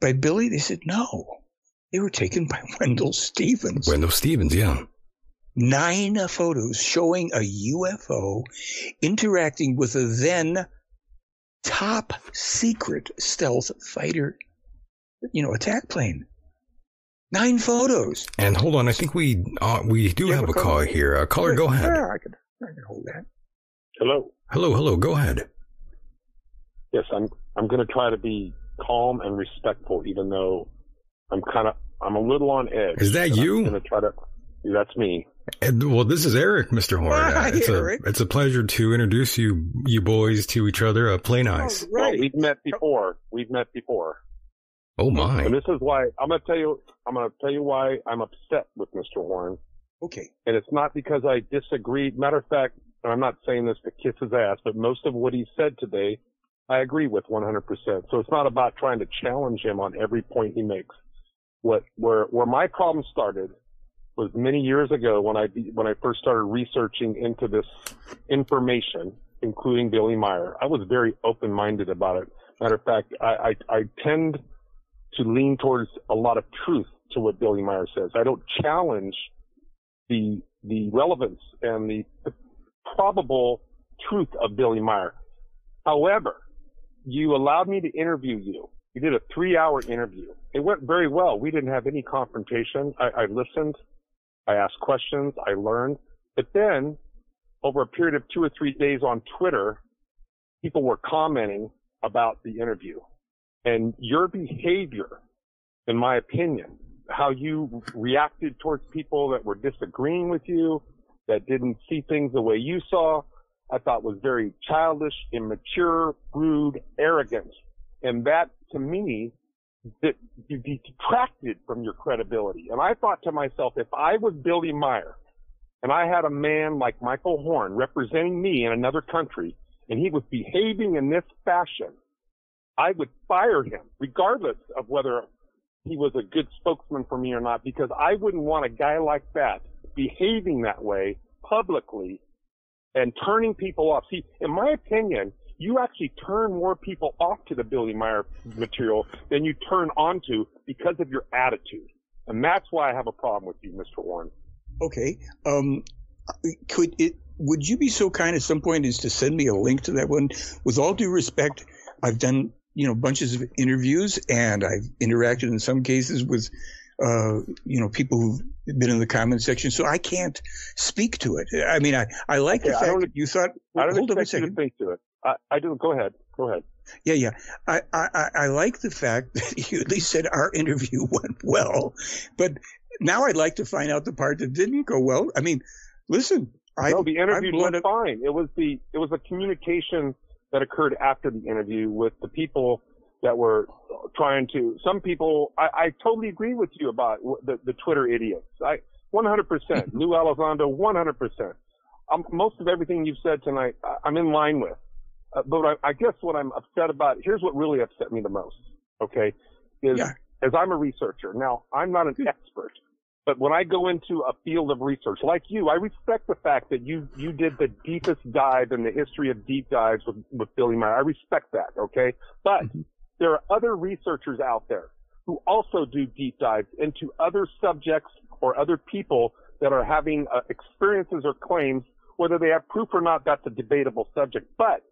By Billy? They said, no. They were taken by Wendell Stevens. Wendell Stevens, yeah. Nine photos showing a UFO interacting with a then top secret stealth fighter, you know, attack plane. Nine photos. And hold on, I think we uh, we do have, have, a call, here. Uh, caller, go ahead. Yeah, I can, I can hold that. Hello. Hello, hello. Go ahead. Yes, I'm. I'm going to try to be calm and respectful, even though I'm kind of. I'm a little on edge. Is that you? I'm going to try to. That's me. And, well, this is Eric, Mr. Horn. Hi, it's Eric. a it's a pleasure to introduce you you boys to each other. Uh, play nice. Oh, right. Well, we've met before. We've met before. Oh my! And this is why I'm going to tell you. I'm going to tell you why I'm upset with Mr. Horn. Okay. And it's not because I disagree. Matter of fact, I'm not saying this to kiss his ass, but most of what he said today, I agree with 100%. So it's not about trying to challenge him on every point he makes. What where where my problem started was many years ago when I when I first started researching into this information, including Billy Meier. I was very open-minded about it. Matter of fact, I, I, I tend to lean towards a lot of truth to what Billy Meier says. I don't challenge the the relevance and the probable truth of Billy Meier. However, you allowed me to interview you. You did a three hour interview. It went very well. We didn't have any confrontation. I, I listened. I asked questions. I learned. But then over a period of two or three days on Twitter, people were commenting about the interview and your behavior, in my opinion, how you reacted towards people that were disagreeing with you, that didn't see things the way you saw, I thought was very childish, immature, rude, arrogant. And that to me, that you detracted from your credibility. And I thought to myself, if I was Billy Meier and I had a man like Michael Horn representing me in another country and he was behaving in this fashion, I would fire him regardless of whether he was a good spokesman for me or not because I wouldn't want a guy like that behaving that way publicly and turning people off. See, in my opinion, you actually turn more people off to the Billy Meier material than you turn onto because of your attitude. And that's why I have a problem with you, Mr. Warren. Okay. Um, could it, would you be so kind at some point as to send me a link to that one? With all due respect, I've done, you know, bunches of interviews and I've interacted in some cases with uh, you know, people who've been in the comment section, so I can't speak to it. I mean, I, I like the fact that you thought. I don't hold expect on a second. you to speak to it. I, I do. Go ahead. Go ahead. Yeah, yeah. I, I, I like the fact that you at least said our interview went well, but now I'd like to find out the part that didn't go well. I mean, listen. I, no, the interview went fine. It was the it was the communication that occurred after the interview with the people that were trying to. Some people, I, I totally agree with you about the, the Twitter idiots. I 100%. Lou Elizondo, 100%. Um, most of everything you've said tonight, I, I'm in line with. Uh, but I, I guess what I'm upset about, here's what really upset me the most, okay, is Yeah. as I'm a researcher. Now, I'm not an expert, but when I go into a field of research like you, I respect the fact that you, you did the deepest dive in the history of deep dives with, with Billy Meier. I respect that, okay? But there are other researchers out there who also do deep dives into other subjects or other people that are having uh, experiences or claims, whether they have proof or not, that's a debatable subject. But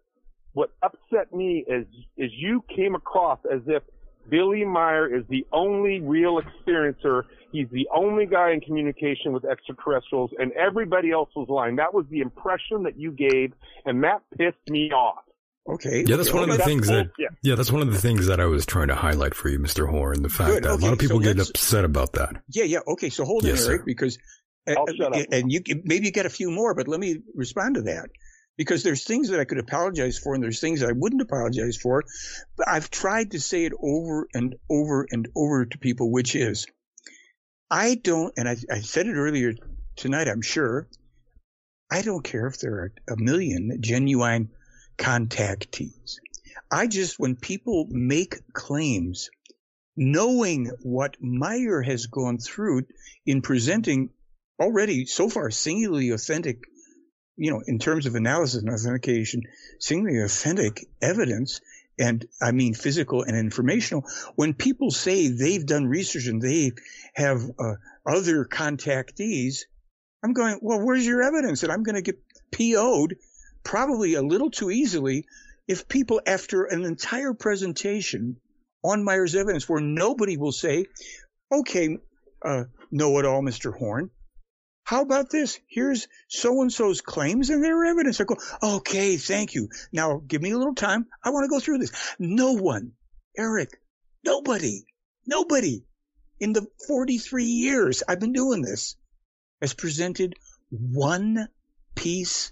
what upset me is, is you came across as if Billy Meier is the only real experiencer. He's the only guy in communication with extraterrestrials and everybody else was lying. That was the impression that you gave and that pissed me off. Okay. Yeah, that's one of the That's things that bullshit. Yeah, that's one of the things that I was trying to highlight for you, Mr. Horn. The fact Good, that a lot of people so get upset about that. Yeah, yeah. Okay, so hold Yes, on, Eric, sir. because uh, I'll shut up. and you maybe you get a few more, but let me respond to that because there's things that I could apologize for, and there's things that I wouldn't apologize for. But I've tried to say it over and over and over to people, which is, I don't, and I, I said it earlier tonight. I'm sure. I don't care if there are a million genuine contactees. I just, when people make claims, knowing what Meier has gone through in presenting already so far singularly authentic, you know, in terms of analysis and authentication, singularly authentic evidence, and I mean physical and informational. When people say they've done research and they have uh, other contactees, I'm going, well, where's your evidence? And I'm going to get PO'd probably a little too easily if people, after an entire presentation on Meier's evidence, where nobody will say, okay, uh, know it all, Mr. Horn. How about this? Here's so and so's claims and their evidence. I go, okay, thank you. Now give me a little time. I want to go through this. No one, Eric, nobody, nobody in the 43 years I've been doing this has presented one piece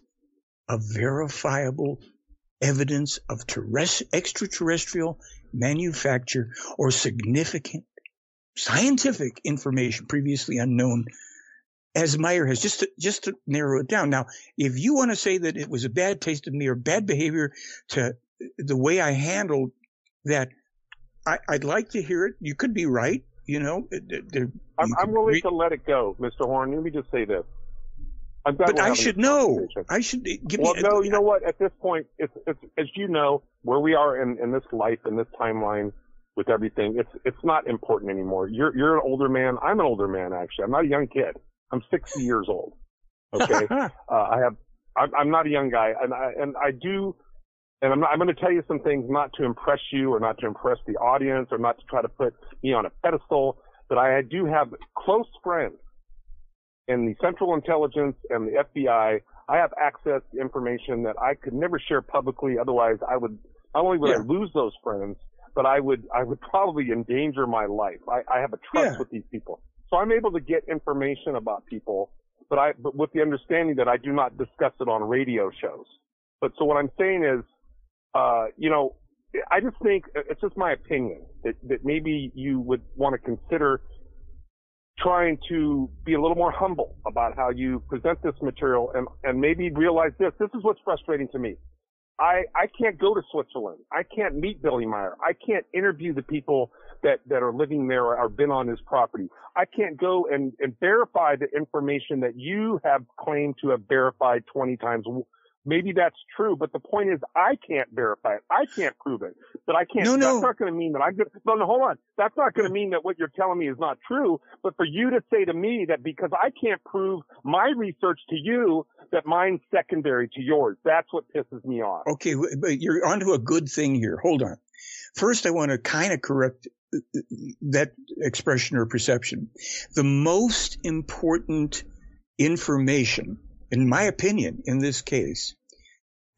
of verifiable evidence of terrest- extraterrestrial manufacture or significant scientific information previously unknown as Meier has just to, just to narrow it down. Now, if you want to say that it was a bad taste of me or bad behavior to the way I handled that, I, I'd like to hear it. You could be right. You know, I'm, you I'm willing re- to let it go, Mr. Horn. Let me just say this. But I should know. I should give well, me. no, you know what? At this point, it's, it's as you know, where we are in, in this life, in this timeline, with everything, it's it's not important anymore. You're you're an older man. I'm an older man, actually. I'm not a young kid. I'm 60 years old. Okay, uh, I have. I'm, I'm not a young guy, and I and I do. And I'm, not, I'm going to tell you some things not to impress you or not to impress the audience or not to try to put me on a pedestal, but I do have close friends in the Central Intelligence and the FBI, I have access to information that I could never share publicly. Otherwise, I would not only would I lose those friends, but I would I would probably endanger my life. I, I have a trust Yeah. with these people, so I'm able to get information about people, but I but with the understanding that I do not discuss it on radio shows. But so what I'm saying is, uh, you know, I just think it's just my opinion that that maybe you would want to consider trying to be a little more humble about how you present this material and, and maybe realize this. This is what's frustrating to me. I, I can't go to Switzerland. I can't meet Billy Meier. I can't interview the people that, that are living there or have been on his property. I can't go and, and verify the information that you have claimed to have verified 20 times. Maybe that's true, but the point is I can't verify it. I can't prove it. But I can't, No, no. that's not going to mean that I'm to, no, no, hold on. That's not going to mean that what you're telling me is not true. But for you to say to me that because I can't prove my research to you, that mine's secondary to yours, that's what pisses me off. Okay, but you're onto a good thing here. Hold on. First, I want to kind of correct uh, that expression or perception. The most important information, in my opinion, in this case,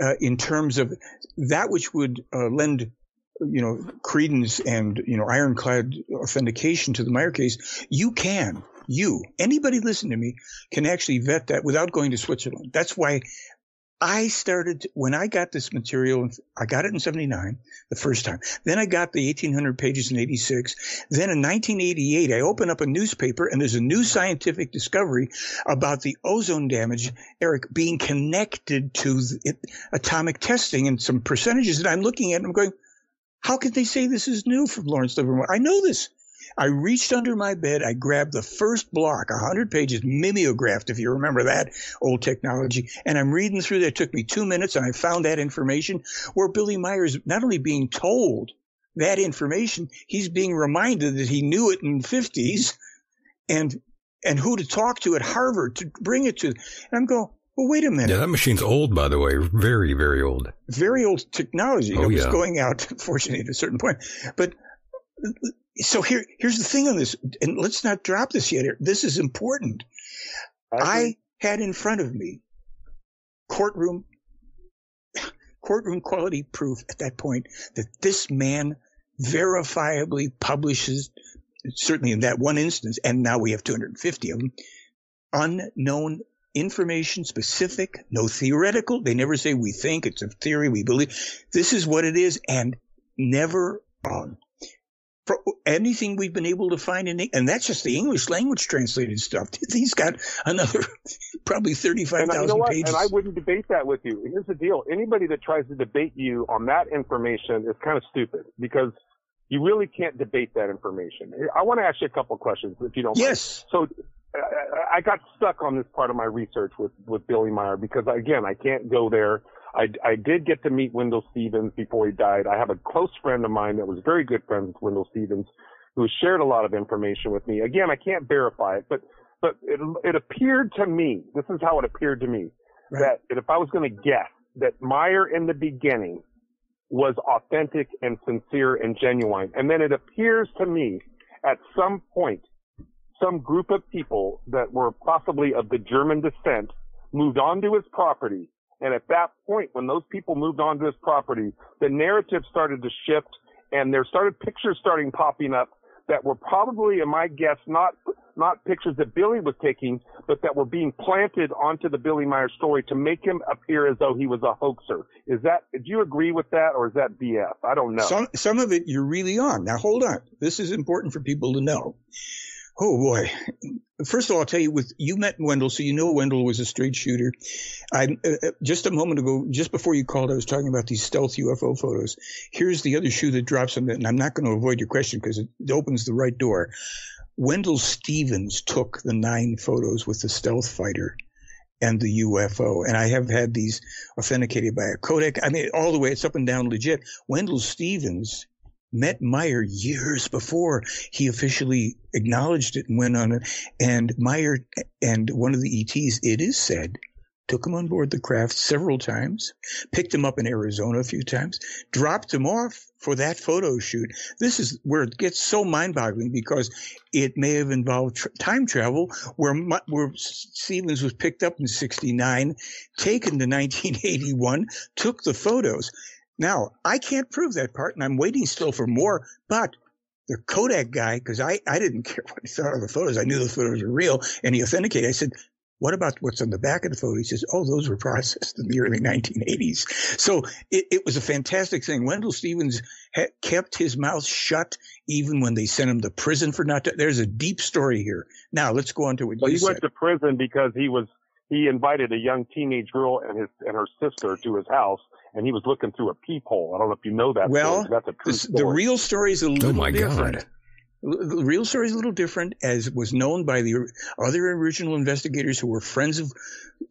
uh, in terms of that which would uh, lend, you know, credence and you know ironclad authentication to the Meier case, you can, you, anybody listen to me, can actually vet that without going to Switzerland. That's why I started when I got this material. I got it in '79 the first time. Then I got the 1,800 pages in '86. Then in 1988, I open up a newspaper and there's a new scientific discovery about the ozone damage, Eric, being connected to atomic testing and some percentages that I'm looking at. And I'm going, how could they say this is new from Lawrence Livermore? I know this. I reached under my bed. I grabbed the first block, 100 pages, mimeographed, if you remember that old technology. And I'm reading through that. It took me two minutes and I found that information where Billy Meier's not only being told that information, he's being reminded that he knew it in the 50s and, and who to talk to at Harvard to bring it to. And I'm going, well, wait a minute. Yeah, that machine's old, by the way. Very, very old. Very old technology. Oh, it was yeah. going out, fortunately, at a certain point. But so here, here's the thing on this, and let's not drop this yet. This is important. I had in front of me courtroom courtroom quality proof at that point that this man verifiably publishes, certainly in that one instance, and now we have 250 of them, unknown information specific, no theoretical. They never say we think it's a theory, we believe. This is what it is, and never um, anything we've been able to find in, and that's just the English language translated stuff. He's got another probably 35,000 you know pages. And I wouldn't debate that with you. Here's the deal. Anybody that tries to debate you on that information is kind of stupid because you really can't debate that information. I want to ask you a couple of questions if you don't yes. mind. Yes. So I got stuck on this part of my research with, with Billy Meier because again, I can't go there. I, I did get to meet Wendell Stevens before he died. I have a close friend of mine that was very good friends with Wendell Stevens who shared a lot of information with me. Again, I can't verify it, but, but it, it appeared to me, this is how it appeared to me, right. that if I was going to guess that Meier in the beginning was authentic and sincere and genuine. And then it appears to me at some point some group of people that were possibly of the German descent moved onto his property. And at that point, when those people moved onto his property, the narrative started to shift and there started pictures starting popping up that were probably, in my guess, not not pictures that Billy was taking, but that were being planted onto the Billy Meier story to make him appear as though he was a hoaxer. Is that? Do you agree with that, or is that BS? I don't know. Some some of it you're really on. Now hold on. This is important for people to know. Oh boy. First of all, I'll tell you, with you met Wendell, so you know Wendell was a straight shooter. I uh, uh, just a moment ago, just before you called, I was talking about these stealth UFO photos. Here's the other shoe that drops on that, and I'm not going to avoid your question because it opens the right door. Wendell Stevens took the nine photos with the stealth fighter and the UFO. And I have had these authenticated by a Kodak. I mean, all the way, it's up and down legit. Wendell Stevens met Meier years before he officially acknowledged it and went on it. And Meier and one of the ETs, it is said, took him on board the craft several times, picked him up in Arizona a few times, dropped him off for that photo shoot. This is where it gets so mind boggling because it may have involved time travel where, where Stevens was picked up in 69, taken to 1981, took the photos. Now, I can't prove that part, and I'm waiting still for more, but the Kodak guy, because I, I didn't care what he thought of the photos. I knew the photos were real, and he authenticated. I said, what about what's on the back of the photo? He says, oh, those were processed in the early 1980s. So it, it was a fantastic thing. Wendell Stevens ha- kept his mouth shut even when they sent him to prison for not. To, there's a deep story here. Now let's go on to what well, you he said. went to prison because he was he invited a young teenage girl and his and her sister to his house and he was looking through a peephole. I don't know if you know that. Well, story. that's a true the, story. the real story is a oh, little oh my different. God. The real story is a little different, as was known by the other original investigators who were friends of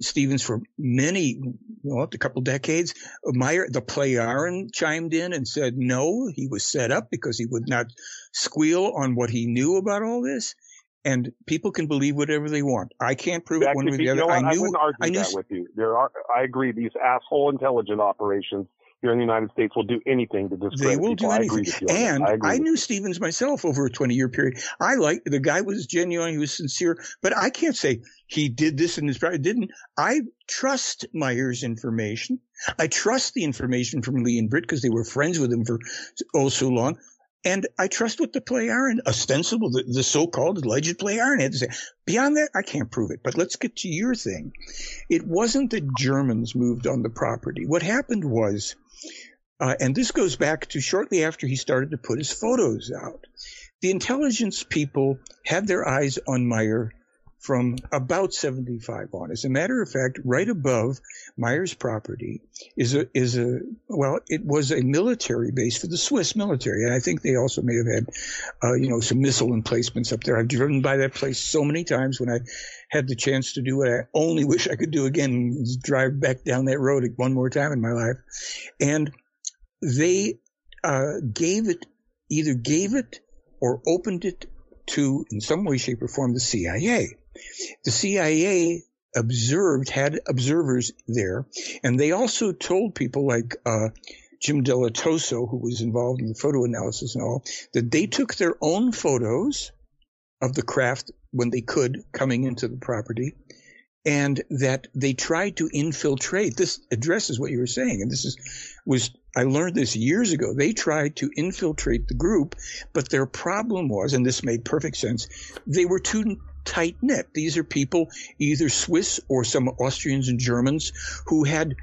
Stevens for many, well, a couple decades. Meier, the Plejaren chimed in and said no, he was set up because he would not squeal on what he knew about all this and people can believe whatever they want. I can't prove that it one way or the other. You know I I knew. wouldn't argue I knew. that with you. There are. I agree. These asshole intelligent operations here in the United States will do anything to discredit They will people. do I anything. you. And I, I, knew Stevens myself over a 20 year period. I like the guy was genuine. He was sincere, but I can't say he did this in his private. Didn't I trust Meier's information? I trust the information from Lee and Brit because they were friends with him for oh so long. And I trust what the play Plejaren, ostensible, the, the so-called alleged Plejaren had to say. Beyond that, I can't prove it. But let's get to your thing. It wasn't that Germans moved on the property. What happened was, uh, and this goes back to shortly after he started to put his photos out. The intelligence people had their eyes on Meier from about 75 on. As a matter of fact, right above Meier's property is a is a well, it was a military base for the Swiss military, and I think they also may have had, uh, you know, some missile emplacements up there. I've driven by that place so many times when I had the chance to do what I only wish I could do again, drive back down that road one more time in my life, and they uh, gave it either gave it or opened it to in some way, shape, or form the CIA. The CIA observed, had observers there, and they also told people like uh, Jim Dilettoso, who was involved in the photo analysis and all, that they took their own photos of the craft when they could coming into the property, and that they tried to infiltrate. This addresses what you were saying, and this is was I learned this years ago. They tried to infiltrate the group, but their problem was, and this made perfect sense, they were too tight knit. These are people, either Swiss or some Austrians and Germans, who had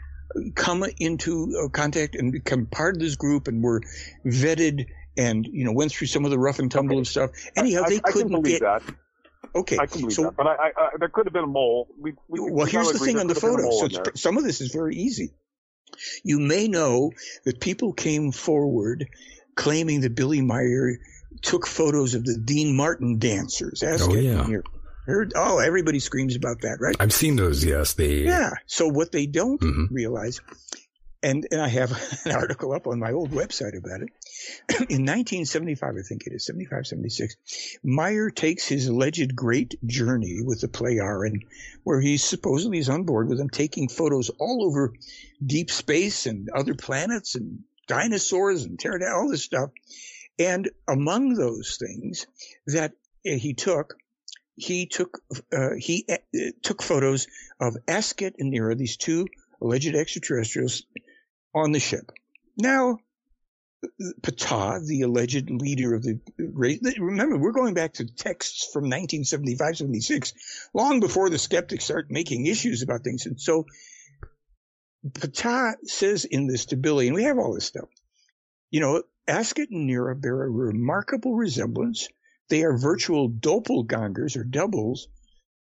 come into uh, contact and become part of this group and were vetted and you know went through some of the rough and tumble okay. of stuff. Anyhow, I, they I couldn't believe get. That. Okay, I can believe so, that, but I, I, I, there could have been a mole. We, we, well, we here's the thing on the photo. So some of this is very easy. You may know that people came forward claiming that Billy Meier took photos of the Dean Martin dancers. Ask oh yeah. Heard, oh, everybody screams about that, right? I've seen those. Yes, they. Yeah. So what they don't Mhm. realize, and and I have an article up on my old website about it. In 1975, I think it is 75, 76, Meier takes his alleged great journey with the Plejaren, where he supposedly is on board with them, taking photos all over deep space and other planets and dinosaurs and pterodactyls, all this stuff. And among those things that uh, he took, he took uh, he uh, took photos of Asket and Nira, these two alleged extraterrestrials, on the ship. Now, Ptah, the alleged leader of the race, remember we're going back to texts from 1975, 76, long before the skeptics start making issues about things. And so, Ptah says in this to Billy, and we have all this stuff. You know, Asket and Nira bear a remarkable resemblance. They are virtual doppelgangers or doubles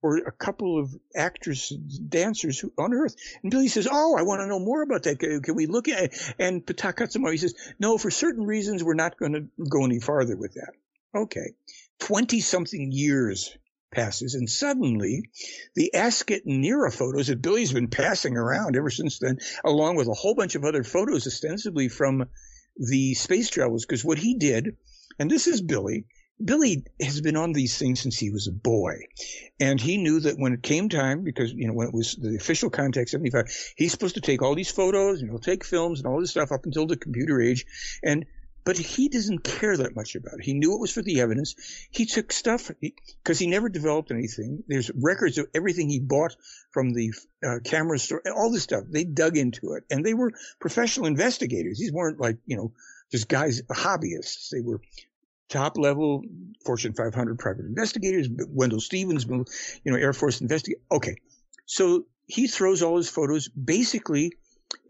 or a couple of actors, dancers who, on Earth. And Billy says, "Oh, I want to know more about that. Can, can we look at?" it? And. He says, "No, for certain reasons, we're not going to go any farther with that." Okay, twenty something years passes, and suddenly, the Asket and Nira photos that Billy's been passing around ever since then, along with a whole bunch of other photos, ostensibly from the space travels, because what he did, and this is Billy. Billy has been on these things since he was a boy. And he knew that when it came time, because, you know, when it was the official contact 75, he's supposed to take all these photos, you know, take films and all this stuff up until the computer age. And, but he doesn't care that much about it. He knew it was for the evidence. He took stuff because he never developed anything. There's records of everything he bought from the uh, camera store, all this stuff. They dug into it and they were professional investigators. These weren't like, you know, just guys, hobbyists. They were top level Fortune 500 private investigators, Wendell Stevens, you know, Air Force investigator. Okay. So he throws all his photos basically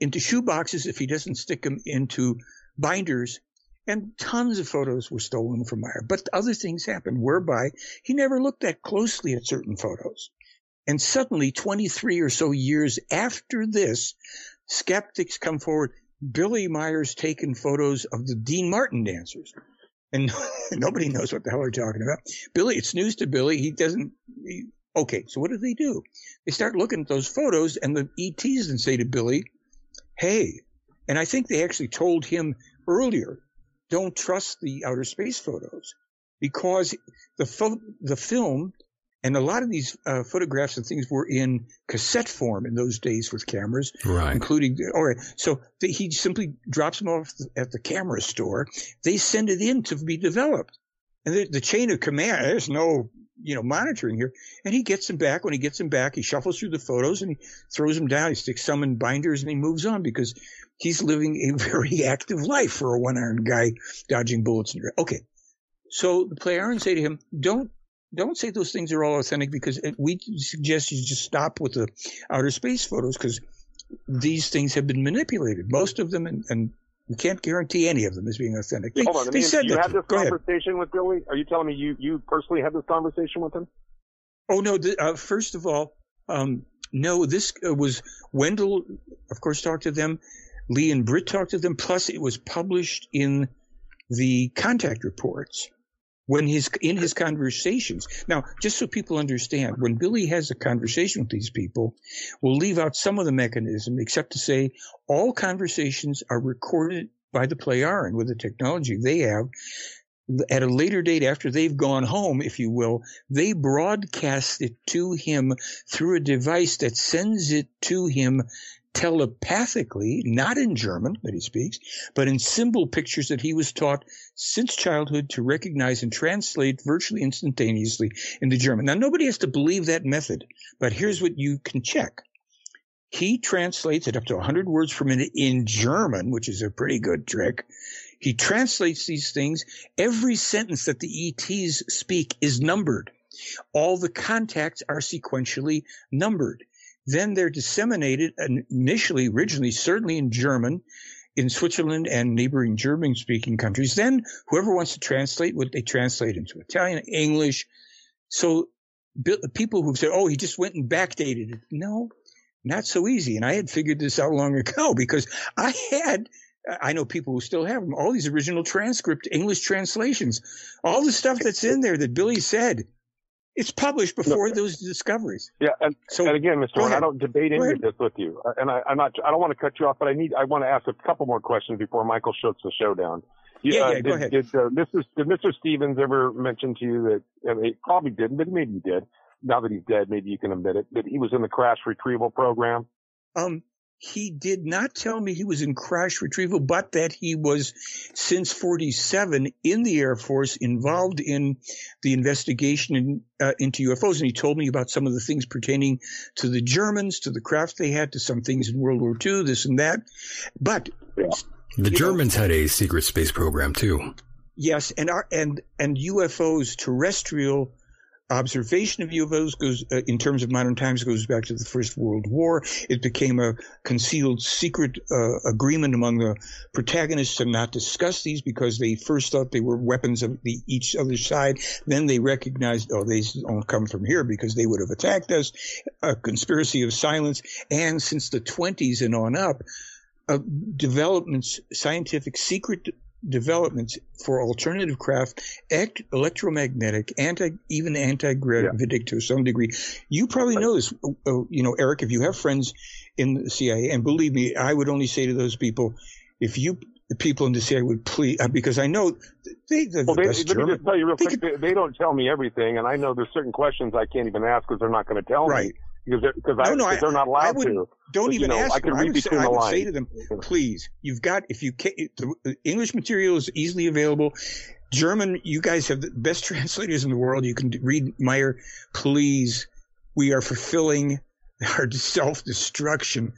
into shoe boxes if he doesn't stick them into binders. And tons of photos were stolen from Meier. But other things happened whereby he never looked that closely at certain photos. And suddenly, 23 or so years after this, skeptics come forward. Billy Meier's taken photos of the Dean Martin dancers and nobody knows what the hell they're talking about. Billy, it's news to Billy. He doesn't. He, okay, so what do they do? They start looking at those photos, and the ETs and say to Billy, "Hey," and I think they actually told him earlier, "Don't trust the outer space photos because the fo- the film." And a lot of these uh, photographs and things were in cassette form in those days with cameras, Right. including all right. So he simply drops them off at the camera store. They send it in to be developed, and the, the chain of command. There's no you know monitoring here, and he gets them back. When he gets them back, he shuffles through the photos and he throws them down. He sticks some in binders and he moves on because he's living a very active life for a one-armed guy dodging bullets. And, okay, so the Plejaren say to him, "Don't." Don't say those things are all authentic because we suggest you just stop with the outer space photos because these things have been manipulated, most of them, and, and we can't guarantee any of them as being authentic. They, Hold on, they mean, said you that. had this Go ahead. conversation with Billy? Are you telling me you, you personally had this conversation with him? Oh no! The, uh, first of all, um, no. This uh, was Wendell, of course, talked to them. Lee and Brit talked to them. Plus, it was published in the contact reports when his in his conversations. Now, just so people understand, when Billy has a conversation with these people, we'll leave out some of the mechanism, except to say all conversations are recorded by the Plejaren with the technology they have. At a later date, after they've gone home, if you will, they broadcast it to him through a device that sends it to him telepathically, not in German that he speaks, but in symbol pictures that he was taught since childhood to recognize and translate virtually instantaneously into German. Now, nobody has to believe that method, but here's what you can check. He translates it up to 100 words per minute in German, which is a pretty good trick. He translates these things. Every sentence that the ETs speak is numbered. All the contacts are sequentially numbered. Then they're disseminated uh, initially, originally, certainly in German, in Switzerland and neighboring German speaking countries. Then whoever wants to translate what they translate into Italian, English. So people who say, oh, he just went and backdated it. No, not so easy. And I had figured this out long ago because I had, I know people who still have them, all these original transcript English translations, all the stuff that's in there that Billy said it's published before no. those discoveries. Yeah, and, so, and again, Mr. Warren, I don't debate any of this with you, uh, and I, am not. I don't want to cut you off, but I need. I want to ask a couple more questions before Michael shuts the show down. Yeah, uh, yeah, did, go ahead. Did, uh, Mr. did Mr. Stevens ever mention to you that? Uh, he probably didn't, but maybe he did. Now that he's dead, maybe you can admit it. That he was in the crash retrieval program. Um, he did not tell me he was in crash retrieval, but that he was since 47 in the Air Force involved in the investigation in, uh, into UFOs. And he told me about some of the things pertaining to the Germans, to the craft they had, to some things in World War II, this and that. But the Germans know, had a secret space program too. Yes, and our, and and UFOs terrestrial observation of UFOs goes, uh, in terms of modern times, goes back to the First World War. It became a concealed secret uh, agreement among the protagonists to not discuss these because they first thought they were weapons of the each other's side. Then they recognized, oh, they don't come from here because they would have attacked us. A conspiracy of silence. And since the 20s and on up, uh, developments, scientific secret developments for alternative craft, act, electromagnetic, anti, even anti-gravitic yeah. to some degree. You probably know this, uh, you know, Eric, if you have friends in the CIA, and believe me, I would only say to those people, if you the people in the CIA would please, uh, because I know they, well, they, let German. me just tell you real quick, they, they, don't tell me everything, and I know there's certain questions I can't even ask because they're not going to tell right. me because they're, because no, no, they're not allowed to. Don't but, even know, ask. I can them. read I would, between say, the I would lines. say to them, please, you've got if you can, the English material is easily available. German, you guys have the best translators in the world. You can read Meier. Please, we are fulfilling our self destruction.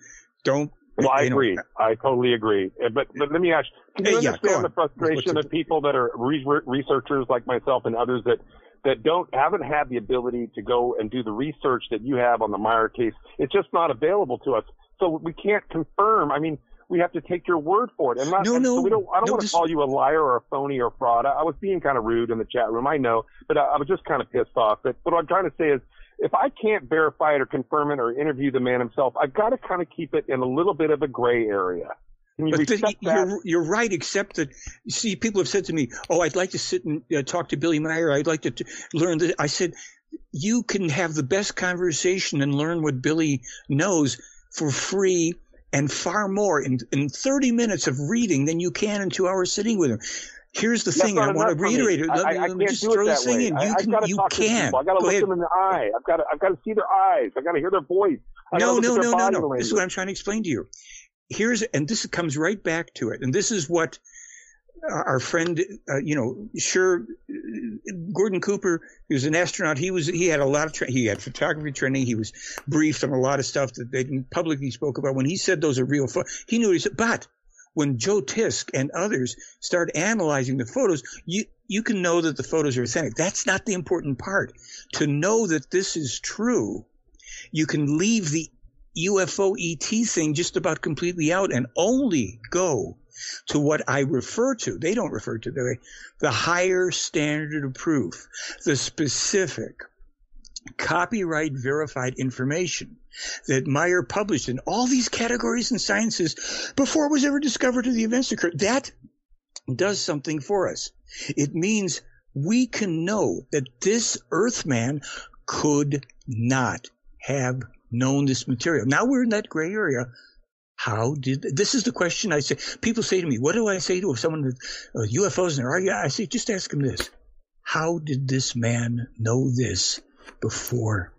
Don't. Well, I agree. I totally agree. Eh, but but let me ask: Can you hey, yeah, understand the frustration of people that are re- researchers like myself and others that that don't haven't had the ability to go and do the research that you have on the Meier case. It's just not available to us, so we can't confirm. I mean, we have to take your word for it. And not, no, and no, so we don't. I don't no, want to call you a liar or a phony or a fraud. I, I was being kind of rude in the chat room. I know, but I, I was just kind of pissed off. But what I'm trying to say is. If I can't verify it or confirm it or interview the man himself, I've got to kind of keep it in a little bit of a gray area. You but the, you're, you're right, except that, you see, people have said to me, oh, I'd like to sit and uh, talk to Billy Meier. I'd like to t- learn that. I said, you can have the best conversation and learn what Billy knows for free and far more in, in 30 minutes of reading than you can in two hours sitting with him. Here's the That's thing. I want to reiterate it. I, Let me, I, I let me just throw this thing way. in. I, You I've can. got to You can. I got to look ahead. them in the eye. I've got to. I've got to see their eyes. I've got to hear their voice. I No, no, no, no, no. Language. This is what I'm trying to explain to you. Here's, and this comes right back to it. And this is what our friend, uh, you know, sure, Gordon Cooper, he was an astronaut. He was, he had a lot of, tra- he had photography training. He was briefed on a lot of stuff that they didn't publicly spoke about. When he said those are real, fo- he knew he said. But when Joe Tisk and others start analyzing the photos, you, you can know that the photos are authentic. That's not the important part. To know that this is true, you can leave the UFO ET thing just about completely out and only go to what I refer to. They don't refer to the the higher standard of proof, the specific copyright verified information that Meier published in all these categories and sciences before it was ever discovered or the events occurred. That does something for us. It means we can know that this Earthman could not have known this material. Now we're in that gray area. How did this is the question I say? People say to me, "What do I say to if someone with uh, UFOs in their argument?" I say, just ask him this: How did this man know this before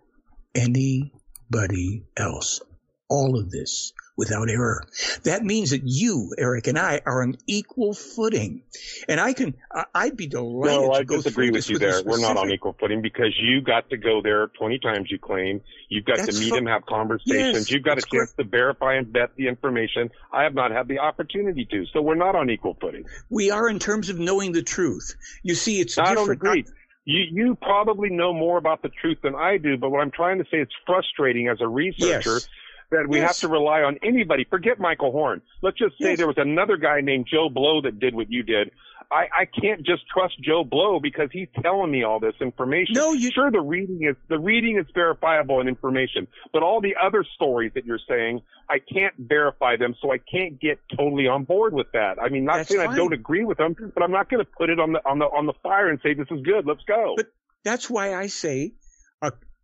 anybody else? All of this without error. That means that you, Eric, and I are on equal footing. And I can, I'd be delighted no, I to go disagree through with you with there. We're not on equal footing because you got to go there 20 times, you claim. You've got That's to meet fu- him, have conversations. Yes, You've got a chance to verify and vet the information. I have not had the opportunity to. So we're not on equal footing. We are in terms of knowing the truth. You see, it's I different. don't agree. You, you probably know more about the truth than I do, but what I'm trying to say, it's frustrating as a researcher Yes. That we Yes. have to rely on anybody. Forget Michael Horn. Let's just say Yes. there was another guy named Joe Blow that did what you did. I, I can't just trust Joe Blow because he's telling me all this information. No, you- sure the reading is the reading is verifiable and information, but all the other stories that you're saying, I can't verify them, so I can't get totally on board with that. I mean, not That's saying I don't agree with them, but I'm not going to put it on the on the on the fire and say this is good. Let's go. But that's why I say,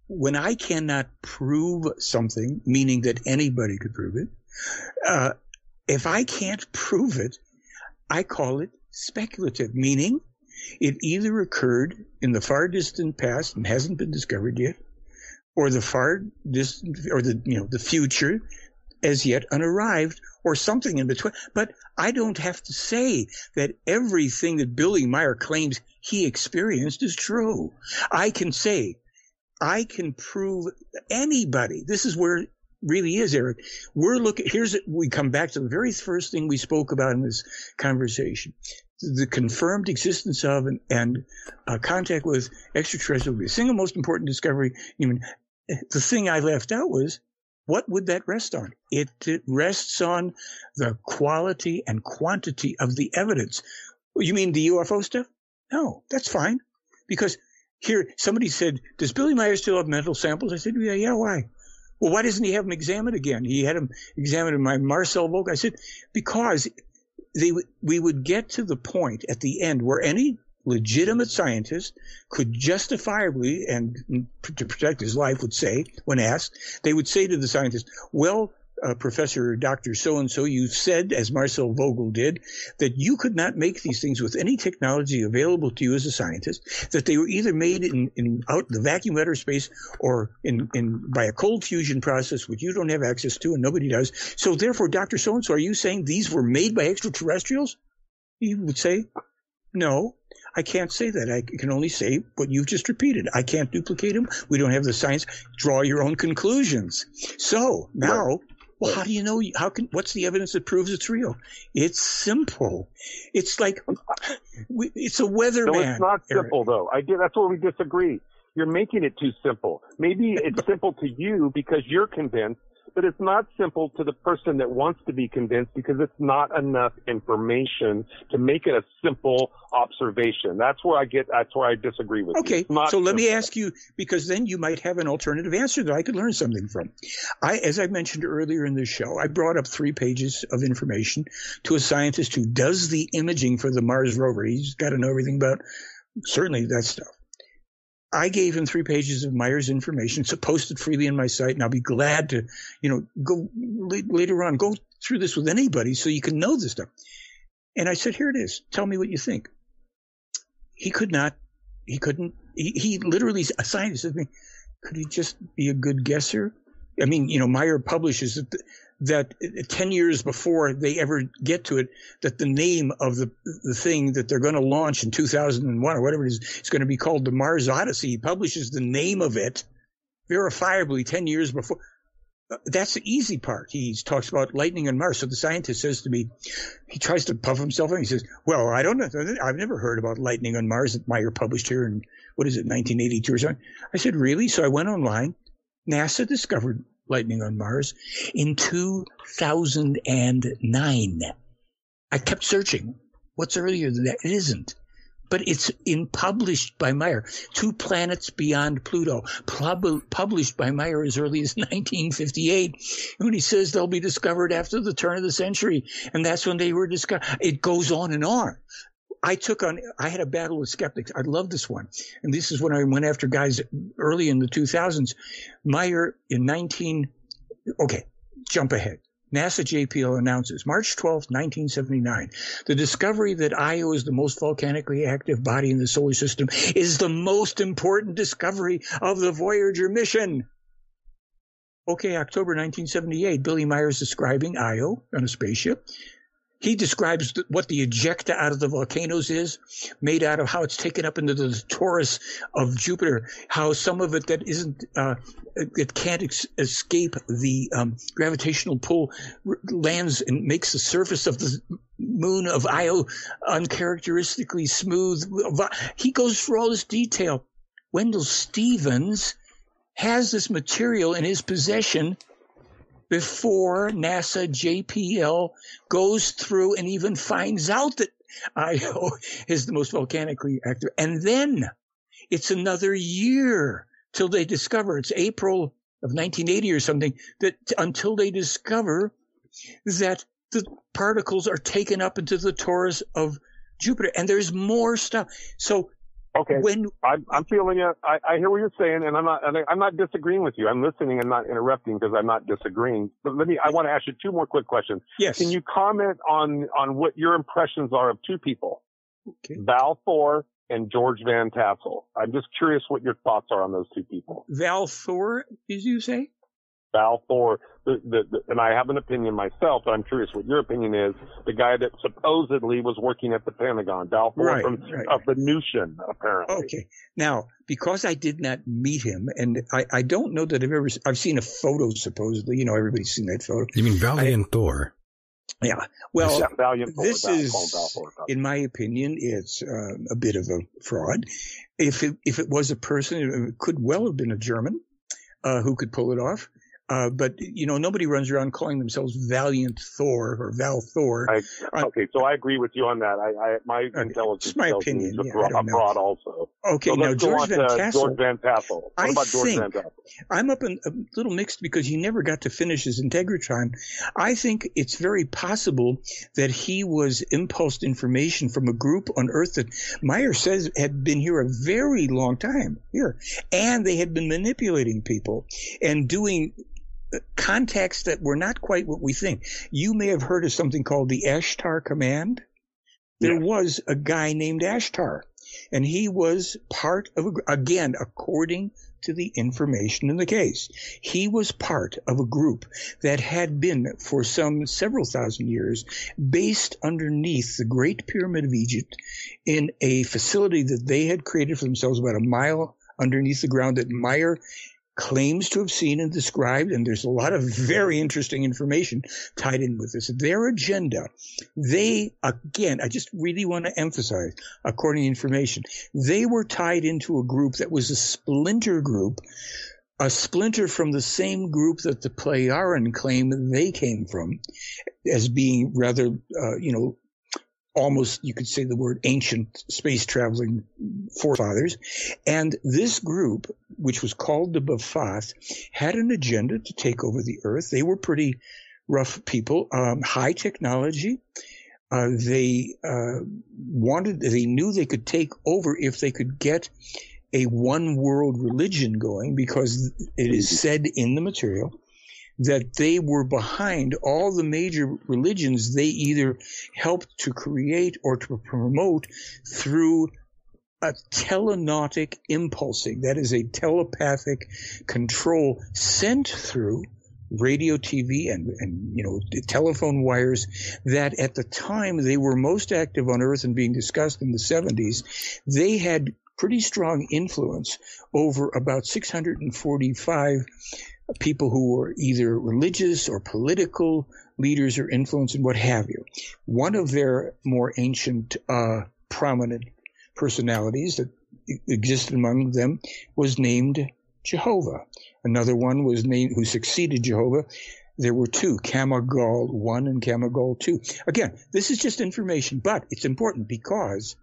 when I cannot prove something, meaning that anybody could prove it, uh, if I can't prove it, I call it speculative, meaning it either occurred in the far distant past and hasn't been discovered yet, or the far distant, or the you know the future as yet unarrived, or something in between. But I don't have to say that everything that Billy Meier claims he experienced is true. I can say, I can prove anybody. This is where it really is, Eric. We're looking, here's, it we come back to the very first thing we spoke about in this conversation. The confirmed existence of and, and uh, contact with extraterrestrial will be the single most important discovery. Human. The thing I left out was what would that rest on? It, it rests on the quality and quantity of the evidence. You mean the UFO stuff? No, that's fine. Because here, somebody said, does Billy Meier still have metal samples? I said, yeah, yeah, why? Well, why doesn't he have them examined again? He had them examined by Marcel Vogel. I said, because they, we would get to the point at the end where any legitimate scientist could justifiably and to protect his life would say, when asked, they would say to the scientist, well, uh, Professor Dr. So and so, you said, as Marcel Vogel did, that you could not make these things with any technology available to you as a scientist, that they were either made in, in out the vacuum outer space or in, in by a cold fusion process, which you don't have access to and nobody does. So therefore, Dr. So and so, are you saying these were made by extraterrestrials? He would say, no, I can't say that. I can only say what you've just repeated. I can't duplicate them. We don't have the science. Draw your own conclusions. So now, well, how do you know? How can? What's the evidence that proves it's real? It's simple. It's like it's a weatherman. No, it's not Eric. simple though. I did. That's where we disagree. You're making it too simple. Maybe it's simple to you because you're convinced, but it's not simple to the person that wants to be convinced because it's not enough information to make it a simple observation. That's where I get. That's where I disagree with you. Okay, so let me ask you because then you might have an alternative answer that I could learn something from. I, as I mentioned earlier in the show, I brought up three pages of information to a scientist who does the imaging for the Mars rover. He's got to know everything about certainly that stuff. I gave him three pages of Meier's information. It's posted freely on my site, and I'll be glad to, you know, go later on go through this with anybody so you can know this stuff. And I said, "Here it is. Tell me what you think." He could not. He couldn't. He, he literally a scientist said to me, "Could he just be a good guesser?" I mean, you know, Meier publishes that, that uh, 10 years before they ever get to it, that the name of the, the thing that they're going to launch in 2001 or whatever it is, is going to be called the Mars Odyssey. He publishes the name of it verifiably 10 years before. That's the easy part. He talks about lightning on Mars. So the scientist says to me, he tries to puff himself up. He says, well, I don't know. I've never heard about lightning on Mars that Meier published here in, what is it, 1982 or something. I said, really? So I went online. NASA discovered lightning on Mars in 2009. I kept searching. What's earlier than that? It isn't. But it's in published by Meier. Two planets beyond Pluto, pub- published by Meier as early as 1958. When he says they'll be discovered after the turn of the century, and that's when they were discovered. It goes on and on. I took on, I had a battle with skeptics. I love this one. And this is when I went after guys early in the 2000s. Meier in 19, okay, jump ahead. NASA JPL announces March 12, 1979, the discovery that Io is the most volcanically active body in the solar system is the most important discovery of the Voyager mission. Okay, October 1978, Billy Meier's describing Io on a spaceship. He describes th- what the ejecta out of the volcanoes is, made out of how it's taken up into the torus of Jupiter, how some of it that isn't, uh, it can't ex- escape the um, gravitational pull r- lands and makes the surface of the moon of Io uncharacteristically smooth. He goes through all this detail. Wendell Stevens has this material in his possession before NASA JPL goes through and even finds out that Io is the most volcanically active. And then it's another year till they discover it's April of 1980 or something that until they discover that the particles are taken up into the torus of Jupiter and there's more stuff. So Okay. when I'm, I'm feeling it. I, I hear what you're saying, and I'm not. and I'm not disagreeing with you. I'm listening and not interrupting because I'm not disagreeing. But let me. I want to ask you two more quick questions. yes, Can you comment on on what your impressions are of two people, Okay. Val Thor and George Van Tassel? I'm just curious what your thoughts are on those two people. Val Thor, did you say? Val Thor, the, the, the, and I have an opinion myself, but I'm curious what your opinion is. The guy that supposedly was working at the Pentagon, Val Thor Right, from right. of Venusian, apparently. Okay. Now, because I did not meet him, and I, I don't know that I've ever, I've seen a photo supposedly, you know, everybody's seen that photo. You mean Valiant Thor? Yeah. Well, Yeah, Valiant Thor, this is, Val Thor. in my opinion, it's uh, a bit of a fraud. If it, if it was a person, it could well have been a German uh, who could pull it off. Uh, but you know, nobody runs around calling themselves Valiant Thor or Val Thor. I, I- okay, so I agree with you on that. I, I my Okay, intelligence my opinion, yeah, fraud, I don't a know. fraud also. okay, so now George Van to Tassel. George Van Tassel. What I about George think- Van Tassel? I'm up in a little mixed because he never got to finish his Integratron. I think it's very possible that he was impulsed information from a group on Earth that Meier says had been here a very long time here, and they had been manipulating people and doing uh, contacts that were not quite what we think. You may have heard of something called the Ashtar Command. There Yes. was a guy named Ashtar, and he was part of a, again, according to the information in the case. He was part of a group that had been for some several thousand years based underneath the Great Pyramid of Egypt in a facility that they had created for themselves about a mile underneath the ground that Meier claims to have seen and described, and there's a lot of very interesting information tied in with this. Their agenda, they, again, I just really want to emphasize, according to information, they were tied into a group that was a splinter group, a splinter from the same group that the Plejaren claim they came from, as being rather, uh, you know, almost you could say the word ancient space traveling forefathers. And this group, which was called the Bafath, had an agenda to take over the earth. They were pretty rough people, um, high technology. Uh, they uh, wanted, they knew they could take over if they could get a one world religion going because it is said in the material that they were behind all the major religions they either helped to create or to promote through a telenautic impulsing. That is a telepathic control sent through radio, TV, and, and, you know, telephone wires that at the time they were most active on Earth and being discussed in the 70s, they had pretty strong influence over about 645 people who were either religious or political leaders or influence and what have you. One of their more ancient, uh, prominent personalities that existed among them was named Jehovah. Another one was named who succeeded Jehovah. There were two, Kamagal 1 and Kamagal 2. Again, this is just information, but it's important because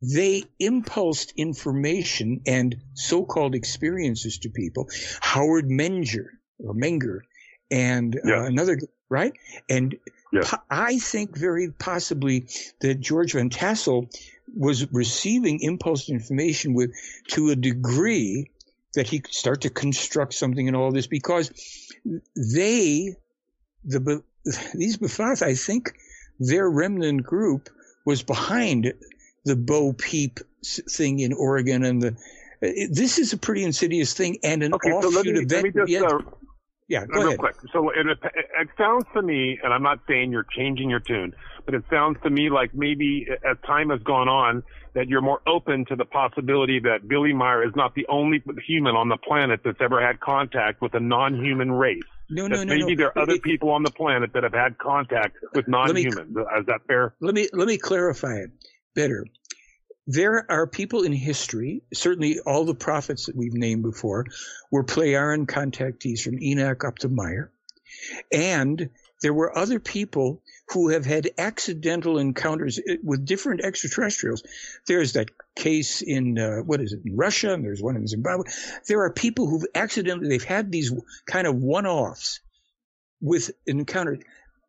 they impulsed information and so-called experiences to people. Howard Menger or Menger and uh, another, right? And po- I think very possibly that George Van Tassel was receiving impulse information with to a degree that he could start to construct something in all this because they the these Bafath, I think their remnant group was behind the Bo Peep thing in Oregon and the it- this is a pretty insidious thing and an Okay, so let offshoot me, of let me just yeah, uh, Yeah, go real ahead. quick. So it, it sounds to me, and I'm not saying you're changing your tune, but it sounds to me like maybe as time has gone on, that you're more open to the possibility that Billy Meier is not the only human on the planet that's ever had contact with a non-human race. No, no, no, maybe no. there are other people on the planet that have had contact with non-humans. Is that fair? Let me let me clarify it better. There are people in history, certainly all the prophets that we've named before, were Pleiadian contactees from Enoch up to Meier. And there were other people who have had accidental encounters eh, with different extraterrestrials. There's that case in, uh, what is it, in Russia, and there's one in Zimbabwe. There are people who've accidentally, they've had these kind of one-offs with an encounter.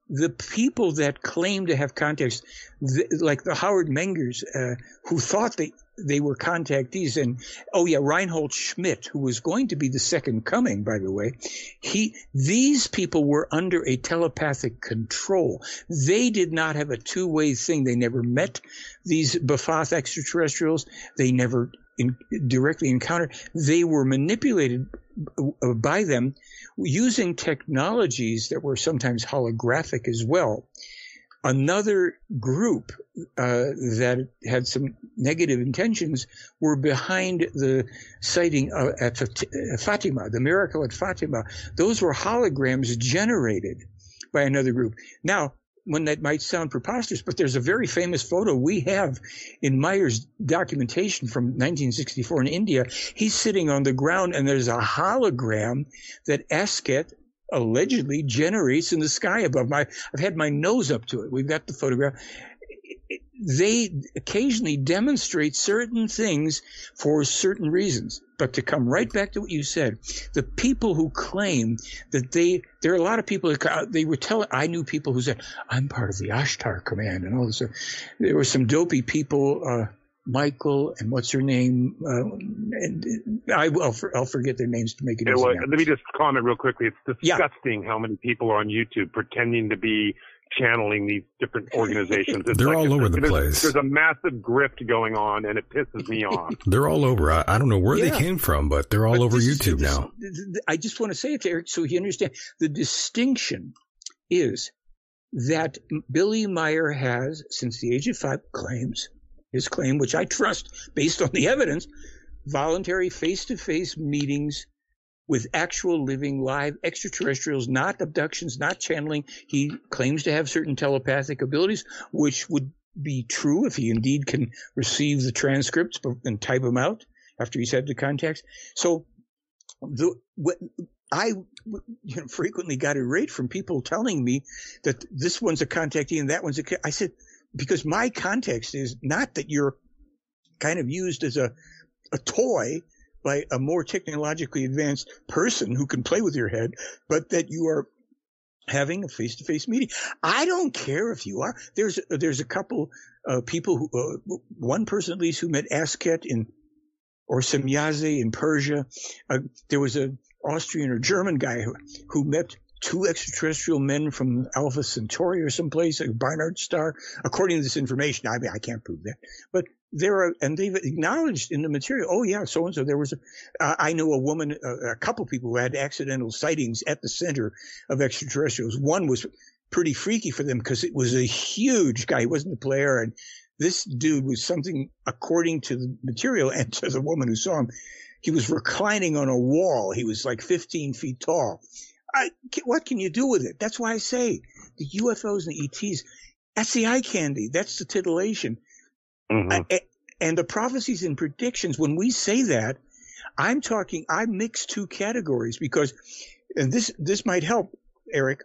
The people that claim to have contacts, like the Howard Mengers, uh, who thought they, they were contactees, and oh yeah, Reinhold Schmidt, who was going to be the second coming, by the way, he these people were under a telepathic control. They did not have a two-way thing. They never met these Bafath extraterrestrials. They never in, directly encountered. They were manipulated uh, by them using technologies that were sometimes holographic as well. Another group uh, that had some negative intentions were behind the sighting uh, at uh, Fatima, the miracle at Fatima. Those were holograms generated by another group. Now, when that might sound preposterous, but there's a very famous photo we have in Meier's documentation from 1964 in India. He's sitting on the ground and there's a hologram that Asket allegedly generates in the sky above my I've had my nose up to it. We've got the photograph. They occasionally demonstrate certain things for certain reasons. But to come right back to what you said, the people who claim that they, there are a lot of people that they were telling, I knew people who said, I'm part of the Ashtar command and all this. stuff. There were some dopey people, uh, Michael and what's her name? Uh, and I will, I'll forget their names to make it Yeah, well, let me just comment real quickly. It's Yeah. disgusting how many people are on YouTube pretending to be channeling these different organizations. It's They're like all it's- over the there's- place. There's a massive grift going on, and it pisses me off. They're all over. I, I don't know where Yeah. they came from, but they're all But over this YouTube this- now. th- th- I just want to say it to Eric so he understands. The distinction is that Billy Meier has, since the age of five, claims his claim, which I trust based on the evidence, voluntary face-to-face meetings with actual living live extraterrestrials, not abductions, not channeling. He claims to have certain telepathic abilities, which would be true if he indeed can receive the transcripts and type them out after he's had the contacts. So the what I you know, frequently got irate from people telling me that this one's a contactee and that one's a. I said because my context is not that you're kind of used as a a toy by a more technologically advanced person who can play with your head, but that you are having a face-to-face meeting. I don't care if you are. There's there's a couple uh, people, who, uh, one person at least who met Asket in or Semjase in Persia. Uh, there was a Austrian or German guy who, who met two extraterrestrial men from Alpha Centauri or someplace, a Barnard star. According to this information, I mean, I can't prove that, but there are, and they've acknowledged in the material, oh yeah, so and so. There was, a, uh, I know a woman, uh, a couple people who had accidental sightings at the center of extraterrestrials. One was pretty freaky for them because it was a huge guy. He wasn't a player, and this dude was something according to the material and to the woman who saw him. He was reclining on a wall. He was like 15 feet tall. I, what can you do with it? That's why I say the UFOs and the ETs, that's the eye candy. That's the titillation. Mhm. I- and the prophecies and predictions, when we say that, I'm talking, I mix two categories because, and this, this might help, Eric.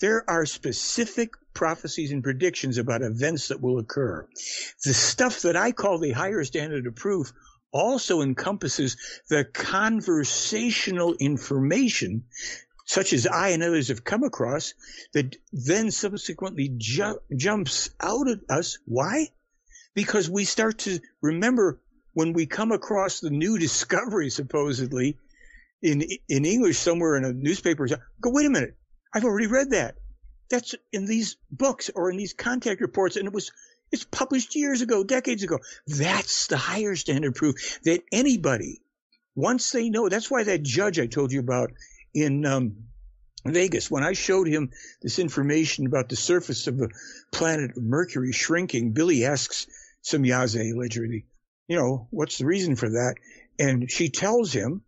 There are specific prophecies and predictions about events that will occur. The stuff that I call the higher standard of proof also encompasses the conversational information such as I and others have come across that then subsequently ju- jumps out at us. Why? Because we start to remember when we come across the new discovery, supposedly in in English somewhere in a newspaper. Go, wait a minute, I've already read that. That's in these books or in these contact reports, and it was it's published years ago, decades ago. That's the higher standard proof that anybody, once they know, that's why that judge I told you about in um, Vegas, when I showed him this information about the surface of the planet Mercury shrinking, Billy asks Semjase allegedly, you know, what's the reason for that? And she tells him,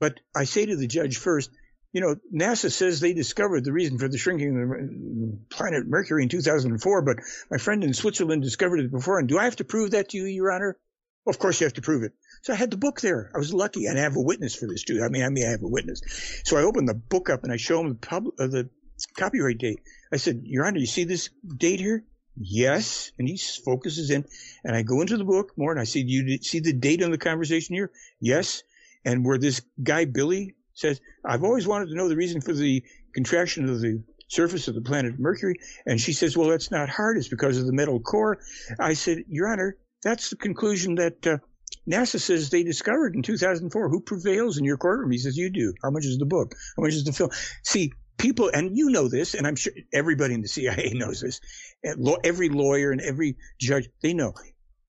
but I say to the judge first, you know, NASA says they discovered the reason for the shrinking of the planet Mercury in 2004, but my friend in Switzerland discovered it before. And do I have to prove that to you, Your Honor? Of course you have to prove it. So I had the book there. I was lucky, and I have a witness for this too. I mean, I mean, I have a witness. So I opened the book up and I show him the, pub, uh, the copyright date. I said, Your Honor, you see this date here? Yes. And he focuses in, and I go into the book more, and I see, you see the date on the conversation here? Yes. And where this guy Billy says, I've always wanted to know the reason for the contraction of the surface of the planet Mercury. And she says, Well, that's not hard. It's because of the metal core. I said, Your Honor, that's the conclusion that uh, NASA says they discovered in 2004. Who prevails in your courtroom? He says, You do. How much is the book? How much is the film? See, people, and you know this, and I'm sure everybody in the CIA knows this. Every lawyer and every judge, they know.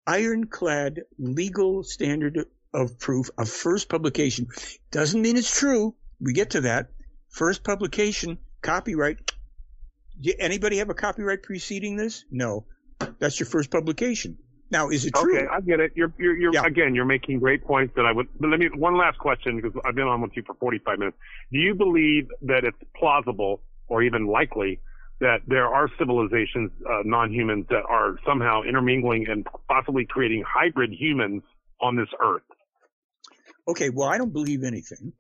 Ironclad legal standard of proof of first publication doesn't mean it's true. We get to that. First publication, copyright. Anybody have a copyright preceding this? No. That's your first publication. Now, is it true? Okay, I get it. You're, you're, you're yeah. again, you're making great points that I would, but let me, one last question because I've been on with you for 45 minutes. Do you believe that it's plausible or even likely that there are civilizations, uh, non-humans that are somehow intermingling and possibly creating hybrid humans on this earth? Okay, well, I don't believe anything.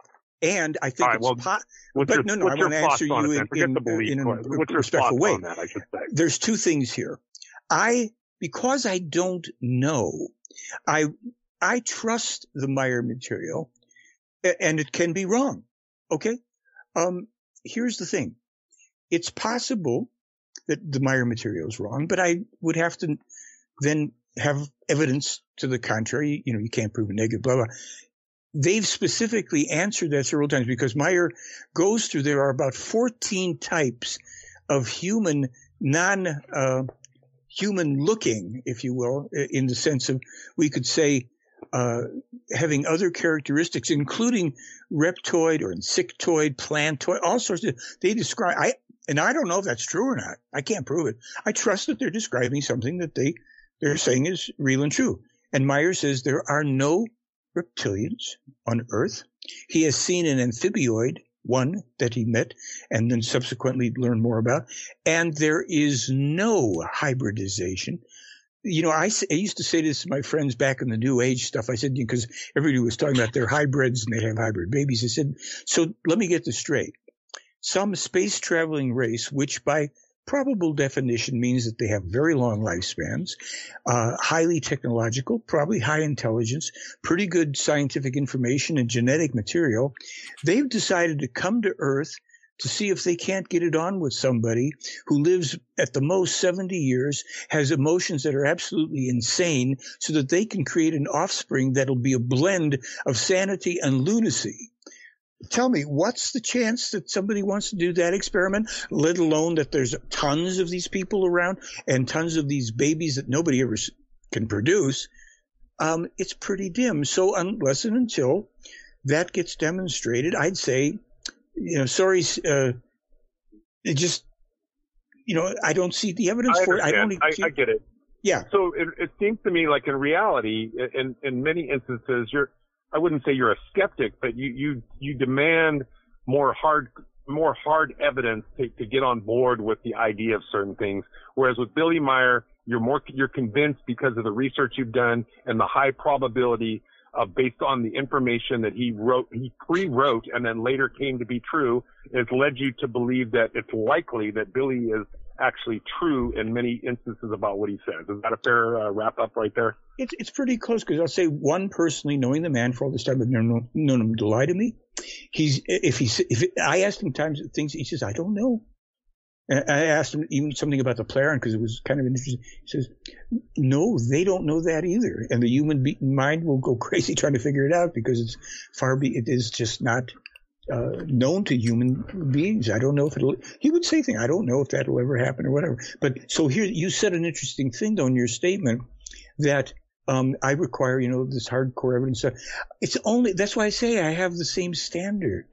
And I think right, it's well, po- but your, no, no, I want to answer you in, in, in, a respectful way. That, There's two things here. I because I don't know, I I trust the Meier material, and it can be wrong. Okay, um, here's the thing: it's possible that the Meier material is wrong, but I would have to then have evidence to the contrary. You know, you can't prove a negative, blah blah. They've specifically answered that several times because Meier goes through. There are about 14 types of human non uh, human looking, if you will, in the sense of we could say uh, having other characteristics, including reptoid or insectoid, plantoid, all sorts of. They describe. I and I don't know if that's true or not. I can't prove it. I trust that they're describing something that they they're saying is real and true. And Meier says there are no reptilians on Earth. He has seen an amphibioid one that he met and then subsequently learned more about. And there is no hybridization. You know, I, I used to say this to my friends back in the new age stuff. I said, because everybody was talking about their hybrids and they have hybrid babies. I said, so let me get this straight. Some space traveling race, which by probable definition means that they have very long lifespans, uh, highly technological, probably high intelligence, pretty good scientific information and genetic material. They've decided to come to Earth to see if they can't get it on with somebody who lives at the most 70 years, has emotions that are absolutely insane, so that they can create an offspring that'll be a blend of sanity and lunacy tell me what's the chance that somebody wants to do that experiment let alone that there's tons of these people around and tons of these babies that nobody ever can produce? Um, it's pretty dim. So unless and until that gets demonstrated i'd say you know sorry uh, it just you know i don't see the evidence I for it. I don't I, I get it. Yeah. So it, it seems to me like in reality in in many instances you're I wouldn't say you're a skeptic, but you you you demand more hard more hard evidence to, to get on board with the idea of certain things. Whereas with Billy Meier, you're more you're convinced because of the research you've done and the high probability of based on the information that he wrote, he pre-wrote and then later came to be true, has led you to believe that it's likely that Billy is actually true in many instances about what he says. Is that a fair uh, wrap up right there? It's it's pretty close because I'll say one personally knowing the man for all this time, I've known, known him to lie to me. He's if he's if I asked him times things, he says I don't know. And I asked him even something about the Plejaren because it was kind of interesting. He says, "No, they don't know that either, and the human be- mind will go crazy trying to figure it out because it's far be it is just not uh, known to human beings. I don't know if it'll. He would say things. I don't know if that'll ever happen or whatever. But so here you said an interesting thing though in your statement that um, I require you know this hardcore evidence. It's only that's why I say I have the same standard.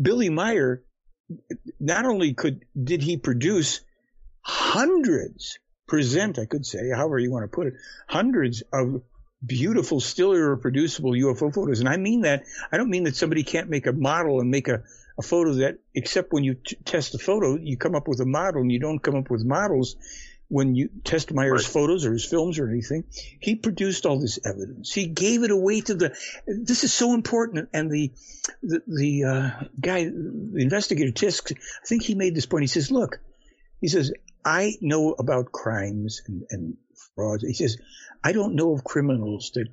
Billy Meier not only could did he produce hundreds, present, I could say, however you want to put it, hundreds of beautiful, still irreproducible UFO photos. And I mean that, I don't mean that somebody can't make a model and make a, a photo that, except when you t- test a photo, you come up with a model and you don't come up with models when you test Meier's right. photos or his films or anything. He produced all this evidence. He gave it away to the, this is so important. And the, the, the uh, guy, the investigator Tisk, I think he made this point. He says, look, he says, I know about crimes and, and frauds. He says, I don't know of criminals that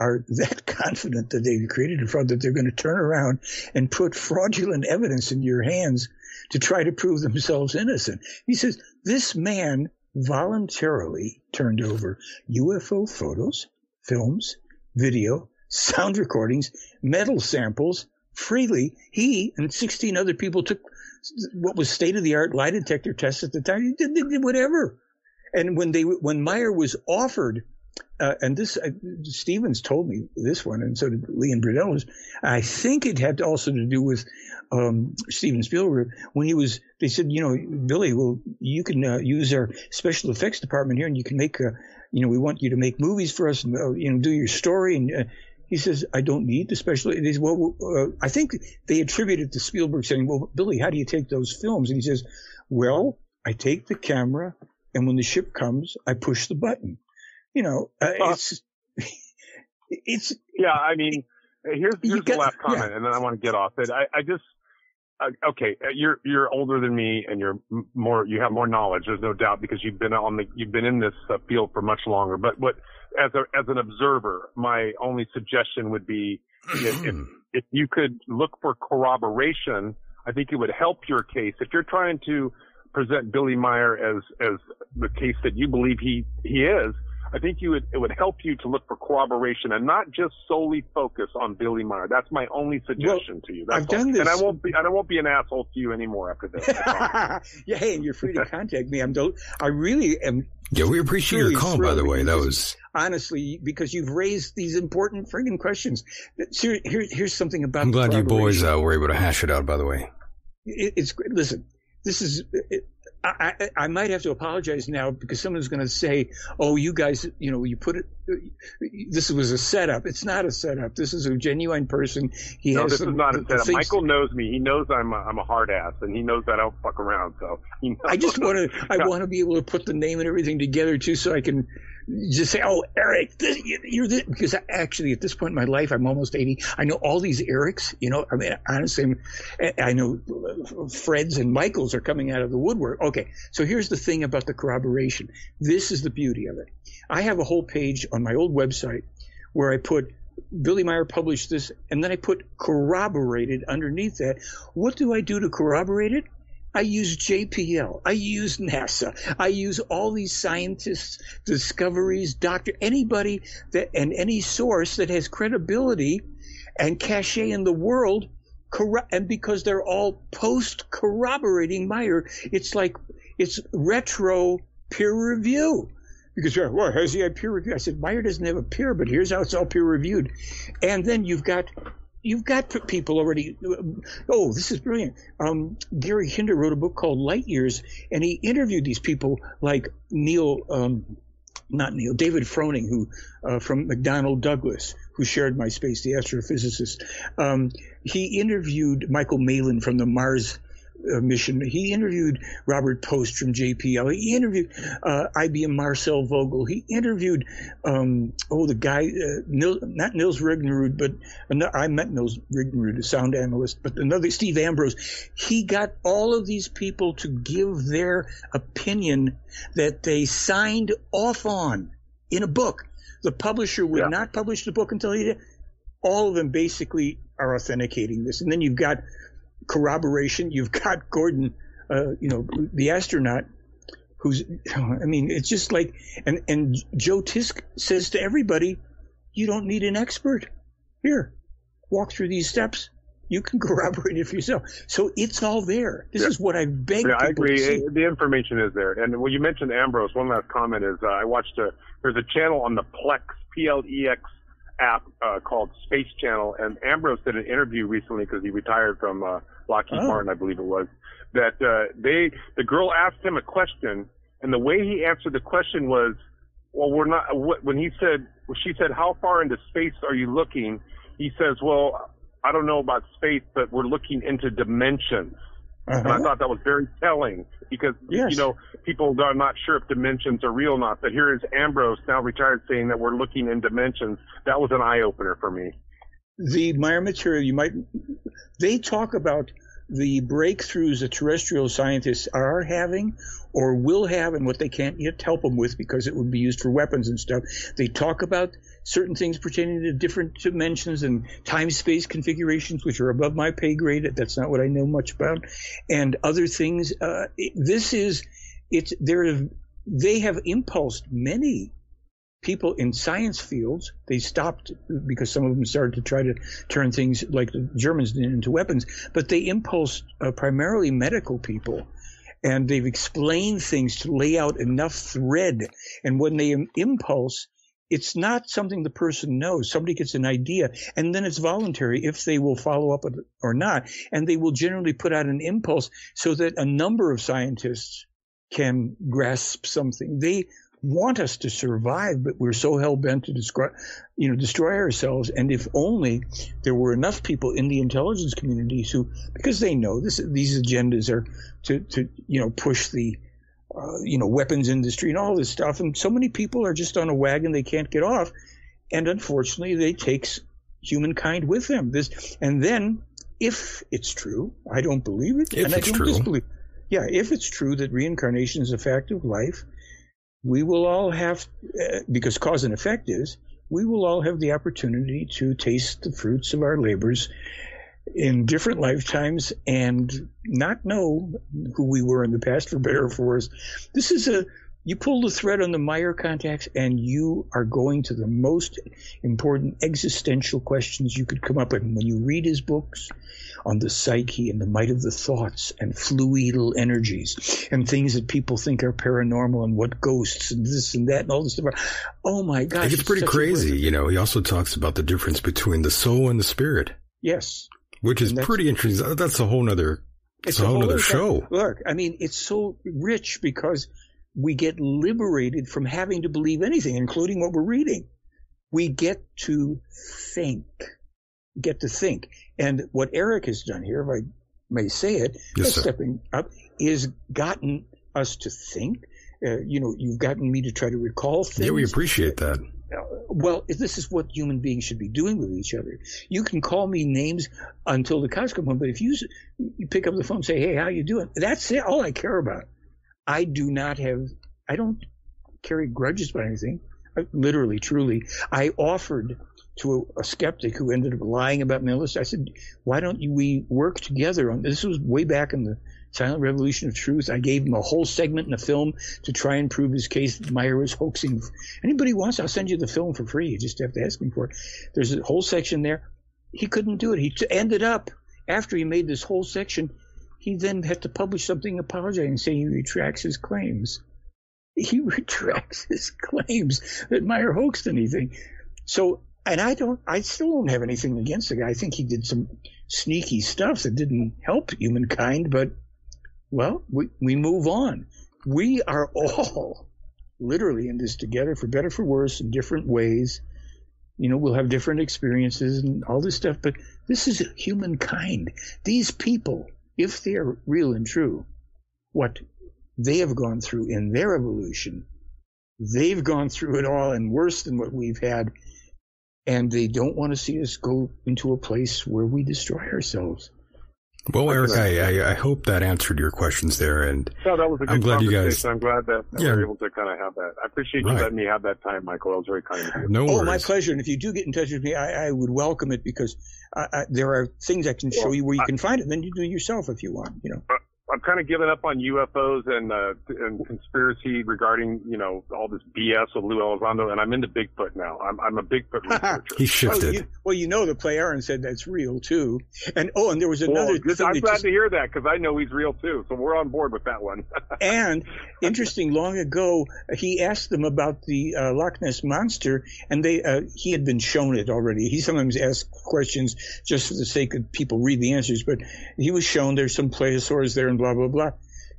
are that confident that they've created a fraud that they're going to turn around and put fraudulent evidence in your hands to try to prove themselves innocent. He says, this man voluntarily turned over UFO photos, films, video, sound recordings, metal samples freely. He and 16 other people took what was state of the art lie detector tests at the time. He did, did whatever. And when they when Meier was offered, uh, and this uh, Stevens told me this one, and so did Lee and. I think it had also to do with um, Steven Spielberg when he was. They said, you know, Billy, well, you can uh, use our special effects department here, and you can make. Uh, you know, we want you to make movies for us, and uh, you know, do your story. And uh, he says, I don't need the special. It is, well, I think they attributed to Spielberg saying, well, Billy, how do you take those films? And he says, well, I take the camera, and when the ship comes, I push the button. You know, uh, it's it's. Yeah, I mean, here's here's the last comment, yeah. and then I want to get off it. I, I just uh, okay, uh, you're you're older than me, and you're more you have more knowledge. There's no doubt because you've been on the you've been in this uh, field for much longer. But what as a as an observer, my only suggestion would be if, if if you could look for corroboration, I think it would help your case. If you're trying to present Billy Meier as as the case that you believe he he is, I think you would, it would help you to look for corroboration and not just solely focus on Billy Meier. That's my only suggestion well, to you. That's I've all. done this. And I won't be, and I won't be an asshole to you anymore after this. yeah. Hey, and you're free to contact me. I'm, do- I really am. Yeah, we appreciate your call, by the way. That was honestly because you've raised these important friggin' questions. Here, here, here's something about. I'm glad you boys uh, were able to hash it out. By the way, it, it's great. Listen, this is it, I, I, I, might have to apologize now because someone's going to say, "Oh, you guys, you know, you put it. This was a setup. It's not a setup. This is a genuine person. He no, has. this is not a setup. Michael knows me. He knows I'm a, I'm a hard ass, and he knows that I don't fuck around. So I just want to. I want to be able to put the name and everything together too, so I can just say, "Oh, Eric, this, you're this," because actually, at this point in my life, I'm almost 80. I know all these Erics. You know, I mean, honestly, I know uh, Freds and Michaels are coming out of the woodwork. Okay, so here's the thing about the corroboration. This is the beauty of it. I have a whole page on my old website where I put Billy Meier published this, and then I put corroborated underneath that. What do I do to corroborate it? I use JPL. I use NASA. I use all these scientists, discoveries, doctor, anybody that, and any source that has credibility and cachet in the world. And because they're all post corroborating Meier, it's like, it's retro peer review. Because, well, has he had peer review? I said, Meier doesn't have a peer, but here's how it's all peer reviewed. And then you've got you've got people already. Oh, this is brilliant. Um, Gary Kinder wrote a book called Light Years, and he interviewed these people like Neil, um, not Neil, David Froning, who uh, from McDonnell Douglas, who shared my space, the astrophysicist. Um, he interviewed Michael Malin from the Mars mission. He interviewed Robert Post from JPL. He interviewed uh, IBM Marcel Vogel. He interviewed um, oh the guy uh, Nils, not Nils Rognerud, but another, I met Nils Rognerud, a sound analyst, but another Steve Ambrose. He got all of these people to give their opinion that they signed off on in a book. The publisher would yeah. not publish the book until he did. All of them basically are authenticating this, and then you've got corroboration. You've got Gordon, uh, you know, the astronaut, who's, I mean, it's just like, and, and Joe Tisk says to everybody, you don't need an expert. Here, walk through these steps. You can corroborate it for yourself. So it's all there. This yeah. is what I beg. Yeah, I agree. The information is there. And when you mentioned Ambrose, one last comment is uh, I watched a there's a channel on the Plex P L E X app uh, called Space Channel, and Ambrose did an interview recently because he retired from uh, Lockheed Oh. Martin, I believe it was. That uh, they the girl asked him a question, and the way he answered the question was, "Well, we're not." wh- When he said, when she said, "How far into space are you looking?" He says, "Well, I don't know about space, but we're looking into dimensions." And I Uh-huh. thought that was very telling because Yes. you know people are not sure if dimensions are real or not. But here is Ambrose now retired saying that we're looking in dimensions. That was an eye opener for me. the Meier material, you might, they talk about the breakthroughs that terrestrial scientists are having or will have and what they can't yet help them with because it would be used for weapons and stuff. They talk about certain things pertaining to different dimensions and time space configurations, which are above my pay grade. That's not what I know much about. And other things. Uh, this is, it's, there, they have impulsed many people in science fields, they stopped because some of them started to try to turn things like the Germans did into weapons, but they impulsed uh, primarily medical people. And they've explained things to lay out enough thread. And when they im- impulse, it's not something the person knows. Somebody gets an idea, and then it's voluntary if they will follow up or not. And they will generally put out an impulse so that a number of scientists can grasp something. They want us to survive, but we're so hell bent to destroy, you know, destroy ourselves. And if only there were enough people in the intelligence communities who, because they know this, these agendas are to, to you know, push the, uh, you know, weapons industry and all this stuff. And so many people are just on a wagon they can't get off. And unfortunately, they take s- humankind with them. This, and then if it's true, I don't believe it. If and it's I don't true. disbelieve. Yeah, if it's true that reincarnation is a fact of life, we will all have, uh, because cause and effect is, we will all have the opportunity to taste the fruits of our labors in different lifetimes and not know who we were in the past, for better or for worse. This is a, you pull the thread on the Meier contacts and you are going to the most important existential questions you could come up with. And when you read his books on the psyche and the might of the thoughts and fluidal energies and things that people think are paranormal and what ghosts and this and that and all this stuff. Oh my gosh. It gets it's pretty crazy. You know, he also talks about the difference between the soul and the spirit, Yes. Which is pretty interesting. That's a whole nother, it's a whole other other show. Look, I mean, it's so rich because we get liberated from having to believe anything, including what we're reading. We get to think, get to think. And what Eric has done here, if I may say it, Yes, stepping up, is gotten us to think. Uh, you know, you've gotten me to try to recall things. Yeah, we appreciate that. Well, this is what human beings should be doing with each other. You can call me names until the cows come home, but if you, you pick up the phone and say, "Hey, how you doing?" That's it. All I care about. I do not have. I don't carry grudges about anything. I, literally, truly, I offered to a, a skeptic who ended up lying about my list. I said, "Why don't we work together on this?" Was way back in the silent revolution of truth. I gave him a whole segment in the film to try and prove his case. that Meier was hoaxing. Anybody wants, I'll send you the film for free. You just have to ask me for it. There's a whole section there. He couldn't do it. He t- ended up after he made this whole section. He then had to publish something apologizing, and saying he retracts his claims. He retracts his claims that Meier hoaxed anything. So, and I don't, I still don't have anything against the guy. I think he did some sneaky stuff that didn't help humankind, but well, we, we move on. We are all literally in this together for better, for worse, in different ways. You know, we'll have different experiences and all this stuff, but this is humankind. These people, if they're real and true, what they have gone through in their evolution, they've gone through it all and worse than what we've had. And they don't want to see us go into a place where we destroy ourselves. Well, Eric, I, I, I hope that answered your questions there. And No, that was a good I'm glad you guys- I'm glad that Yeah. we were able to kind of have that. I appreciate Right. you letting me have that time, Michael. That was very kind of you. no Oh, worries. my pleasure. And if you do get in touch with me, I, I would welcome it because I, I, there are things I can show you where you I- can find it. And then you do it yourself if you want. You know. Uh, I'm kind of giving up on UFOs and uh, and conspiracy regarding you know all this BS with Lou Elizondo, and I'm into Bigfoot now. I'm I'm a Bigfoot researcher. He Oh, shifted. you, Well, you know, the Plejaren said that's real too. And oh, and there was another. Well, thing I'm glad just- to hear that because I know he's real too. So we're on board with that one. and interesting, long ago, he asked them about the uh, Loch Ness monster, and they uh, he had been shown it already. He sometimes asks questions just for the sake of people read the answers, but he was shown there's some plesiosaurs there and blah blah blah.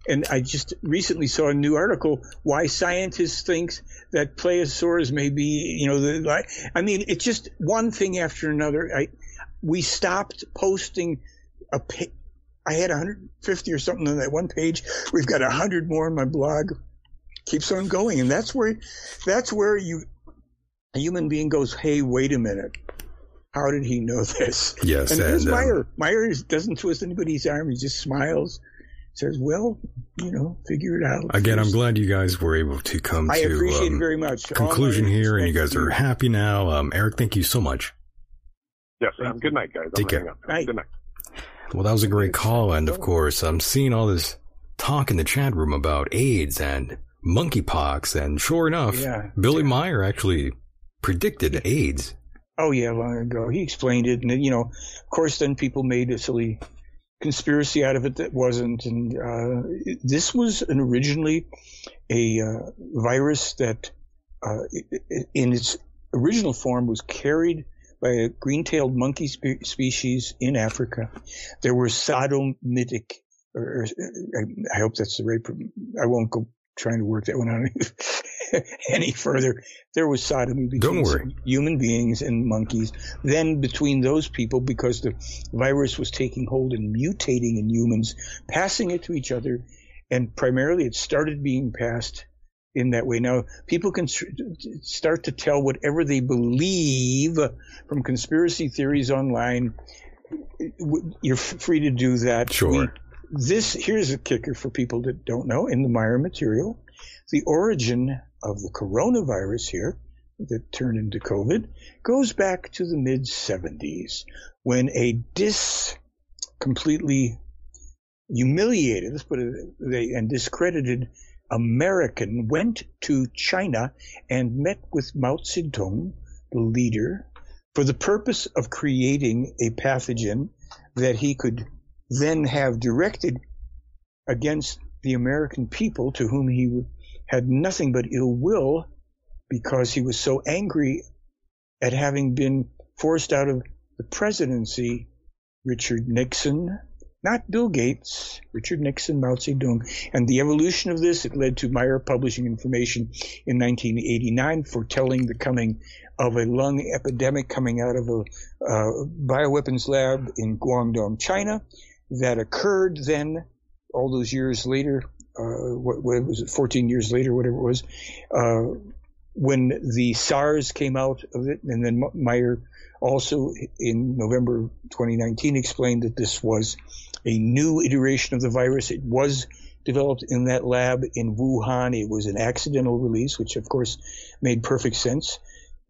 And I just recently saw a new article why scientists think that plesiosaurs may be, you know, the, like I mean, it's just one thing after another. I we stopped posting a pa- I had 150 or something on that one page. We've got 100 more on my blog. Keeps on going, and that's where that's where you a human being goes, "Hey, wait a minute." How did he know this? Yes, and and, um, Meier. Meier doesn't twist anybody's arm. He just smiles, says, "Well, you know, figure it out." Again, I'm glad you guys were able to come I to appreciate um, it very much. Conclusion my here, and you guys to are happy now. Um, Eric, thank you so much. yes. Um, good night, guys. I'm Take care. Night. Good night. Well, that was a great call, and of course, I'm seeing all this talk in the chat room about AIDS and monkeypox, and sure enough, Yeah. Billy Meier actually predicted AIDS. Oh yeah, long ago. He explained it, and you know, of course, then people made a silly conspiracy out of it that wasn't. And uh, this was an originally a uh, virus that, uh, in its original form, was carried by a green-tailed monkey spe- species in Africa. There were sodomitic, or, or I hope that's the right. I won't go trying to work that one out any further. There was sodomy between human beings and monkeys. Then between those people, because the virus was taking hold and mutating in humans, passing it to each other, and primarily it started being passed in that way. Now people can start to tell whatever they believe from conspiracy theories online. You're free to do that. Sure. We- this here's a kicker for people that don't know in the Meier material. The origin of the coronavirus here that turned into COVID goes back to the mid 70s when a dis completely humiliated, let's put it, they, and discredited American went to China and met with Mao Zedong, the leader, for the purpose of creating a pathogen that he could then have directed against the American people to whom he had nothing but ill will because he was so angry at having been forced out of the presidency. Richard Nixon, not Bill Gates, Richard Nixon, Mao Zedong, and the evolution of this, it led to Meier publishing information in 1989 foretelling the coming of a lung epidemic coming out of a uh, bioweapons lab in Guangdong, China, that occurred then, all those years later, uh, what, what was it, 14 years later, whatever it was, uh, when the SARS came out of it, and then Meier also in November 2019 explained that this was a new iteration of the virus. It was developed in that lab in Wuhan. It was an accidental release, which of course made perfect sense.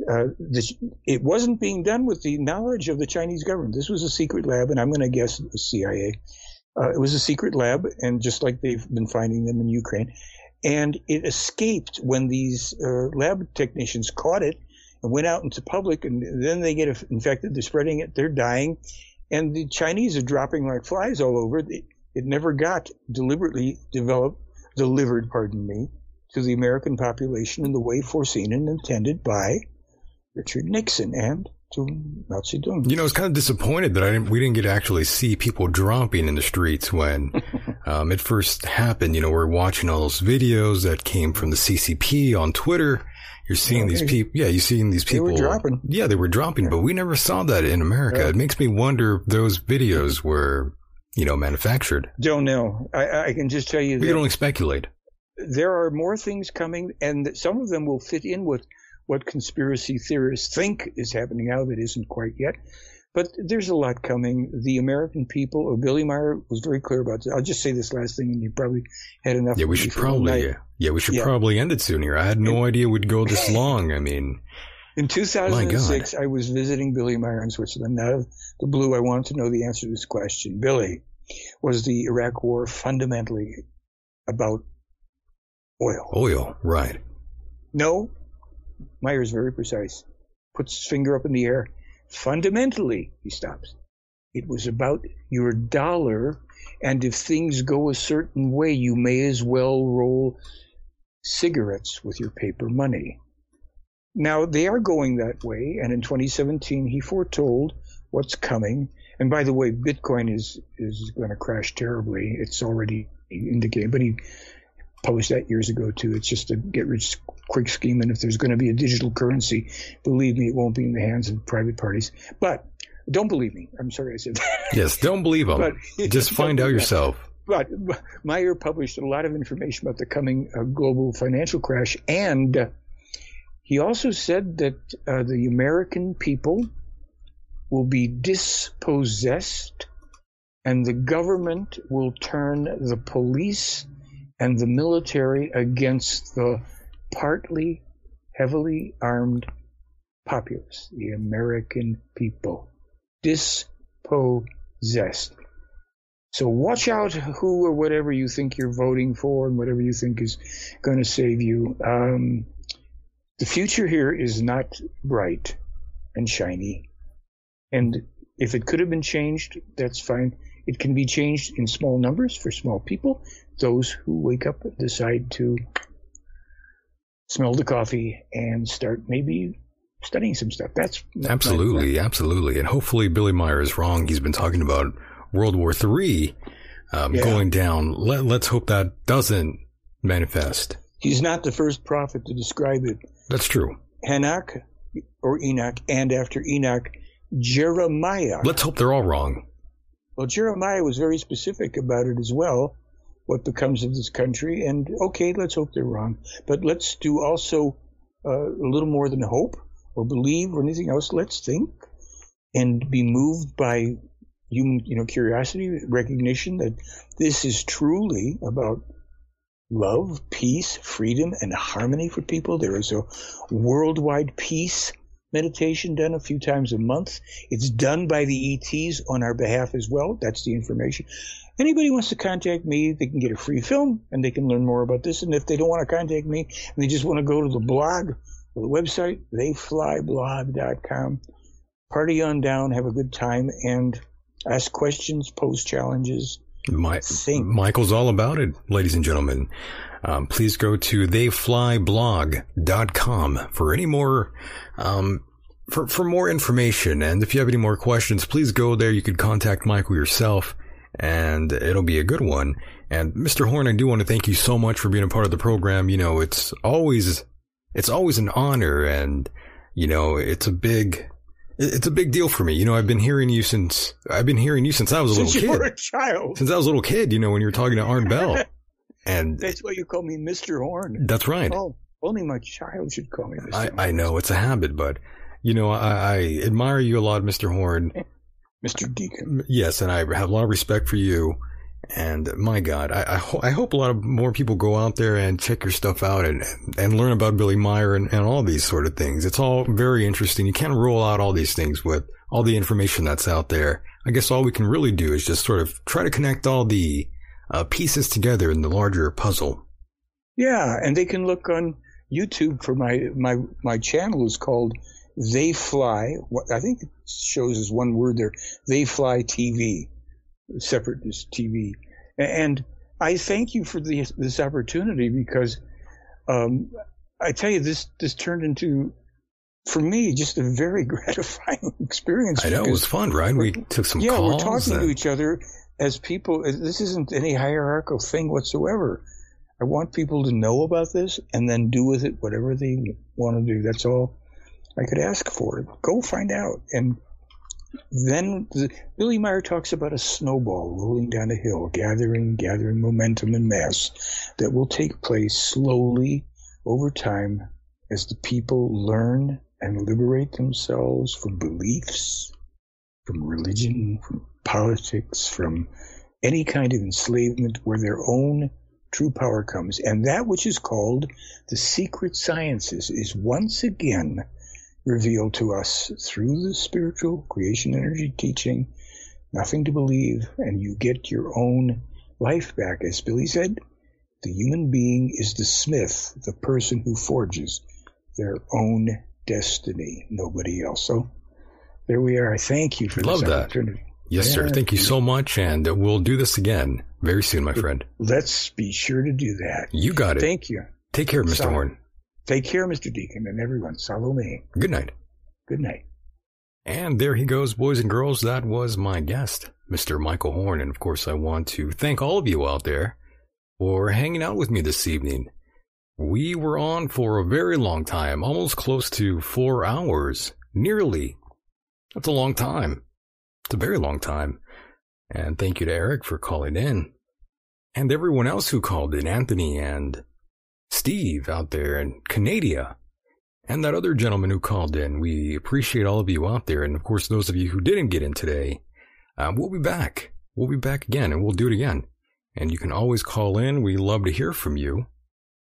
Uh, this, it wasn't being done with the knowledge of the Chinese government. This was a secret lab, and I'm going to guess it was CIA. Uh, it was a secret lab, and just like they've been finding them in Ukraine, and it escaped when these uh, lab technicians caught it and went out into public, and then they get infected. They're spreading it. They're dying, and the Chinese are dropping like flies all over. It, it never got deliberately developed, delivered, pardon me, to the American population in the way foreseen and intended by Richard Nixon and to Mao Zedong. You know, I was kind of disappointed that I didn't, we didn't get to actually see people dropping in the streets when um, it first happened. You know, we're watching all those videos that came from the CCP on Twitter. You're seeing these people, yeah, you're seeing these They people. were dropping. Yeah, they were dropping, but we never saw that in America. Yeah. It makes me wonder if those videos were, you know, manufactured. Don't know. I, I can just tell you We that can only speculate. there are more things coming, and some of them will fit in with what conspiracy theorists think is happening now that isn't quite yet. But there's a lot coming. The American people, or Billy Meier was very clear about this. I'll just say this last thing, and you probably had enough. Yeah, we should probably, night. yeah, we should Yeah. probably end it soon here. I had no idea it would go this long. I mean, In 2006, I was visiting Billy Meier in Switzerland. Out of the blue, I wanted to know the answer to this question. Billy, was the Iraq War fundamentally about oil? oil, right. No. Meier's very precise. Puts his finger up in the air. fundamentally, he stops. It was about your dollar, and if things go a certain way, you may as well roll cigarettes with your paper money. Now, they are going that way, and in 2017, he foretold what's coming. And by the way, Bitcoin is, is going to crash terribly. It's already indicated, but he published that years ago too. It's just a get rich quick scheme. And if there's going to be a digital currency, believe me, it won't be in the hands of private parties. But don't believe me. I'm sorry I said that. Yes, don't believe them. But, Just find out yourself. But Meier published a lot of information about the coming uh, global financial crash, and uh, he also said that uh, the American people will be dispossessed, and the government will turn the police and the military against the partly heavily armed populace, the American people dispossessed. So watch out who or whatever you think you're voting for and whatever you think is going to save you. Um, the future here is not bright and shiny. And if it could have been changed, that's fine. It can be changed in small numbers for small people. Those who wake up and decide to smell the coffee and start maybe studying some stuff. That's absolutely, absolutely, and hopefully Billy Meier is wrong. He's been talking about World War Three um, yeah. going down. Let, let's hope that doesn't manifest. He's not the first prophet to describe it. That's true. Enoch or Enoch, and after Enoch, Jeremiah. Let's hope they're all wrong. Well, Jeremiah was very specific about it as well. What becomes of this country? And okay, let's hope they're wrong, but let's do also uh, a little more than hope or believe or anything else. Let's think and be moved by human, you know, curiosity, recognition that this is truly about love, peace, freedom, and harmony for people. There is a worldwide peace meditation done a few times a month. It's done by the ETs on our behalf as well. That's the information. Anybody wants to contact me, they can get a free film and they can learn more about this. And if they don't want to contact me and they just want to go to the blog, or the website, theyflyblog.com. Party on down, have a good time, and ask questions, pose challenges. My, think. Michael's all about it, ladies and gentlemen. Um, please go to theyflyblog.com for any more, um, for, for more information. And if you have any more questions, please go there. You could contact Michael yourself and it'll be a good one. And Mr. Horn, I do want to thank you so much for being a part of the program. You know, it's always it's always an honor and, you know, it's a big, it's a big deal for me. You know, I've been hearing you since, I've been hearing you since I was a since little kid. Since you were a child. Since I was a little kid, you know, when you were talking to Art Bell. And that's why you call me Mr. Horn. That's right. Oh, only my child should call me Mr. I, Horn. I know it's a habit, but you know, I, I admire you a lot, Mr. Horn. Mr. Decon. Yes, and I have a lot of respect for you. And my God, I, I, ho- I, hope a lot of more people go out there and check your stuff out and, and learn about Billy Meier and, and all these sort of things. It's all very interesting. You can't roll out all these things with all the information that's out there. I guess all we can really do is just sort of try to connect all the uh, pieces together in the larger puzzle. Yeah, and they can look on YouTube for my my my channel is called They Fly. I think it shows as one word there. They Fly TV separate TV. And I thank you for this, this opportunity because um, I tell you, this this turned into, for me, just a very gratifying experience. I know it was fun, right? We took some yeah, calls. we're talking and... to each other as people. This isn't any hierarchical thing whatsoever. I want people to know about this and then do with it whatever they want to do. That's all I could ask for. It. Go find out and then the, Billy Meier talks about a snowball rolling down a hill, gathering, gathering momentum and mass that will take place slowly over time as the people learn and liberate themselves from beliefs, from religion, from politics, from any kind of enslavement where their own true power comes. And that which is called the secret sciences is once again revealed to us through the spiritual creation energy teaching. Nothing to believe, and you get your own life back. As Billy said, the human being is the smith, the person who forges their own destiny, nobody else. So there we are. I thank you for Love this that. opportunity. Yes, sir. Thank you so much, and we'll do this again very soon, my friend. Let's be sure to do that. You got it. Thank you. Take care, Mr. Sorry. Horn. Take care, Mr. Decon, and everyone. Salome. Good night. Good night. And there he goes, boys and girls. That was my guest, Mr. Michael Horn. And of course, I want to thank all of you out there for hanging out with me this evening. We were on for a very long time, almost close to four hours, nearly. That's a long time. It's a very long time. And thank you to Eric for calling in. And everyone else who called in, Anthony and Steve out there in Canada. And that other gentleman who called in, we appreciate all of you out there. And of course, those of you who didn't get in today, uh, we'll be back. We'll be back again and we'll do it again. And you can always call in. We love to hear from you.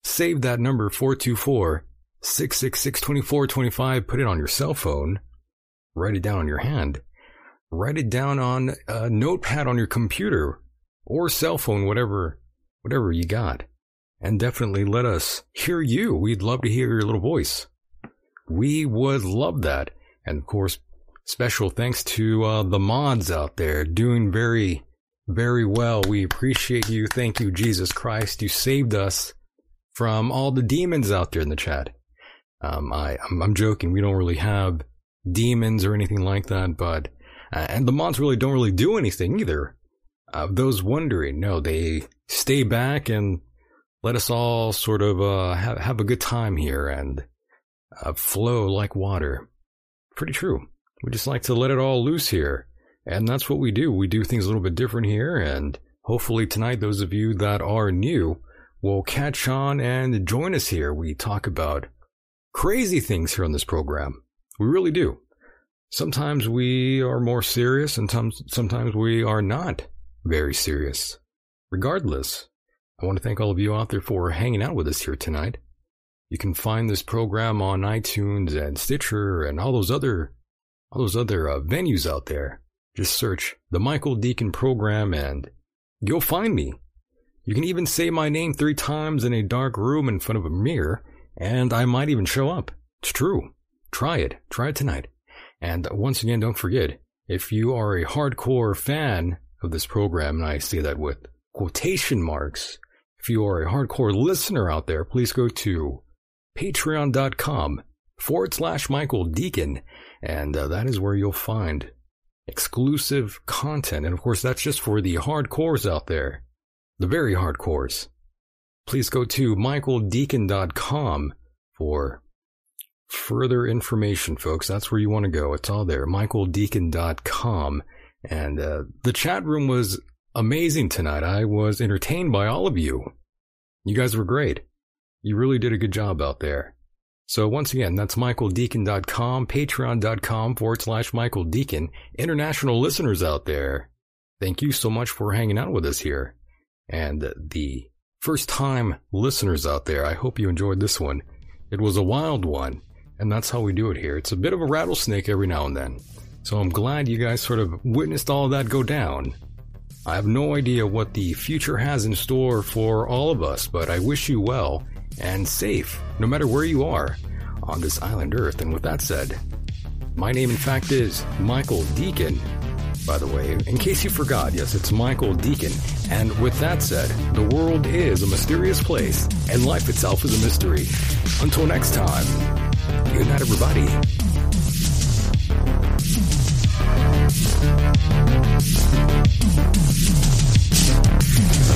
Save that number 424 666 2425. Put it on your cell phone. Write it down on your hand. Write it down on a notepad on your computer or cell phone, whatever, whatever you got. And definitely let us hear you. We'd love to hear your little voice. We would love that. And of course, special thanks to uh, the mods out there doing very, very well. We appreciate you. Thank you, Jesus Christ. You saved us from all the demons out there in the chat. Um, I, I'm, I'm joking. We don't really have demons or anything like that, but, uh, and the mods really don't really do anything either. Uh, those wondering, no, they stay back and let us all sort of, uh, have, have a good time here and, uh, flow like water. Pretty true. We just like to let it all loose here. And that's what we do. We do things a little bit different here. And hopefully tonight, those of you that are new will catch on and join us here. We talk about crazy things here on this program. We really do. Sometimes we are more serious and sometimes we are not very serious. Regardless, I want to thank all of you out there for hanging out with us here tonight. You can find this program on iTunes and Stitcher and all those other all those other uh, venues out there. Just search the Michael Decon program and you'll find me. You can even say my name three times in a dark room in front of a mirror, and I might even show up. It's true. Try it. Try it tonight. And once again, don't forget, if you are a hardcore fan of this program, and I say that with quotation marks, if you are a hardcore listener out there, please go to patreon.com forward slash Michael Decon, and uh, that is where you'll find exclusive content. And of course, that's just for the hardcores out there, the very hardcores. Please go to michaeldecon.com for further information, folks. That's where you want to go. It's all there. michaeldecon.com. And uh, the chat room was amazing tonight. I was entertained by all of you. You guys were great. You really did a good job out there. So once again, that's michaeldecon.com, patreon.com forward slash Michael Decon. International listeners out there, thank you so much for hanging out with us here. And the first time listeners out there, I hope you enjoyed this one. It was a wild one, and that's how we do it here. It's a bit of a rattlesnake every now and then. So I'm glad you guys sort of witnessed all that go down. I have no idea what the future has in store for all of us, but I wish you well and safe, no matter where you are on this island Earth. And with that said, my name, in fact, is Michael Decon. By the way, in case you forgot, yes, it's Michael Decon. And with that said, the world is a mysterious place, and life itself is a mystery. Until next time, good night, everybody.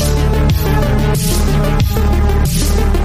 Thank you.